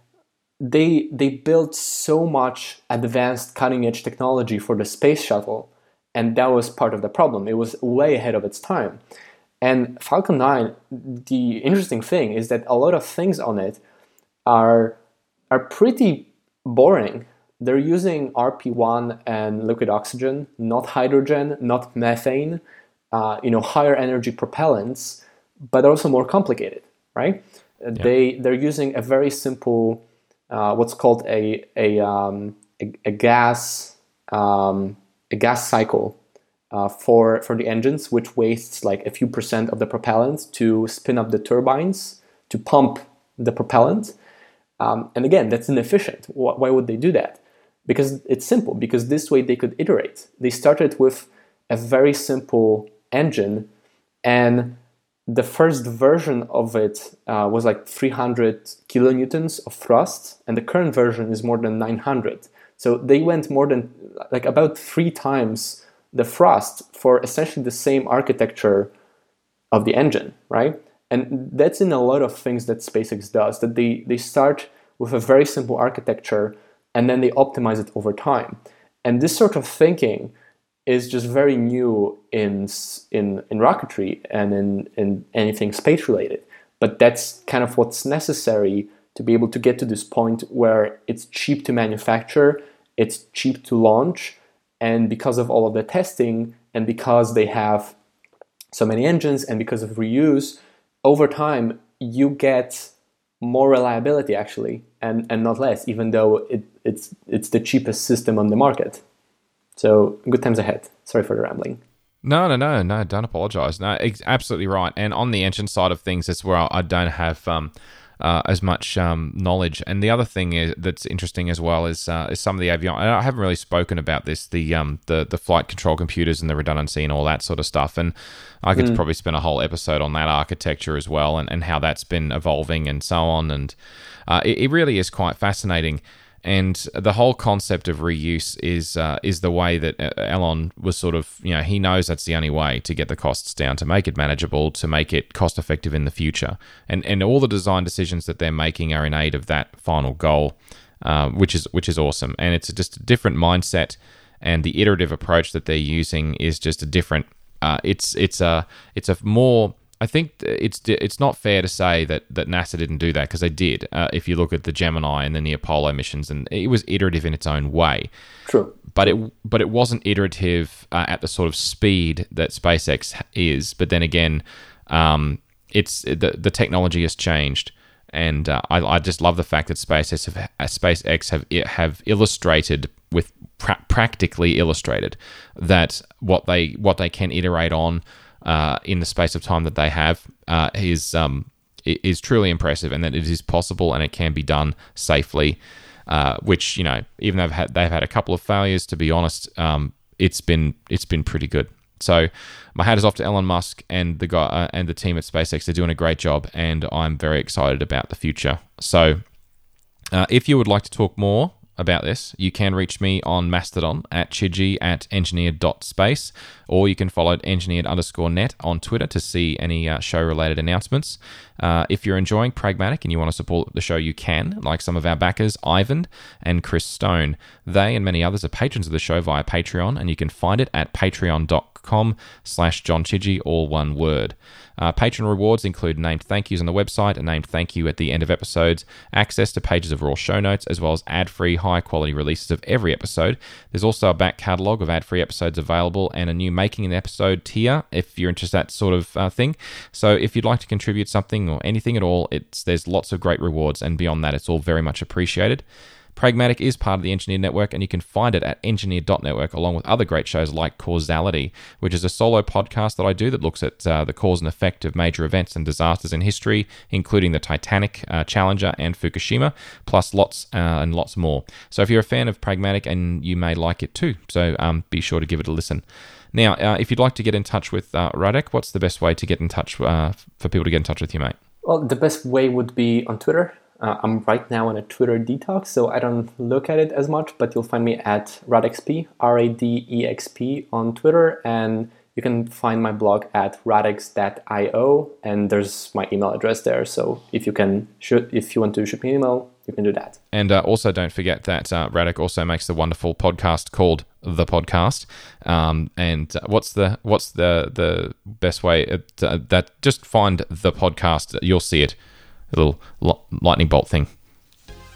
they, they built so much advanced cutting edge technology for the space shuttle, and that was part of the problem. It was way ahead of its time. And Falcon 9, the interesting thing is that a lot of things on it are are pretty boring. They're using RP1 and liquid oxygen, not hydrogen, not methane, uh, you know, higher energy propellants, but also more complicated, right? Yeah. They they're using a very simple, uh, what's called a a, um, a, a, gas um, a gas cycle uh, for, for the engines, which wastes like a few percent of the propellant to spin up the turbines to pump the propellant. Um, and again, that's inefficient. Why would they do that? Because it's simple, because this way they could iterate. They started with a very simple engine and the first version of it uh, was like 300 kilonewtons of thrust, and the current version is more than 900. So they went more than like about three times the thrust for essentially the same architecture of the engine, right? And that's in a lot of things that SpaceX does. That they they start with a very simple architecture and then they optimize it over time. And this sort of thinking is just very new in in in rocketry and in in anything space related. But that's kind of what's necessary to be able to get to this point where it's cheap to manufacture, it's cheap to launch, and because of all of the testing and because they have so many engines and because of reuse, over time you get more reliability actually and, and not less, even though it, it's it's the cheapest system on the market. So good times ahead. Sorry for the rambling. No, no, no, no. Don't apologize. No, absolutely right. And on the engine side of things, that's where I don't have um, uh, as much um, knowledge. And the other thing is, that's interesting as well is uh, is some of the avionics. I haven't really spoken about this the um the the flight control computers and the redundancy and all that sort of stuff. And I could mm. probably spend a whole episode on that architecture as well and, and how that's been evolving and so on. And uh, it, it really is quite fascinating. And the whole concept of reuse is uh, is the way that uh, Elon was sort of you know he knows that's the only way to get the costs down, to make it manageable, to make it cost effective in the future, and and all the design decisions that they're making are in aid of that final goal, uh, which is which is awesome, and it's just a different mindset, and the iterative approach that they're using is just a different. Uh, it's it's a it's a more I think it's it's not fair to say that, that NASA didn't do that because they did. Uh, if you look at the Gemini and then the Apollo missions, and it was iterative in its own way. True. But it but it wasn't iterative uh, at the sort of speed that SpaceX is. But then again, um, it's the the technology has changed, and uh, I, I just love the fact that SpaceX have, uh, SpaceX have have illustrated with pra- practically illustrated that what they what they can iterate on uh, in the space of time that they have uh, is um, is truly impressive, and that it is possible and it can be done safely. Uh, which you know, even though they've had they've had a couple of failures, to be honest, um, it's been it's been pretty good. So my hat is off to Elon Musk and the guy uh, and the team at SpaceX. They're doing a great job, and I'm very excited about the future. So, uh, if you would like to talk more about this, you can reach me on Mastodon at chidgey at engineered.space, or you can follow engineered underscore net on Twitter to see any uh, show related announcements. Uh, if you're enjoying Pragmatic and you want to support the show, you can, like some of our backers, Ivan and Chris Stone. They and many others are patrons of the show via Patreon, and you can find it at patreon.com slash John all one word. Uh, patron rewards include named thank yous on the website, a named thank you at the end of episodes, access to pages of raw show notes, as well as ad free, high quality releases of every episode. There's also a back catalogue of ad free episodes available and a new making an episode tier if you're interested in that sort of uh, thing. So if you'd like to contribute something or anything at all, it's there's lots of great rewards, and beyond that, it's all very much appreciated. Pragmatic is part of the Engineered Network, and you can find it at engineered.network along with other great shows like Causality, which is a solo podcast that I do that looks at uh, the cause and effect of major events and disasters in history, including the Titanic, uh, Challenger, and Fukushima, plus lots uh, and lots more. So if you're a fan of Pragmatic, and you may like it too, so um, be sure to give it a listen. Now, uh, if you'd like to get in touch with uh, Radek, what's the best way to get in touch uh, for people to get in touch with you, mate? Well, the best way would be on Twitter uh, I'm right now on a Twitter detox, so I don't look at it as much, but you'll find me at radexp, R A D E X P on Twitter, and you can find my blog at radex.io, and there's my email address there. So if you can, shoot, if you want to shoot me an email, you can do that. And uh, also, don't forget that uh, also makes the wonderful podcast called The Podcast. Um, and uh, what's the what's the the best way uh, that just find the podcast? You'll see it a little lightning bolt thing.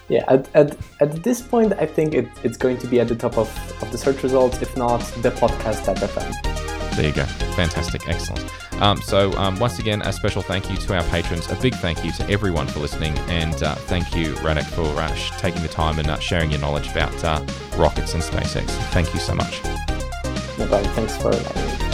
Yeah, at, at, at this point, I think it, it's going to be at the top of, of the search results, if not the podcast.fm. There you go. Fantastic. Excellent. Um, so, um, once again, a special thank you to our patrons. A big thank you to everyone for listening. And uh, thank you, Radek, for uh, taking the time and uh, sharing your knowledge about uh, rockets and SpaceX. Thank you so much. No problem. Thanks for